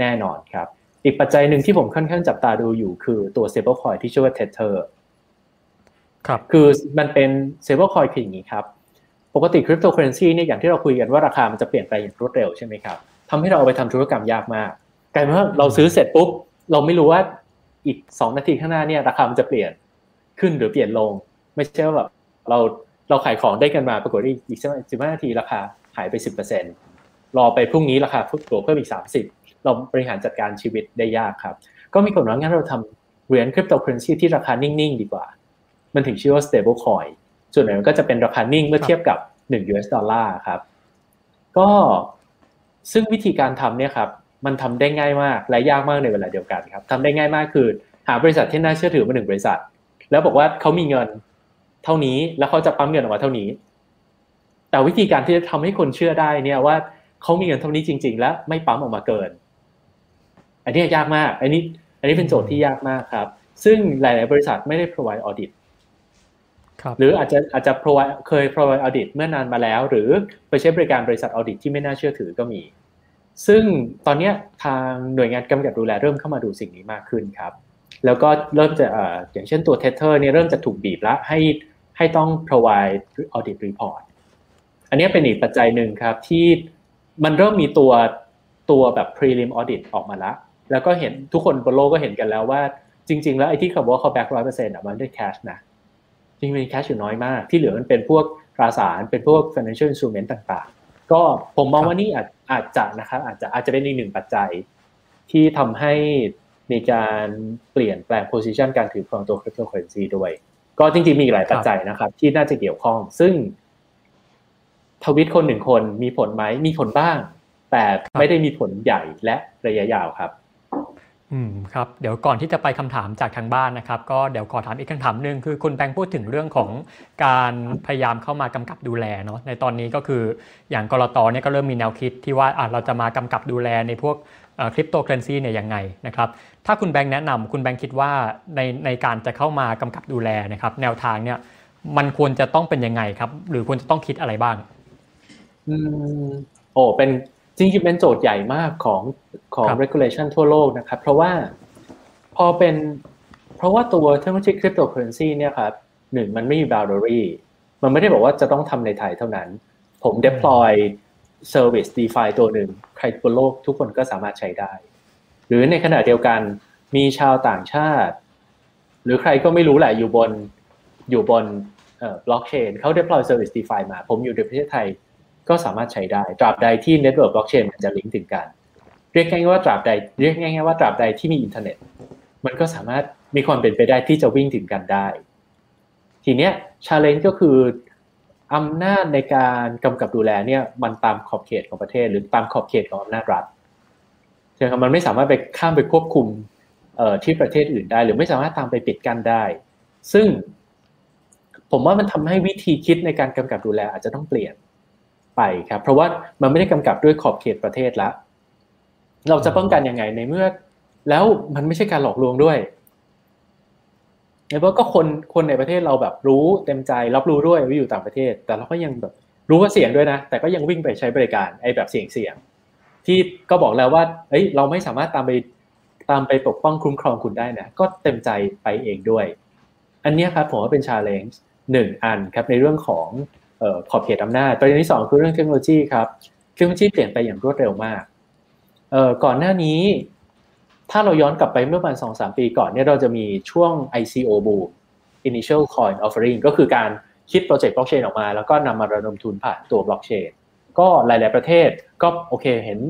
แน่นอนครับ อีกปัจจัยหนึ่งที่ผมค่อนข้างจับตาดูอยู่คือตัว stablecoin ที่ชื่อว่า Tether ครับคือมันเป็น stablecoin คืออย่างนี้ครับ ปกติคริปโตเคอเรนซีเนี่ยอย่างที่เราคุยกันว่าราคามันจะเปลี่ยนไปอย่างรวดเร็วใช่ไหมครับทำให้เราเอาไปทำธุรกรรมยากมากกลายเป็นว่าเราซื้อเสร็จปุ๊บ เราไม่รู้ว่าอีกสองนาทีข้างหน้าเนี่ยราคามันจะเปลี่ยนขึ้นหรือเปลี่ยนลง ไม่ใช่ว่าแบบเรา เราขายของได้ตังค์มาปรากฏอีกสิบห้านาทีราคาหายไปสิบเปอร์เซ็นต์รอไปพรุ่งนี้ราคาตัวเพิ่มอีกสามสิบเราบริหารจัดการชีวิตได้ยากครับ ก็มีคนว่างั้นเราทำเหรียญคริปโตเคอเรนซีที่ราคานิ่งๆ ดีกว่า มันถึงชื่อว่า stable coin ส่วนใหญ่มันก็จะเป็นราคานิ่งเมื่อเทียบกับ1 US ดอลลาร์ครับ ก็ซึ่งวิธีการทำเนี่ยครับมันทำได้ง่ายมากและยากมากในเวลาเดียวกันครับทำได้ง่ายมากคือ หาบริษัทที่น่าเชื่อถือมาหนึ่งบริษัท แล้วบอกว่าเขามีเงิน เท่านี้แล้วเขาจะปั๊มเงินออกมาเท่านี้ แต่วิธีการที่จะทำให้คนเชื่อได้เนี่ยว่าเขามีเงินเท่านี้จริง ๆ และไม่ปั๊มออกมาเกิน อันนี้ยากมาก อันนี้อันนี้เป็นโจทย์ที่ยากมากครับ ซึ่งหลาย ๆ บริษัทไม่ได้ provide audit หรืออาจจะอาจจะ provide เคย provide audit เมื่อนานมาแล้ว หรือไปใช้บริการบริษัท audit ที่ไม่น่าเชื่อถือก็มี ซึ่งตอนนี้ทางหน่วยงานกำกับดูแลเริ่มเข้ามาดูสิ่งนี้มากขึ้นครับ แล้วก็เริ่มจะอย่างเช่นตัว Tether เนี่ยเริ่มจะถูกบีบแล้วให้ ให้ต้อง provide audit report อันนี้เป็นอีกปัจจัยหนึ่งครับที่มันเริ่มมีตัวตัวแบบ prelim audit ออกมาแล้วแล้วก็เห็นทุกคนบนโลกก็เห็นกันแล้วว่า จริง ๆ แล้วไอ้ที่เขาบอกว่า callback ร้อยเปอร์เซ็นต์อะมันได้ cash นะจริงๆมี cash อยู่น้อยมาก ที่เหลือมันเป็นพวกตราสารเป็นพวก financial instrument ต่างๆ ก็ผมมองว่านี่อาจอาจจะนะครับอาจจะอาจจะเป็นอีกหนึ่งปัจจัย ที่ทำให้มีการเปลี่ยนแปลง position การถือครองตัว cryptocurrency ด้วย ก็จริงๆมีหลายปัจจัยนะครับ ที่น่าจะเกี่ยวข้อง ซึ่ง ทวิตคนหนึ่งคนมีผลไหมมีผลบ้าง แต่ไม่ได้มีผลใหญ่และระยะยาวครับ อืมครับ เดี๋ยวก่อนที่จะไปคำถามจากทางบ้านนะครับ ก็เดี๋ยวขอถามอีกคำถามหนึ่งคือคุณแบงค์พูดถึงเรื่องของการพยายามเข้ามากำกับดูแลเนาะในตอนนี้ก็คืออย่างกรตเนี่ยก็เริ่มมีแนวคิดที่ว่าเราจะมากำกับดูแลในพวก คริปโตเคอเรนซีเนี่ยยังไงนะครับถ้าคุณแบงค์แนะนำคุณแบงค์คิดว่าในในการจะเข้ามากำกับดูแลนะครับแนวทางเนี่ยมันควรจะต้องเป็นยังไงครับ หรือควรจะต้องคิดอะไรบ้างอืมโอ้เป็นจริงๆเป็นโจทย์ใหญ่มากของของ regulation ทั่วโลกนะครับ เพราะว่าพอเป็นเพราะว่าตัวเทคโนโลยีคริปโตเคอเรนซีเนี่ยครับหนึ่งมันไม่มี boundary มันไม่ได้บอกว่าจะต้องทำในไทยเท่านั้น ผม deploy service DeFi ตัวหนึ่งใครบนโลกทุกคนก็สามารถใช้ได้ หรือในขณะเดียวกันมีชาวต่างชาติ หรือใครก็ไม่รู้แหละอยู่บนอยู่บนบล็อกเชนเขา deploy service DeFi มา ผมอยู่ในประเทศไทยก็สามารถใช้ได้ตราบใดที่ network บล็อกเชนมันจะลิงก์ถึงกัน เรียกง่ายๆว่าตราบใดเรียกง่ายๆว่าตราบใดที่มีอินเทอร์เน็ต มันก็สามารถมีความเป็นไปได้ที่จะวิ่งถึงกันได้ ทีเนี้ย challenge ก็คือ อำนาจในการกำกับดูแลเนี่ยมันตามขอบเขตของประเทศ หรือตามขอบเขตของอำนาจรัฐใช่ไหมมันไม่สามารถไปข้ามไปควบคุมที่ประเทศอื่นได้ หรือไม่สามารถตามไปปิดกั้นได้ ซึ่ง ผมว่ามันทำให้วิธีคิดในการกำกับดูแลอาจจะต้องเปลี่ยนไปครับ เพราะว่ามันไม่ได้กำกับด้วยขอบเขตประเทศละเราจะป้องกันยังไงในเมื่อ แล้วมันไม่ใช่การหลอกลวงด้วย เพราะก็คนคนในประเทศเราแบบรู้เต็มใจรับรู้ด้วยว่าอยู่ต่างประเทศ แต่เราก็ยังแบบรู้ว่าเสี่ยงด้วยนะ แต่ก็ยังวิ่งไปใช้บริการไอ้แบบเสี่ยงเสี่ยงที่ก็บอกแล้วว่าเอ้ยเราไม่สามารถตามไปตามไปปกป้องคุ้มครองคุณได้นะก็เต็มใจไปเองด้วย อันนี้ครับผมว่าเป็น challenge หนึ่งอันครับในเรื่องของขอบเขตอำนาจประเด็นที่สองคือเรื่องเทคโนโลยีครับเทคโนโลยีเปลี่ยนไปอย่างรวดเร็วมากก่อนหน้านี้ ถ้าเราย้อนกลับไปเมื่อประมาณสองสามปีก่อนเนี่ยเราจะมีช่วง ICO boom Initial Coin Offering ก็คือการคิดโปรเจกต์บล็อกเชนออกมา แล้วก็นำมาระดมทุนผ่านตัวบล็อกเชนก็หลาย ๆ ประเทศก็โอเคเห็น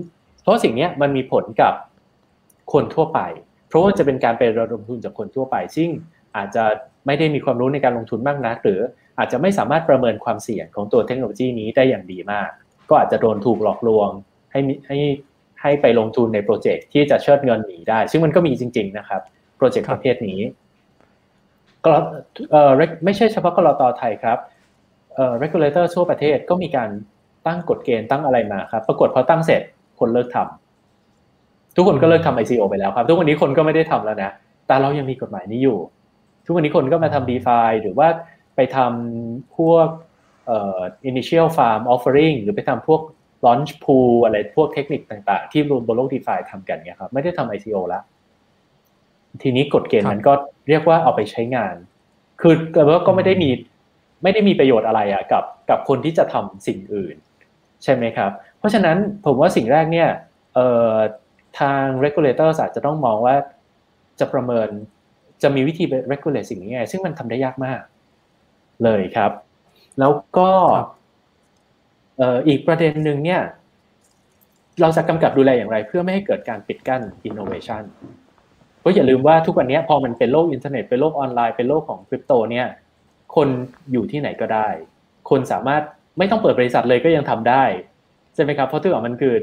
เพราะสิ่งนี้มันมีผลกับคนทั่วไป เพราะว่าจะเป็นการไประดมทุนจากคนทั่วไป ซึ่งอาจจะไม่ได้มีความรู้ในการลงทุนมากนัก หรืออาจจะไม่สามารถประเมินความเสี่ยงของตัวเทคโนโลยีนี้ได้อย่างดีมาก ก็อาจจะโดนถูกหลอกลวงให้ให้ ให้ไปลงทุนในโปรเจกต์ที่จะเชิดเงินหนีได้ ซึ่งมันก็มีจริง ๆ นะครับโปรเจกต์ประเภทนี้ก็เอ่อไม่ใช่เฉพาะกรตไทยครับเอ่อ regulator ทั่วประเทศก็มีการตั้งกฎเกณฑ์ตั้งอะไรมาครับ ปรากฏพอตั้งเสร็จคนเลิกทำทุกคนก็เลิกทำ ICO ไปแล้วครับ ทุกวันนี้คนก็ไม่ได้ทำแล้วนะ แต่เรายังมีกฎหมายนี้อยู่ ทุกวันนี้คนก็มาทำ DeFi หรือว่าไปทำพวกเอ่อ initial farm offering หรือไปทำพวก launch pool อะไรพวกเทคนิคต่างๆ ที่รวมบนโลก DeFi ทำกันเนี่ยครับไม่ได้ทำ ICO แล้วทีนี้กฎเกณฑ์มันก็เรียกว่าเอาไปใช้งาน คือแต่ว่าก็ไม่ได้มีไม่ได้มีประโยชน์อะไรอะกับ กับคนที่จะทำสิ่งอื่น ใช่ไหมครับ เพราะฉะนั้นผมว่าสิ่งแรกเนี่ยเอ่อทาง regulator อาจจะต้องมองว่าจะประเมินจะมีวิธี regulate สิ่งนี้ไง ซึ่งมันทำได้ยากมาก เลยครับ แล้วก็เอีกประเด็นหนึ่งเนี่ยเราจะกำกับดูแลอย่างไร เพื่อไม่ให้เกิดการปิดกั้น innovation เพราะอย่าลืมว่าทุกวันนี้พอมันเป็นโลกอินเทอร์เน็ตเป็นโลกออนไลน์เป็นโลกของคริปโตเนี่ยคนอยู่ที่ไหนก็ได้ คนสามารถไม่ต้องเปิดบริษัทเลยก็ยังทำได้ใช่ไหมครับเพราะที่ว่ามันคือ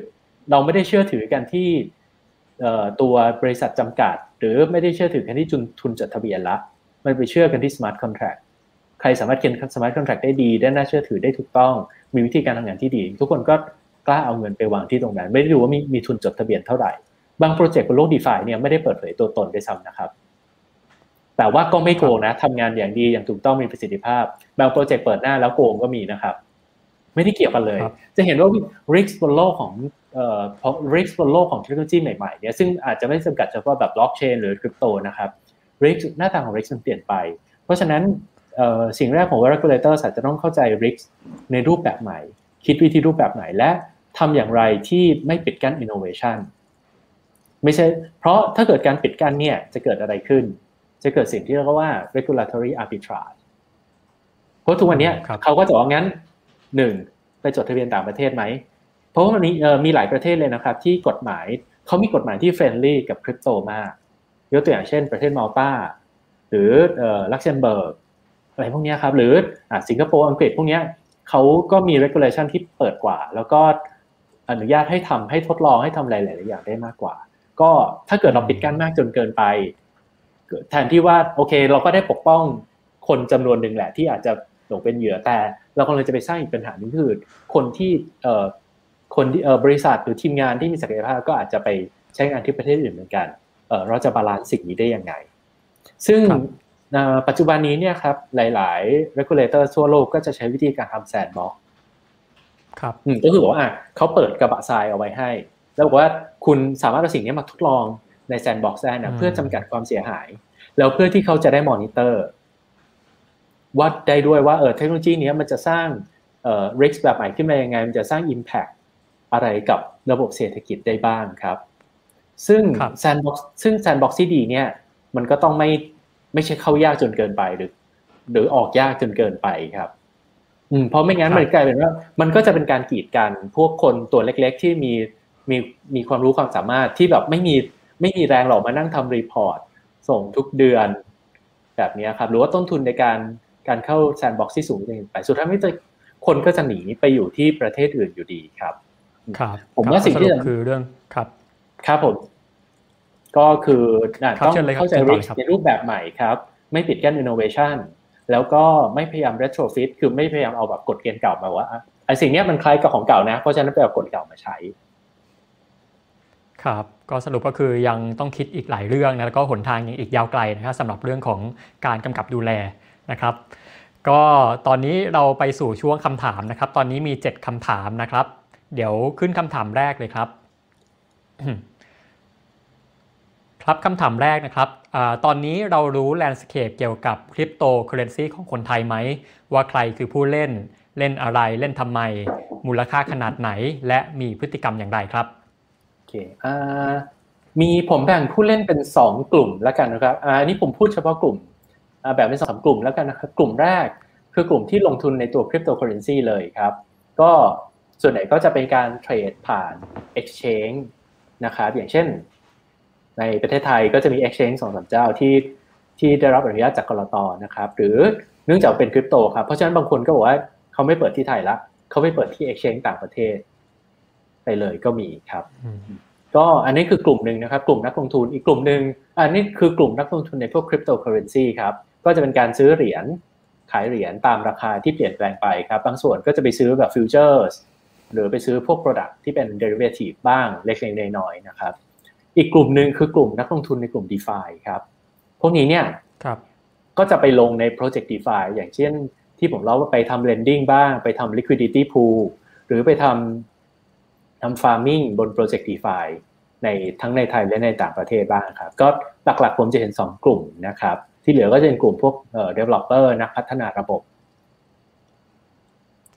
เราไม่ได้เชื่อถือกันที่ตัวบริษัทจำกัด หรือไม่ได้เชื่อถือกันที่ทุนจดทะเบียนละมันไปเชื่อกันที่ smart contract ใครสามารถเขียน smart contract ได้ดีได้น่าเชื่อถือได้ถูกต้อง มีวิธีการทำงานที่ดี ทุกคนก็กล้าเอาเงินไปวางที่ตรงนั้น ไม่ได้ดูว่ามีมีทุนจดทะเบียนเท่าไหร่ บางโปรเจกต์บนโลก DeFi เนี่ยไม่ได้เปิดเผยตัวตนด้วยซ้ำนะครับ แต่ว่าก็ไม่โกงนะทำงานอย่างดีอย่างถูกต้องมีประสิทธิภาพ บางโปรเจกต์เปิดหน้าแล้วโกงก็มีนะครับ ไม่ได้เกี่ยวกันเลย จะเห็นว่าริกส์บนโลกของเอ่อริกส์บนโลกของเทคโนโลยีใหม่ๆเนี่ยซึ่งอาจจะไม่จำกัดเฉพาะแบบบล็อกเชนหรือคริปโตนะครับ risk หน้าตาของ risk มันเปลี่ยนไป เพราะฉะนั้น สิ่งแรกผมว่า regulator อาจจะต้องเข้าใจ risk ในรูปแบบใหม่ คิดวิธีรูปแบบไหนและทำอย่างไรที่ไม่ปิดกั้น innovation ไม่ใช่ เพราะถ้าเกิดการปิดกั้นเนี่ยจะเกิดอะไรขึ้น จะเกิดสิ่งที่เรียกว่า regulatory arbitrage เพราะทุกวันนี้เขาก็จะบอกงั้นหนึ่งไปจดทะเบียนต่างประเทศไหม เพราะว่ามันมีมีหลายประเทศเลยนะครับ ที่กฎหมายเขามีกฎหมายที่ friendly กับคริปโตมาก ยกตัวอย่างเช่น ประเทศมาลตาหรือลักเซมเบิร์ก อะไรพวกนี้ครับ หรือสิงคโปร์อังกฤษพวกนี้เขาก็มี regulation ที่เปิดกว่า แล้วก็อนุญาตให้ทำให้ทดลองให้ทำหลายๆอย่างได้มากกว่า ก็ถ้าเกิดเราปิดกั้นมากจนเกินไป แทนที่ว่าโอเค เราก็ได้ปกป้องคนจำนวนหนึ่งแหละ ที่อาจจะตกเป็นเหยื่อแต่เรากำลังจะไปสร้างอีกปัญหาหนึ่งคือคนที่เอ่อคนที่เอ่อบริษัทหรือทีมงานที่มีศักยภาพก็อาจจะไปใช้งานที่ประเทศอื่นเหมือนกันเอ่อเราจะ balance สิ่งนี้ได้ยังไง ซึ่ง ปัจจุบันนี้เนี่ยครับหลาย ๆ regulator ทั่วโลกก็จะใช้วิธีการทำ sandbox ครับก็คือบอกว่าเขาเปิดกระบะทรายเอาไว้ให้ แล้วบอกว่าคุณสามารถเอาสิ่งนี้มาทดลองใน sandbox ได้นะเพื่อจำกัดความเสียหาย แล้วเพื่อที่เขาจะได้มอนิเตอร์วัดได้ด้วยว่าเออเทคโนโลยีนี้มันจะสร้างเอ่อ risk แบบใหม่ขึ้นมายังไง มันจะสร้าง impact อะไรกับระบบเศรษฐกิจได้บ้างครับ ซึ่ง sandbox ซึ่ง sandbox ที่ดีเนี่ย มันก็ต้องไม่ ไม่ใช่เข้ายากจนเกินไปหรือ หรือออกยากจนเกินไปครับ อืมเพราะไม่งั้นมันกลายเป็นว่า มันก็จะเป็นการกีดกันพวกคนตัวเล็ก ๆ ที่มีมีมีความรู้ความสามารถที่แบบไม่มีไม่มีแรงหรอกมานั่งทำ report ส่งทุกเดือน แบบนี้ครับ หรือว่าต้นทุนในการการเข้า sandbox ที่สูงเกินไปสุดท้ายไม่จะคนก็จะหนีไปอยู่ที่ประเทศอื่นอยู่ดีครับ ครับ ผมว่าสิ่งที่คือเรื่องครับ ครับผม ก็คือต้องเข้าใจริสในรูปแบบใหม่ครับ ไม่ปิดกั้นอินโนเวชันแล้วก็ไม่พยายาม retrofit คือไม่พยายามเอาแบบกฎเกณฑ์เก่ามาว่าไอ้สิ่งนี้มันคล้ายกับของเก่านะ เพราะฉะนั้นไปเอากฎเก่ามาใช้ ครับ ก็สรุปก็คือยังต้องคิดอีกหลายเรื่องนะแล้วก็หนทางยังอีกยาวไกลนะครับสำหรับเรื่องของการกำกับดูแลนะครับ ก็ตอนนี้เราไปสู่ช่วงคำถามนะครับ ตอนนี้มี 7คำถามนะครับ เดี๋ยวขึ้นคำถามแรกเลยครับ ครับคำถามแรกนะครับอตอนนี้เรารู้ landscape เกี่ยวกับคริปโตเคอเรนซีของคนไทยไหม ว่าใครคือผู้เล่น เล่นอะไรเล่นทำไม มูลค่าขนาดไหน และมีพฤติกรรมอย่างไรครับโอเคอ่ามีผมแบ่งผู้เล่นเป็น 2 กลุ่มแล้วกันนะครับอันนี้ผมพูดเฉพาะกลุ่มแบ่งเป็นสองกลุ่มแล้วกันนะครับกลุ่มแรกคือกลุ่มที่ลงทุนในตัวคริปโตเคอเรนซีเลยครับ ก็ส่วนไหนก็จะเป็นการเทรดผ่าน Exchange นะครับอย่างเช่น ในประเทศไทยก็จะมี Exchange สองสามเจ้าที่ที่ได้รับอนุญาตจากกรตนะครับ หรือเนื่องจากเป็นคริปโตครับ เพราะฉะนั้นบางคนก็บอกว่าเขาไม่เปิดที่ไทยละเขาไปเปิดที่ Exchange ต่างประเทศ ไปเลยก็มีครับ ก็อันนี้คือกลุ่มหนึ่งนะครับ กลุ่มนักลงทุนอีกกลุ่มหนึ่งอันนี้คือกลุ่มนักลงทุนในพวกคริปโตเคอเรนซีครับก็จะเป็นการซื้อเหรียญขายเหรียญตามราคาที่เปลี่ยนแปลงไปครับ บางส่วนก็จะไปซื้อแบบ futures หรือไปซื้อพวก Product ที่เป็น Derivative บ้างเล็กๆน้อยๆนะครับ อีกกลุ่มหนึ่งคือกลุ่มนักลงทุนในกลุ่ม DeFi ครับ พวกนี้เนี่ยก็จะไปลงในโปรเจกต์ d e f าอย่างเช่นที่ผมเล่าว่าไปทำ lending บ้าง ไปทำ liquidity pool หรือไปทำทำ farming บนโปรเจกต์ d e f าในทั้งในไทยและในต่างประเทศบ้างครับ ก็หลักๆผมจะเห็น 2 กลุ่มนะครับ ที่เหลือก็จะเป็นกลุ่มพวกเอ่อ developer นักพัฒนาระบบ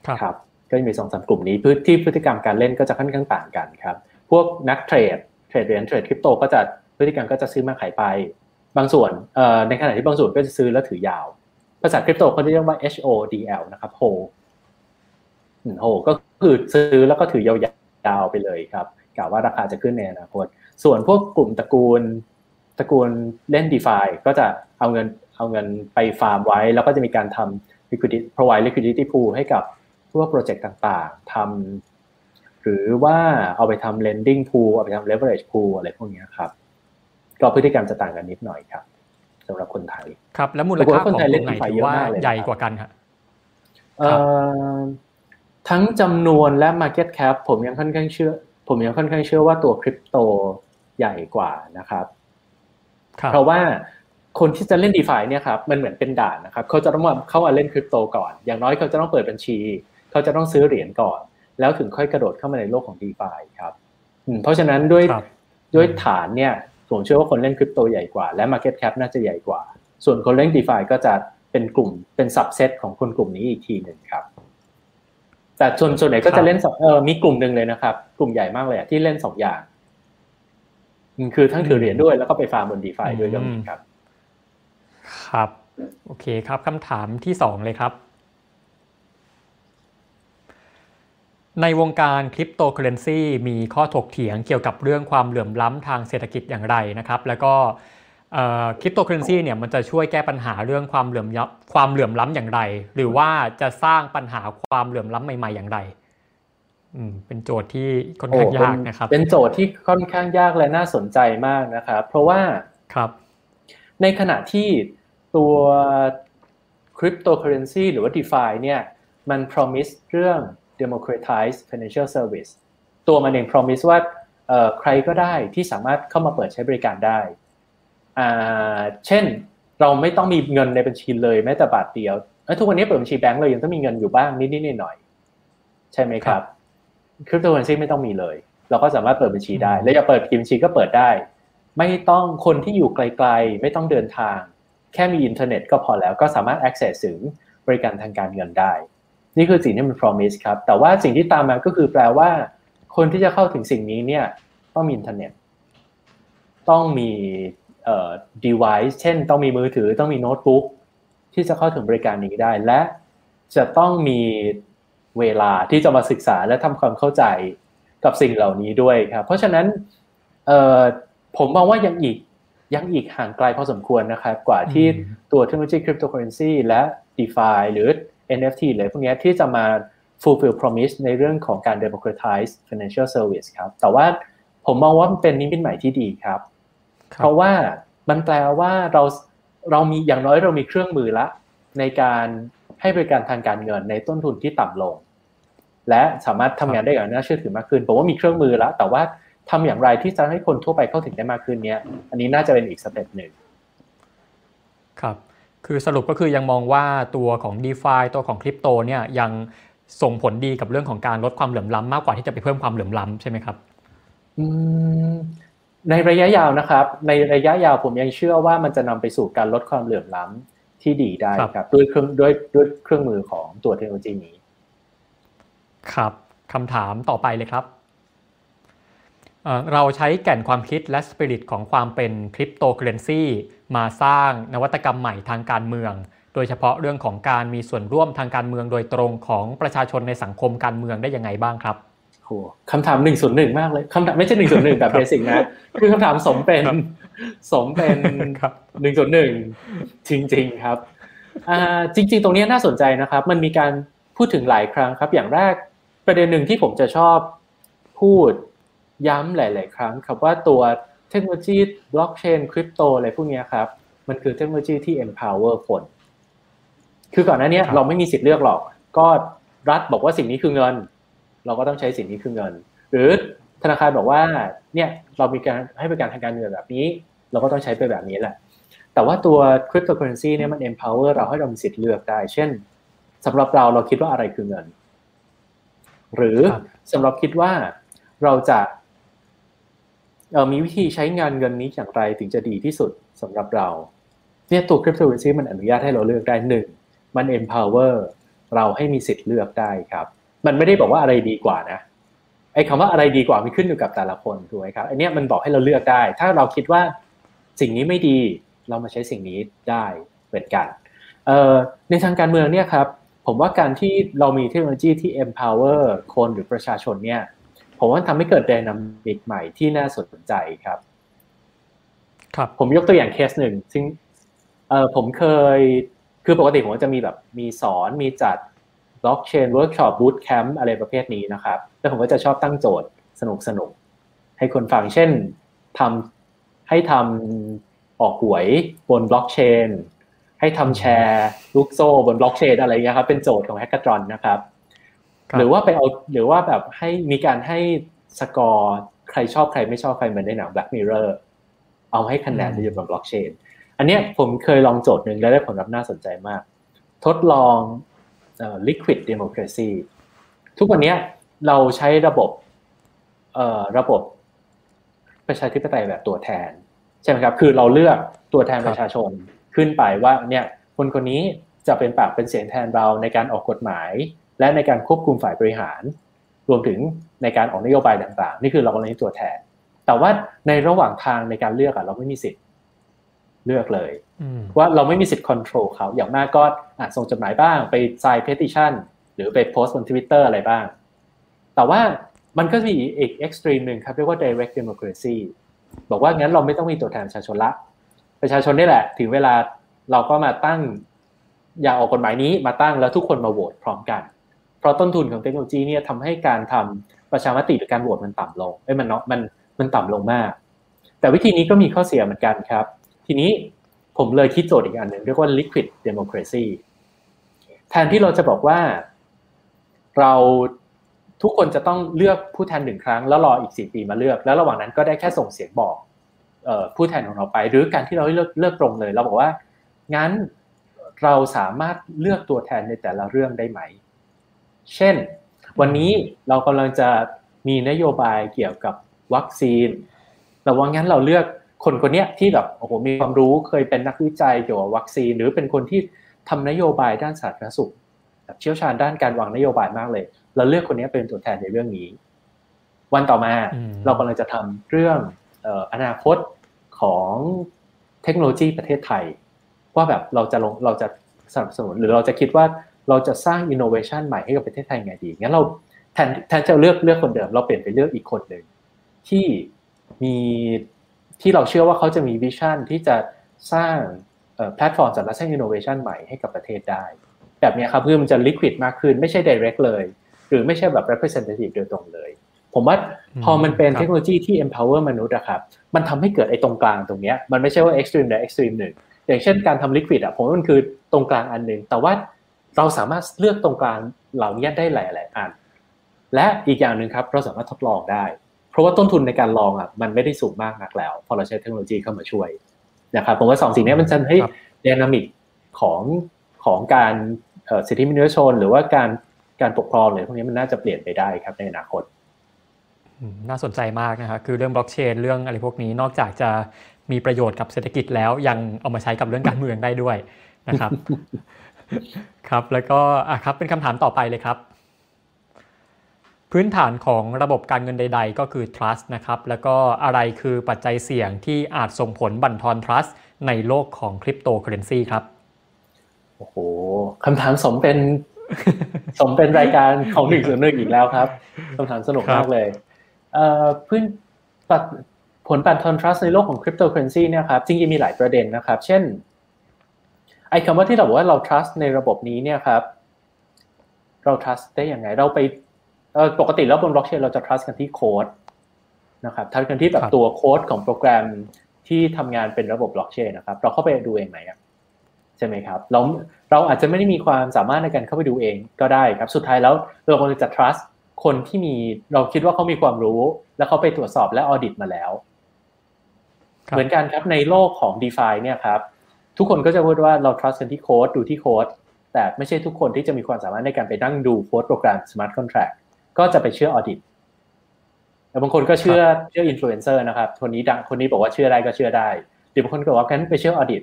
ครับครับก็จะมีสองสามกลุ่มนี้พฤที่พฤติกรรมการเล่นก็จะค่อนข้างต่างกันครับ พวกนักเทรด เทรดเหรียญเทรดคริปโตก็จะพฤติกรรมก็จะซื้อมาขายไป บางส่วนในขณะที่บางส่วนก็จะซื้อแล้วถือยาว ภาษาคริปโตเขาเรียกว่า HODL นะครับ hold hold ก็คือซื้อแล้วก็ถือยาวๆไปเลยครับกล่าวว่าราคาจะขึ้นในอนาคต ส่วนพวกกลุ่มตระกูลตระกูลเล่น DeFi ก็จะเอาเงินเอาเงินไปฟาร์มไว้ แล้วก็จะมีการทำ liquidity provide liquidity pool ให้กับพวกโปรเจกต์ต่างๆทำ หรือว่าเอาไปทำ lending pool เอาไปทำ leverage pool อะไรพวกนี้ครับ ก็พฤติกรรมจะต่างกันนิดหน่อยครับสำหรับคนไทย ครับ แล้วมูลค่าของกลุ่มไหนปรากฏว่าคนไทยเล่นถื DeFi อเยอะว่ามากเลยนะครับใหญ่กว่ากันฮะเอ่อทั้งจำนวนและ Market Cap ผมยังค่อนข้างเชื่อ ผมยังค่อนข้างเชื่อว่าตัวคริปโตใหญ่กว่านะครับครับเพราะว่าคนที่จะเล่น d e f าเนี่ยครับมันเหมือนเป็นด่านนะครับ เขาจะต้องมาเข้ามาเล่นคริปโตก่อน อย่างน้อยเขาจะต้องเปิดบัญชี เขาจะต้องซื้อเหรียญก่อน แล้วถึงค่อยกระโดดเข้ามาในโลกของ d e f าครับอืมเพราะฉะนั้นด้วยครับด้วยฐานเนี่ยผมเชื่อว่าคนเล่นคริปโตใหญ่กว่า และ Market Cap น่าจะใหญ่กว่า ส่วนคนเล่น d e f าก็จะเป็นกลุ่มเป็น subset ของคนกลุ่มนี้อีกทีหนึ่งครับ แต่ส่วนส่วนไหนก็ครัจะบเล่นสองเออมีกลุ่มหนึ่งเลยนะครับ กลุ่มใหญ่มากเลยอะที่เล่นสองอย่างอืมคือทั้งถือเหรียญด้วยแล้วก็ไปฟาร์มบน d e f าด้วยก็มีครับ ครับ โอเคครับคำถามที่สองเลยครับ ในวงการคริปโตเคอเรนซีมีข้อถกเถียงเกี่ยวกับเรื่องความเหลื่อมล้ำทางเศรษฐกิจอย่างไรนะครับ แล้วก็คริปโตเคอเรนซีเนี่ยมันจะช่วยแก้ปัญหาเรื่องความเหลื่อมล้ำความเหลื่อมล้ำอย่างไร หรือว่าจะสร้างปัญหาความเหลื่อมล้ำใหม่ ๆ อย่างไรอืมเป็นโจทย์ที่ค่อนข้างโอ้ยากนะครับ เป็นโจทย์ที่ค่อนข้างยากและน่าสนใจมากนะครับ เพราะว่าครับ ในขณะที่ตัวคริปโตเคอเรนซีหรือว่า DeFi เนี่ยมัน promise เรื่อง democratize financial service ตัวมันเอง promise ว่าเอ่อใครก็ได้ที่สามารถเข้ามาเปิดใช้บริการได้อ่าเช่นเราไม่ต้องมีเงินในบัญชีเลยแม้แต่บาทเดียวเอ้ยทุกวันนี้เปิดบัญชีแบงก์เรายังต้องมีเงินอยู่บ้างนิดๆหน่อยๆใช่ไหมครับคริปโตเคอเรนซีไม่ต้องมีเลย เราก็สามารถเปิดบัญชีได้ แล้วอยากเปิดบัญชีก็เปิดได้ ไม่ต้องคนที่อยู่ไกลๆ ไม่ต้องเดินทาง แค่มีอินเทอร์เน็ตก็พอแล้วก็สามารถ access ถึงบริการทางการเงินได้ นี่คือสิ่งที่มัน promise ครับ แต่ว่าสิ่งที่ตามมาก็คือแปลว่า คนที่จะเข้าถึงสิ่งนี้เนี่ยต้องมีอินเทอร์เน็ต ต้องมีเอ่อ device เช่น ต้องมีมือถือ ต้องมีโน้ตบุ๊กที่จะเข้าถึงบริการนี้ได้ และจะต้องมีเวลาที่จะมาศึกษาและทำความเข้าใจกับสิ่งเหล่านี้ด้วยครับ เพราะฉะนั้นเอ่อผมมองว่ายังอีกยังอีกห่างไกลพอสมควรนะครับ กว่าที่อืมตัวเทคโนโลยีคริปโตเคอเรนซีและ DeFi หรือ NFT เลยพวกเนี้ยที่จะมา fulfill promise ในเรื่องของการ democratize financial service ครับ แต่ว่าผมมองว่ามันเป็นนิมิตใหม่ที่ดีครับคเพรับราะว่ามันแปลว่าเราเรามีอย่างน้อยเรามีเครื่องมือละ ในการให้บริการทางการเงินในต้นทุนที่ต่ำลง และสามารถทำงานได้อย่างน่าเชื่อถือมากขึ้นผมว่ามีเครื่องมือแล้วแต่ว่าทำอย่างไรที่จะให้คนทั่วไปเข้าถึงได้มากขึ้นเนี้ยอันนี้น่าจะเป็นอีก step หนึ่งครับ คือสรุปก็คือยังมองว่าตัวของ d e f าตัวของคริปโตเนี่ยยังส่งผลดีกับเรื่องของการลดความเหลื่อมล้ำมากกว่าที่จะไปเพิ่มความเหลื่อมล้ำใช่ไหมครับอืมในระยะยาวนะครับ ในระยะยาวผมยังเชื่อว่ามันจะนำไปสู่การลดความเหลื่อมล้ำที่ดีได้ครับครับด้วยเครื่องด้วยด้วยเครื่องมือของตัวเทคโนโลยีนี้ ครับคำถามต่อไปเลยครับ เอ่อเราใช้แก่นความคิดและสปิริตของความเป็นคริปโตเคอเรนซีมาสร้างนวัตกรรมใหม่ทางการเมือง โดยเฉพาะเรื่องของการมีส่วนร่วมทางการเมืองโดยตรงของประชาชนในสังคมการเมืองได้ยังไงบ้างครับโหคำถามหนึ่งส่วนหนึ่งมากเลยคำถามไม่ใช่หนึ่งส่วนหนึ่งแบบครับเบสิกนะ คือคำถามสมเป็นครับสมเป็นครับหนึ่งส่วนหนึ่งจริง ๆครับอ่าจริง ๆ ตรงนี้น่าสนใจนะครับ มันมีการพูดถึงหลายครั้งครับ อย่างแรกประเด็นหนึ่งที่ผมจะชอบพูด ย้ำหลาย ๆ ครั้งครับว่าตัวเทคโนโลยีบล็อกเชนคริปโตอะไรพวกเนี้ยครับ มันคือเทคโนโลยีที่ empower คน คือก่อนหน้าเนี้ยครับเราไม่มีสิทธิ์เลือกหรอก ก็รัฐบอกว่าสิ่งนี้คือเงิน เราก็ต้องใช้สิ่งนี้คือเงิน หรือธนาคารบอกว่าเนี่ยเรามีการให้บริการทางการเงินแบบนี้ เราก็ต้องใช้ไปแบบนี้แหละ แต่ว่าตัวคริปโตเคอเรนซีเนี่ยมัน empower เราให้เรามีสิทธิ์เลือกได้ เช่นสำหรับเราเราคิดว่าอะไรคือเงิน หรือครับสำหรับคิดว่าเราจะเอ่อ มีวิธีใช้งานเงินนี้อย่างไรถึงจะดีที่สุดสำหรับเราเนี่ยตัวคริปโตเคอเรนซีมันอนุญาตให้เราเลือกได้หนึ่งมัน empower เราให้มีสิทธิ์เลือกได้ครับ มันไม่ได้บอกว่าอะไรดีกว่านะไอ้คำว่าอะไรดีกว่ามันขึ้นอยู่กับแต่ละคนถูกไหมครับอันนี้มันบอกให้เราเลือกได้ ถ้าเราคิดว่าสิ่งนี้ไม่ดีเรามาใช้สิ่งนี้ได้เหมือนกันในทางการเมืองเนี่ยครับผมว่าการที่เรามีเทคโนโลยีที่ empower คนหรือประชาชนเนี่ย ผมว่าทำให้เกิดไดนามิกใหม่ที่น่าสนใจครับ ครับ ผมยกตัวอย่างเคสหนึ่งซึ่งเออผมเคยคือปกติผมจะมีแบบมีสอนมีจัดบล็อกเชนเวิร์กช็อป bootcamp อะไรประเภทนี้นะครับ แล้วผมก็จะชอบตั้งโจทย์สนุกสนุกให้คนฟังเช่นทำให้ทำออกหวยบนบล็อกเชนให้ทำแชร์ลูกโซ่บนบล็อกเชนอะไรเงี้ยครับเป็นโจทย์ของ hackathon นะครับ หรือว่าไปเอาหรือว่าแบบให้มีการให้สกอร์ใครชอบใครไม่ชอบใครเหมือนในหนัง Black Mirror เอาให้คะแนนที่อยู่บนบล็อกเชนอันนี้ผมเคยลองโจทย์หนึ่งแล้วได้ผลลัพธ์น่าสนใจมาก ทดลอง liquid democracy ทุกวันนี้เราใช้ระบบระบบประชาธิปไตยแบบตัวแทน ใช่ไหมครับ คือเราเลือกตัวแทนประชาชนขึ้นไปว่าเนี่ยคนคนนี้จะเป็นปากเป็นเสียงแทนเราในการออกกฎหมาย และในการควบคุมฝ่ายบริหาร รวมถึงในการออกนโยบายต่างๆ นี่คือเรากำลังตัวแทน แต่ว่าในระหว่างทางในการเลือกอะเราไม่มีสิทธิ์เลือกเลยว่าเราไม่มีสิทธิ์ควบคุมเขาอย่างมากก็อาจส่งจดหมายบ้างไป sign petition หรือไปโพสต์บนทวิตเตอร์อะไรบ้าง แต่ว่ามันก็มีอีก extreme หนึ่งครับเรียกว่า direct democracy บอกว่างั้นเราไม่ต้องมีตัวแทนประชาชนละ ประชาชนนี่แหละ ถึงเวลาเราก็มาตั้ง อยากออกกฎหมายนี้มาตั้งแล้วทุกคนมาโหวตพร้อมกัน เพราะต้นทุนของเทคโนโลยีเนี่ยทำให้การทำประชามติหรือการโหวตมันต่ำลงเอ้ยมันเนาะมันมันต่ำลงมาก แต่วิธีนี้ก็มีข้อเสียเหมือนกันครับ ทีนี้ผมเลยคิดโจทย์อีกอันหนึ่งเรียกว่า liquid democracy แทนที่เราจะบอกว่า เราทุกคนจะต้องเลือกผู้แทนหนึ่งครั้ง แล้วรออีกสี่ปีมาเลือก แล้วระหว่างนั้นก็ได้แค่ส่งเสียงบอกผู้แทนของเราไป หรือการที่เราเลือกเลือกตรงเลย เราบอกว่างั้นเราสามารถเลือกตัวแทนในแต่ละเรื่องได้ไหม เช่น วันนี้เรากำลังจะมีนโยบายเกี่ยวกับวัคซีน แต่ว่างั้นเราเลือกคนคนนี้ที่แบบโอ้โหมีความรู้เคยเป็นนักวิจัยเกี่ยวกับวัคซีน หรือเป็นคนที่ทำนโยบายด้านสาธารณสุขเชี่ยวชาญด้านการวางนโยบายมากเลย เราเลือกคนนี้เป็นตัวแทนในเรื่องนี้ วันต่อมาเรากำลังจะทำเรื่องอนาคตของเทคโนโลยีประเทศไทยว่าแบบเราจะลงเราจะสนับสนุนหรือเราจะคิดว่า เราจะสร้างอินโนเวชันใหม่ให้กับประเทศไทยไงดีงั้นเราแทนแทนจะเลือกเลือกคนเดิม เราเปลี่ยนไปเลือกอีกคนหนึ่งที่มีที่เราเชื่อว่าเขาจะมี vision ที่จะสร้างแพลตฟอร์มสำหรับสร้างอินโนเวชันใหม่ให้กับประเทศได้ แบบนี้ครับคือมันจะ liquid มากขึ้นไม่ใช่ direct เลย หรือไม่ใช่แบบ representative โดยตรงเลย ผมว่าพอมันเป็นเทคโนโลยีที่ empower มนุษย์อะครับมันทำให้เกิดไอ้ตรงกลางตรงนี้มันไม่ใช่ว่า extreme ใด extreme หนึ่งอย่างเช่นการทำ liquid อะผมว่ามันคือตรงกลางอันหนึ่งแต่ว่า เราสามารถเลือกตรงกลางเหล่านี้ได้หลาย ๆ อัน และอีกอย่างหนึ่งครับเราสามารถทดลองได้ เพราะว่าต้นทุนในการลองอะมันไม่ได้สูงมากนักแล้ว พอเราใช้เทคโนโลยีเข้ามาช่วยนะครับผมว่าสองสิ่งนี้มันจะให้ดินามิกของของการสิทธิมนุษยชน หรือว่าการการปกครองเลยพวกนี้มันน่าจะเปลี่ยนไปได้ครับในอนาคตน่าสนใจมากนะครับคือเรื่องบล็อกเชนเรื่องอะไรพวกนี้นอกจากจะมีประโยชน์กับเศรษฐกิจแล้วยังเอามาใช้กับเรื่องการเมืองได้ด้วยนะครับ ครับแล้วก็อะครับเป็นคำถามต่อไปเลยครับ พื้นฐานของระบบการเงินใด ๆ ก็คือ trust นะครับ แล้วก็อะไรคือปัจจัยเสี่ยงที่อาจส่งผลบั่นทอน trust ในโลกของคริปโตเคอเรนซีครับ โอ้โหคำถามสมเป็นสมเป็นรายการของหนึ่งส่วนหนึ่งอีกแล้วครับคำถามสนุกมากเลยพื้นผลบั่นทอน trust ในโลกของคริปโตเคอเรนซีเนี่ยครับจริงๆมีหลายประเด็นนะครับ เช่น ไอ้คำว่าที่เราบอกว่าเรา trust ในระบบนี้เนี่ยครับเรา trust ได้ยังไง เราไปปกติแล้วบนบล็อกเชนเราจะ trust กันที่โค้ดนะครับ trust กันที่แบบตัวโค้ดของโปรแกรมที่ทำงานเป็นระบบบล็อกเชนนะครับ เราเข้าไปดูเองไหมใช่ไหมครับ เราเราอาจจะไม่ได้มีความสามารถในการเข้าไปดูเองก็ได้ครับ สุดท้ายแล้วเราควรจะ trust คนที่มีเราคิดว่าเขามีความรู้ แล้วเขาไปตรวจสอบและ audit มาแล้ว เหมือนกันครับในโลกของ d e f าเนี่ยครับ ทุกคนก็จะพูดว่าเรา trust กันที่โค้ดดูที่โค้ดแต่ไม่ใช่ทุกคนที่จะมีความสามารถในการไปนั่งดูโค้ดโปรแกรม smart contract ก็จะไปเชื่อ audit แต่บางคนก็เชื่อเชื่ออินฟลูเอนเซอร์นะครับคนนี้ดังคนนี้บอกว่าเชื่อได้ก็เชื่อได้หรือบางคนก็บอกว่ากันไปเชื่อ audit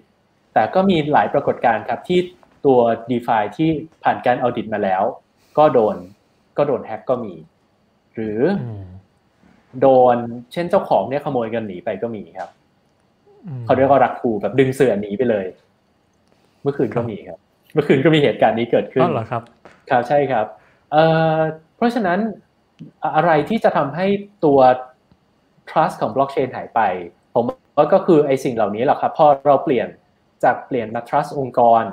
แต่แต่ก็มีหลายปรากฏการณ์ครับที่ตัว d e f i ที่ผ่านการออดิตมาแล้ว ก็โดนก็โดนแฮ็กก็มี หรือโดนเช่นเจ้าของเนี่ยขโมยเงินหนีไปก็มีครับ เขาเรียกว่ารักคูแบบดึงเสือหนีไปเลย เมื่อคืนก็มีครับ เมื่อคืนก็มีเหตุการณ์นี้เกิดขึ้นเหรอครับ ครับใช่ครับเอ่อเพราะฉะนั้นอะไรที่จะทำให้ตัว trust ของบล็อกเชนหายไป ผมว่าก็คือไอ้สิ่งเหล่านี้แหละครับ พอเราเปลี่ยนจากเปลี่ยนมา trust องค์กร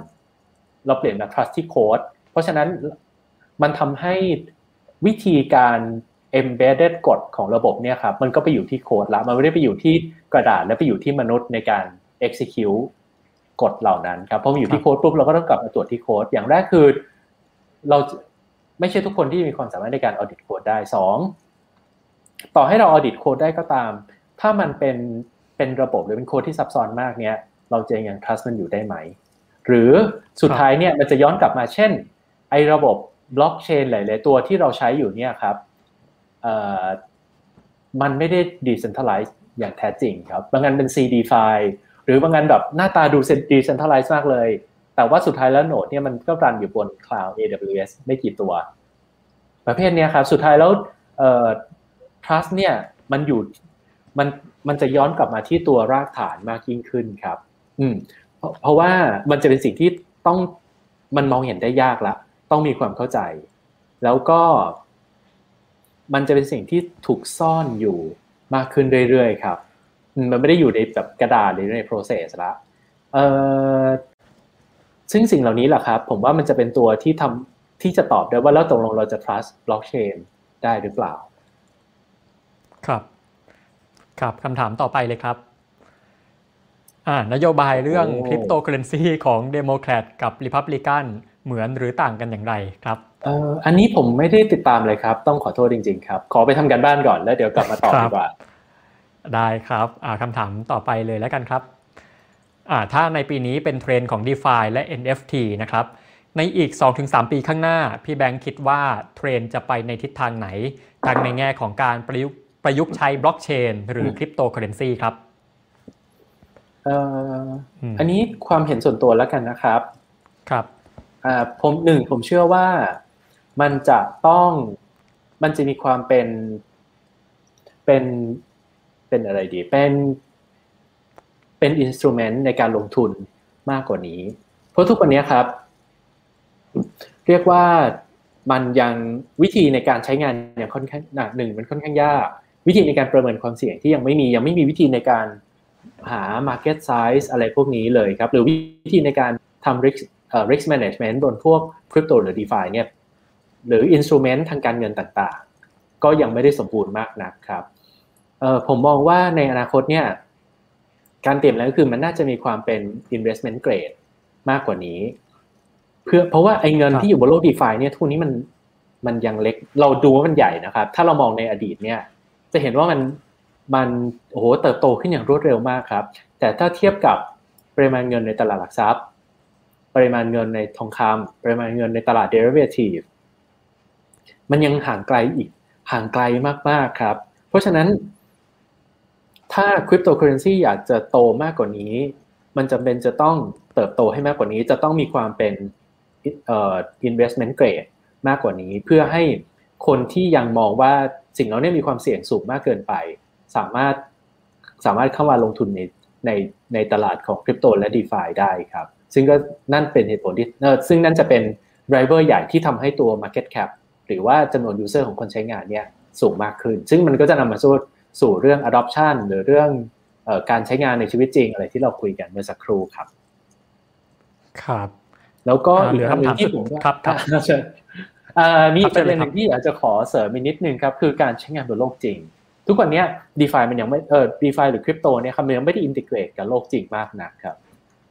เราเปลี่ยนมา trust ที่โค้ดเพราะฉะนั้นมันทำให้วิธีการ embedded กฎของระบบเนี่ยครับมันก็ไปอยู่ที่โค้ดละมันไม่ได้ไปอยู่ที่กระดาษและไปอยู่ที่มนุษย์ในการ execute กฎเหล่านั้นครับพอมาอยู่ที่โค้ดปุ๊บเราก็ต้องกลับมาตรวจที่โค้ดอย่างแรกคือ เราไม่ใช่ทุกคนที่มีความสามารถในการออดิตโค้ดได้สองต่อให้เรา audit code ได้ก็ตาม ถ้ามันเป็นเป็นระบบหรือเป็นโค้ดที่ซับซ้อนมากเนี้ยเราจะยัง trust มันอยู่ได้ไหม หรือสุดท้ายเนี่ยมันจะย้อนกลับมาเช่น ไอ้ระบบบล็อกเชนหลาย ๆ ตัวที่เราใช้อยู่เนี่ยครับ มันไม่ได้ decentralize อย่างแท้จริงครับ บางงานเป็น CD ไฟล์หรือบางงานแบบหน้าตาดู decentralize มากเลย แต่ว่าสุดท้ายแล้ว node เนี่ยมันก็ run อยู่บน cloud AWS ไม่กี่ตัว ประเภทนี้ครับสุดท้ายแล้ว trust เนี่ยมันอยู่มันมันจะย้อนกลับมาที่ตัวรากฐานมากยิ่งขึ้นครับ อืมเพราะว่ามันจะเป็นสิ่งที่ต้องมันมองเห็นได้ยากละต้องมีความเข้าใจ แล้วก็ มันจะเป็นสิ่งที่ถูกซ่อนอยู่มากขึ้นเรื่อยๆครับ มันไม่ได้อยู่ในแบบกระดาษหรือใน process ละเอ่อซึ่งสิ่งเหล่านี้แหละครับ ผมว่ามันจะเป็นตัวที่ทำที่จะตอบได้ว่าแล้วตกลงเราจะ trust blockchain ได้หรือเปล่า ครับ ครับคำถามต่อไปเลยครับอ่านโยบายเรื่องคริปโตเคอเรนซีของเดโมแครตกับริพับลิกันเหมือนหรือต่างกันอย่างไรครับ เอ่ออันนี้ผมไม่ได้ติดตามเลยครับ ต้องขอโทษจริง ๆ ครับ ขอไปทำการบ้านก่อนแล้วเดี๋ยวกลับมาตอบดีกว่า ได้ครับอ่าคำถามต่อไปเลยแล้วกันครับอ่าถ้าในปีนี้เป็นเทรนด์ของ d e f าและ NFT นะครับ ในอีก 2-3 ปีข้างหน้า พี่แบงค์คิดว่าเทรนด์จะไปในทิศทางไหนทั้งในแง่ของการประยุกต์ประยุกต์ใช้บล็อกเชนหรือคริปโตเคอเรนซีครับอันนี้ความเห็นส่วนตัวแล้วกันนะครับ ครับผมหนึ่งผมเชื่อว่า มันจะต้องมันจะมีความเป็นเป็นเป็นอะไรดี เป็นเป็นอินสตูเมนต์ในการลงทุนมากกว่านี้ เพราะทุกวันนี้ครับ เรียกว่ามันยังวิธีในการใช้งานอย่างค่อนข้างหนึ่งมันค่อนข้างยาก วิธีในการประเมินความเสี่ยงที่ยังไม่มียังไม่มีวิธีในการหา market size อะไรพวกนี้เลยครับ หรือวิธีในการทำ risk risk management บนพวกคริปโตหรือ DeFi เนี่ย หรือ instrument ทางการเงินต่างๆ ก็ยังไม่ได้สมบูรณ์มากนักครับผมมองว่าในอนาคตเนี่ยการเตรียมแล้วคือมันน่าจะมีความเป็น investment grade มากกว่านี้ เพื่อเพราะว่าไอ้เงินที่อยู่บนโลก DeFi เนี่ยทุกนี้มันมันยังเล็กเราดูว่ามันใหญ่นะครับ ถ้าเรามองในอดีตเนี่ย จะเห็นว่ามันมันโอ้โหเติบโตขึ้นอย่างรวดเร็วมากครับ แต่ถ้าเทียบกับปริมาณเงินในตลาดหลักทรัพย์ ปริมาณเงินในทองคำปริมาณเงินในตลาด derivative มันยังห่างไกลอีกห่างไกลมากๆครับ เพราะฉะนั้น ถ้าคริปโตเคอเรนซีอยากจะโตมากกว่านี้ มันจำเป็นจะต้องเติบโตให้มากกว่านี้ จะต้องมีความเป็นเอ่อ investment grade มากกว่านี้ เพื่อให้คนที่ยังมองว่าสิ่งเหล่านี้มีความเสี่ยงสูงมากเกินไป สามารถสามารถเข้ามาลงทุนในในในตลาดของคริปโตและ d e f าได้ครับ ซึ่งก็นั่นเป็นเหตุผลที่ซึ่งนั่นจะเป็น driver ใหญ่ที่ทำให้ตัว Market Cap หรือว่าจำนวน user ของคนใช้งานเนี่ยสูงมากขึ้น ซึ่งมันก็จะนำมาสู่สู่เรื่อง adoption หรือเรื่องอการใช้งานในชีวิตจริงอะไรที่เราคุยกันเมื่อสักครู่ครับ ครับ แล้วก็อีกคำหนึ่งที่ผมครับครับมีประเด็นหนึ่งที่อยากจะขอเสริมอีกนิดนึงครับ คือการใช้งานบนโลกจริง ทุกวันนี้ DeFi มันยังไม่เออ DeFi หรือคริปโตเนี่ยครับมันยังไม่ได้ integrate กับโลกจริงมากนะครับ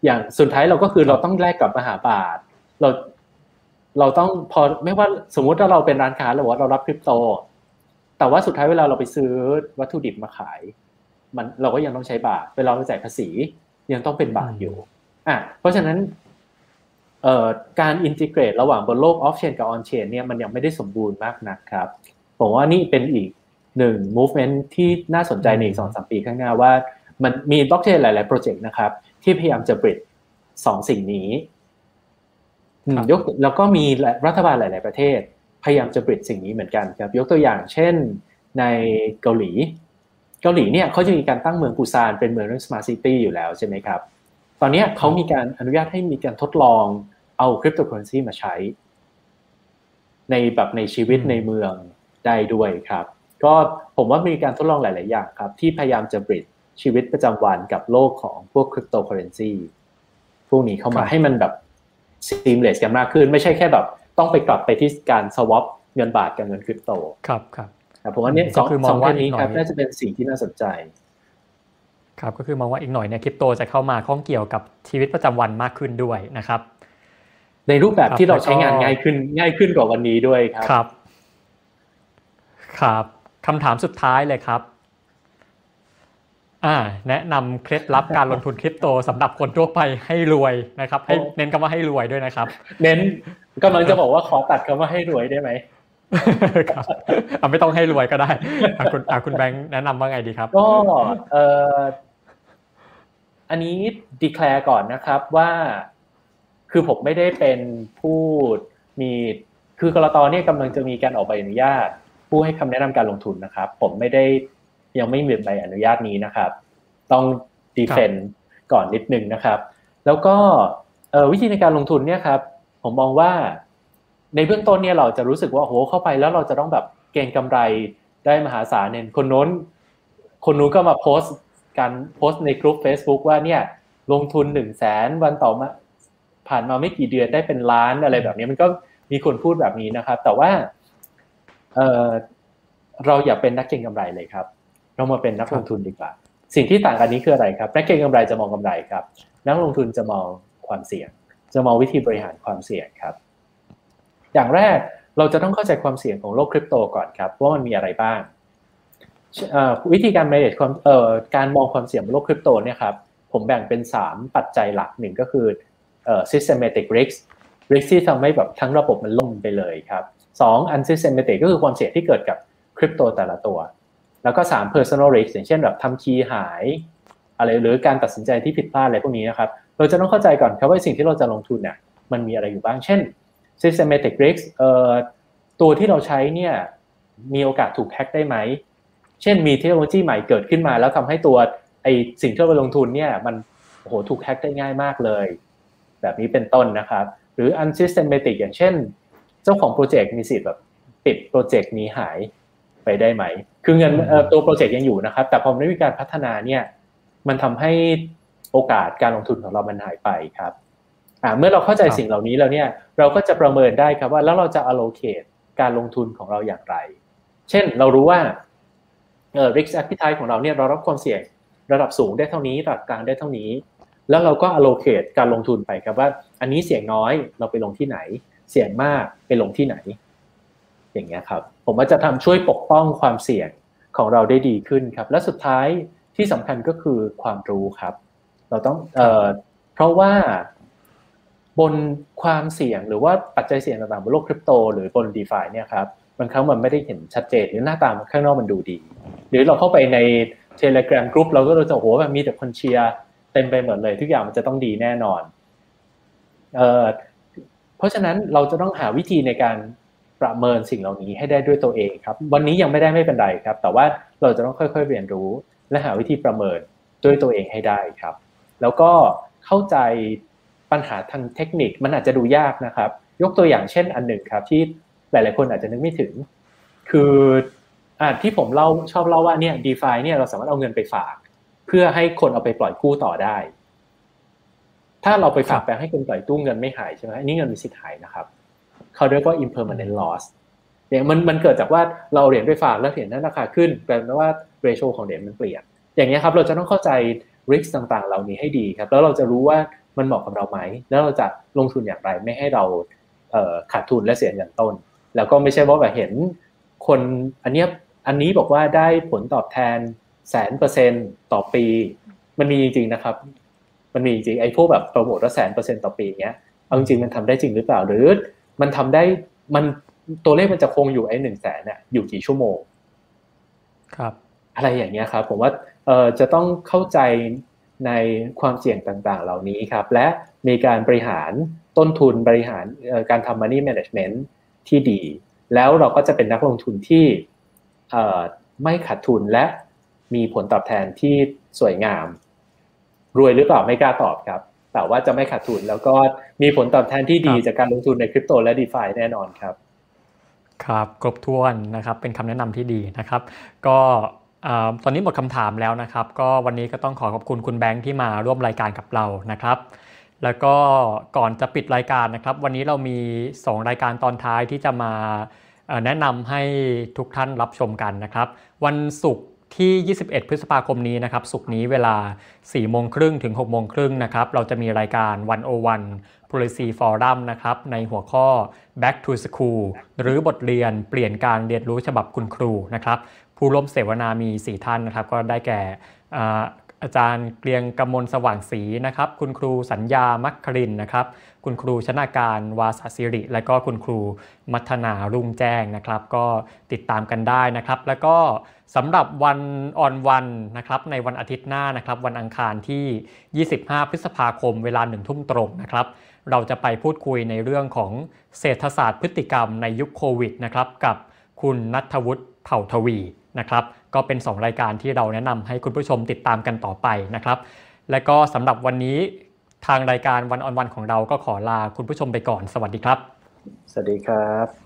อย่างสุดท้ายเราก็คือเราต้องแลกกับมาหาบาทเรา เราต้องพอไม่ว่าสมมุติถ้าเราเป็นร้านค้าหรือว่าเรารับคริปโต แต่ว่าสุดท้ายเวลาเราไปซื้อวัตถุดิบมาขาย มันเราก็ยังต้องใช้บาทเวลาเราจ่ายภาษียังต้องเป็นบาทอยู่อะเพราะฉะนั้นเอ่อการ integrate ระหว่างบนโลก off-chain กับ on-chain เนี่ยมันยังไม่ได้สมบูรณ์มากนะครับผมว่านี่เป็นอีกหนึ่ง movement ที่น่าสนใจในอีกสองสามปีข้างหน้าว่า มันมีบล็อกเชนหลาย ๆ โปรเจกต์นะครับ ที่พยายามจะบริดสองสิ่งนี้ ยกแล้วก็มีรัฐบาลหลาย ๆ ประเทศ พยายามจะบริดสิ่งนี้เหมือนกันครับ ยกตัวอย่างเช่นในเกาหลี เกาหลีเนี่ยเขาจะมีการตั้งเมืองปูซานเป็นเมืองเรื่อง smart city อยู่แล้วใช่ไหมครับ ตอนนี้เขามีการอนุญาตให้มีการทดลองเอาคริปโตเคอเรนซีมาใช้ ในแบบในชีวิตในเมืองได้ด้วยครับ ก็ผมว่ามีการทดลองหลาย ๆ อย่างครับ ที่พยายามจะบริดชีวิตประจำวันกับโลกของพวกคริปโตเคอเรนซีพวกนี้เข้ามาให้มันแบบ ซีมเลสกันมากขึ้น ไม่ใช่แค่แบบต้องไปกลับไปที่การสวอปเงินบาทกับเงินคริปโต ครับครับผมว่าเนี่ยสองสองคนนี้ครับน่าจะเป็นสิ่งที่น่าสนใจ ครับก็คือมองว่าอีกหน่อยเนี่ยคริปโตจะเข้ามาข้องเกี่ยวกับชีวิตประจำวันมากขึ้นด้วยนะครับ ในรูปแบบที่เราใช้งานง่ายขึ้นง่ายขึ้นกว่าวันนี้ด้วยครับ ครับ ครับคำถามสุดท้ายเลยครับ อ่าแนะนำเคล็ดลับการลงทุนคริปโตสำหรับคนทั่วไปให้รวยนะครับ ให้เน้นคำว่าให้รวยด้วยนะครับ เน้นกำลังจะบอกว่าขอตัดคำว่าให้รวยได้ไหมครับไม่ต้องให้รวยก็ได้คุณคุณแบงค์แนะนำว่าไงดีครับ ก็เอ่ออันนี้ดีแคลร์ก่อนนะครับว่า คือผมไม่ได้เป็นผู้มีคือกรตเนี่ยกำลังจะมีการออกใบอนุญาต ผู้ให้คำแนะนำการลงทุนนะครับ ผมไม่ได้ ยังไม่มีใบอนุญาตนี้นะครับ ต้องดีเฟนก่อนนิดนึงนะครับ แล้วก็วิธีในการลงทุนเนี่ยครับ ผมมองว่า ในเบื้องต้นเนี่ยเราจะรู้สึกว่าโหเข้าไปแล้วเราจะต้องแบบเก่งกำไรได้มหาศาลเนี่ยคนโน้น คนนู้นก็มาโพสต์การโพสต์ในกลุ่ม Facebook ว่าเนี่ยลงทุนหนึ่งแสนวันต่อมาผ่านมาไม่กี่เดือนได้เป็นล้านอะไรแบบนี้มันก็มีคนพูดแบบนี้นะครับ แต่ว่าเออเราอย่าเป็นนักเก็งกำไรเลยครับ เรามาเป็นนักลงทุนดีกว่า สิ่งที่ต่างกันนี้คืออะไรครับ นักเก็งกำไรจะมองกำไรครับ นักลงทุนจะมองความเสี่ยง จะมองวิธีบริหารความเสี่ยงครับ อย่างแรกเราจะต้องเข้าใจความเสี่ยงของโลกคริปโตก่อนครับว่ามันมีอะไรบ้างวิธีการ manage ความการมองความเสี่ยงบนโลกคริปโตเนี่ยครับผมแบ่งเป็น 3 ปัจจัยหลักหนึ่งก็คือ systematic risk risk ที่ทำให้แบบทั้งระบบมันล่มไปเลยครับสอง unsystematic ก็คือความเสี่ยงที่เกิดกับคริปโตแต่ละตัว แล้วก็ 3 personal risk อย่างเช่นแบบทำคีย์หายอะไรหรือการตัดสินใจที่ผิดพลาดอะไรพวกนี้นะครับ เราจะต้องเข้าใจก่อนครับว่าสิ่งที่เราจะลงทุนเนี่ยมันมีอะไรอยู่บ้าง เช่น systematic risk เอ่อตัวที่เราใช้เนี่ยมีโอกาสถูกแฮ็กได้ไหม เช่นมีเทคโนโลยีใหม่เกิดขึ้นมา แล้วทำให้ตัวไอสิ่งที่เราลงทุนเนี่ยมันโอ้โหถูกแฮ็กได้ง่ายมากเลย แบบนี้เป็นต้นนะครับ หรือ unsystematic อย่างเช่น เจ้าของโปรเจกต์มีสิทธิ์แบบปิดโปรเจกต์นี้หาย ไปได้ไหม คือเงินตัวโปรเจกต์ยังอยู่นะครับ แต่พอไม่มีการพัฒนาเนี่ย มันทำให้โอกาสการลงทุนของเรามันหายไปครับเมื่อเราเข้าใจสิ่งเหล่านี้แล้วเนี่ย เราก็จะประเมินได้ครับว่าแล้วเราจะ allocate การลงทุนของเราอย่างไร เช่นเรารู้ว่าเอ่อ risk appetite ของเราเนี่ยเรารับความเสี่ยงระดับสูงได้เท่านี้ระดับกลางได้เท่านี้ แล้วเราก็ allocate การลงทุนไปครับว่า อันนี้เสี่ยงน้อยเราไปลงที่ไหน เสี่ยงมากไปลงที่ไหน อย่างเงี้ยครับ ผมว่าจะทำช่วยปกป้องความเสี่ยงของเราได้ดีขึ้นครับ และสุดท้ายที่สำคัญก็คือความรู้ครับ เราต้องเอ่อเพราะว่าบนความเสี่ยงหรือว่าปัจจัยเสี่ยงต่างๆบนโลกคริปโต หรือบน d e f าเนี่ยครับบางครั้งมันไม่ได้เห็นชัดเจนหรือหน้าตาข้างนอกมันดูดี หรือเราเข้าไปใน Telegram กลุ่มเราก็จะโหแบบมีแต่คนเชียร์เต็มไปหมดเลย ทุกอย่างมันจะต้องดีแน่นอนเออเพราะฉะนั้นเราจะต้องหาวิธีในการ ประเมินสิ่งเหล่านี้ให้ได้ด้วยตัวเองครับ วันนี้ยังไม่ได้ไม่เป็นไรครับ แต่ว่าเราจะต้องค่อยๆเรียนรู้ และหาวิธีประเมินด้วยตัวเองให้ได้ครับ แล้วก็เข้าใจปัญหาทางเทคนิคมันอาจจะดูยากนะครับ ยกตัวอย่างเช่นอันหนึ่งครับ ที่หลายๆคนอาจจะนึกไม่ถึง คืออ่าที่ผมเล่าชอบเล่าว่าเนี่ยดีฟาเนี่ยเราสามารถเอาเงินไปฝาก เพื่อให้คนเอาไปปล่อยกู้ต่อได้ ถ้าเราไปฝากแบงค์ให้คนปล่อยตู้เงินไม่หายใช่ไหมอันนี้เงินมีสิทธิ์หายนะครับ เขาเรียกว่า impermanent loss เนี่ยมันมันเกิดจากว่าเราเหรียญไปฝากแล้วเหรียญนั้นราคาขึ้นแปลว่าเรโชของเหรียญมันเปลี่ยน อย่างนี้ครับเราจะต้องเข้าใจ risk ต่างๆ เหล่านี้ให้ดีครับ แล้วเราจะรู้ว่ามันเหมาะกับเราไหม แล้วเราจะลงทุนอย่างไรไม่ให้เราขาดทุนและเสียเงินต้น แล้วก็ไม่ใช่ว่าแบบเห็นคนอันนี้อันนี้บอกว่าได้ผลตอบแทนแสนเปอร์เซ็นต์ต่อปี มันมีจริงๆนะครับ มันมีจริงไอ้พวกแบบโปรโมทว่าแสนเปอร์เซ็นต์ต่อปีเงี้ยเอาจริงมันทำได้จริงหรือเปล่าหรือ มันทำได้มันตัวเลขมันจะคงอยู่ไอ้หนึ่งแสนเนี่ยอยู่กี่ชั่วโมง ครับ อะไรอย่างเงี้ยครับ ผมว่าเออจะต้องเข้าใจในความเสี่ยงต่างๆ เหล่านี้ครับ และมีการบริหารต้นทุนบริหารการทำ money management ที่ดี แล้วเราก็จะเป็นนักลงทุนที่ไม่ขาดทุนและมีผลตอบแทนที่สวยงาม รวยหรือเปล่าไม่กล้าตอบครับ แต่ว่าจะไม่ขาดทุน แล้วก็มีผลตอบแทนที่ดีจากการลงทุนในคริปโตและดีฟาแน่นอนครับ ครับครบถ้วนนะครับเป็นคำแนะนำที่ดีนะครับ ก็ตอนนี้หมดคำถามแล้วนะครับ ก็วันนี้ก็ต้องขอขอบคุณคุณแบงค์ที่มาร่วมรายการกับเรานะครับ แล้วก็ก่อนจะปิดรายการนะครับ วันนี้เรามี 2 รายการตอนท้ายที่จะมาแนะนำให้ทุกท่านรับชมกันนะครับ วันศุกร์ ที่ 21 พฤษภาคมนี้นะครับสุกนี้เวลา 4 โมงครึ่งถึง 6 โมงครึ่งนะครับ เราจะมีรายการ101 Policy Forum นะครับ ในหัวข้อ Back to School หรือบทเรียนเปลี่ยนการเรียนรู้ฉบับคุณครูนะครับ ผู้ร่วมเสวนามี 4 ท่านนะครับ ก็ได้แก่อาจารย์เกรียงกำมลสว่างศรีนะครับ คุณครูสัญญามัคครินนะครับ คุณครูชนาการวาสศิริ และก็คุณครูมัทนารุ่งแจ้งนะครับ ก็ติดตามกันได้นะครับ แล้วก็สำหรับวันออนวันนะครับในวันอาทิตย์หน้านะครับ วันอังคารที่ 25 พฤษภาคมเวลาหนึ่งทุ่มตรงนะครับ เราจะไปพูดคุยในเรื่องของเศรษฐศาสตร์พฤติกรรมในยุคโควิดนะครับกับคุณนัทวุฒิเผ่าทวีนะครับก็เป็น 2 รายการที่เราแนะนำให้คุณผู้ชมติดตามกันต่อไปนะครับ และก็สำหรับวันนี้ ทางรายการวันออนวันของเราก็ขอลาคุณผู้ชมไปก่อน สวัสดีครับ สวัสดีครับ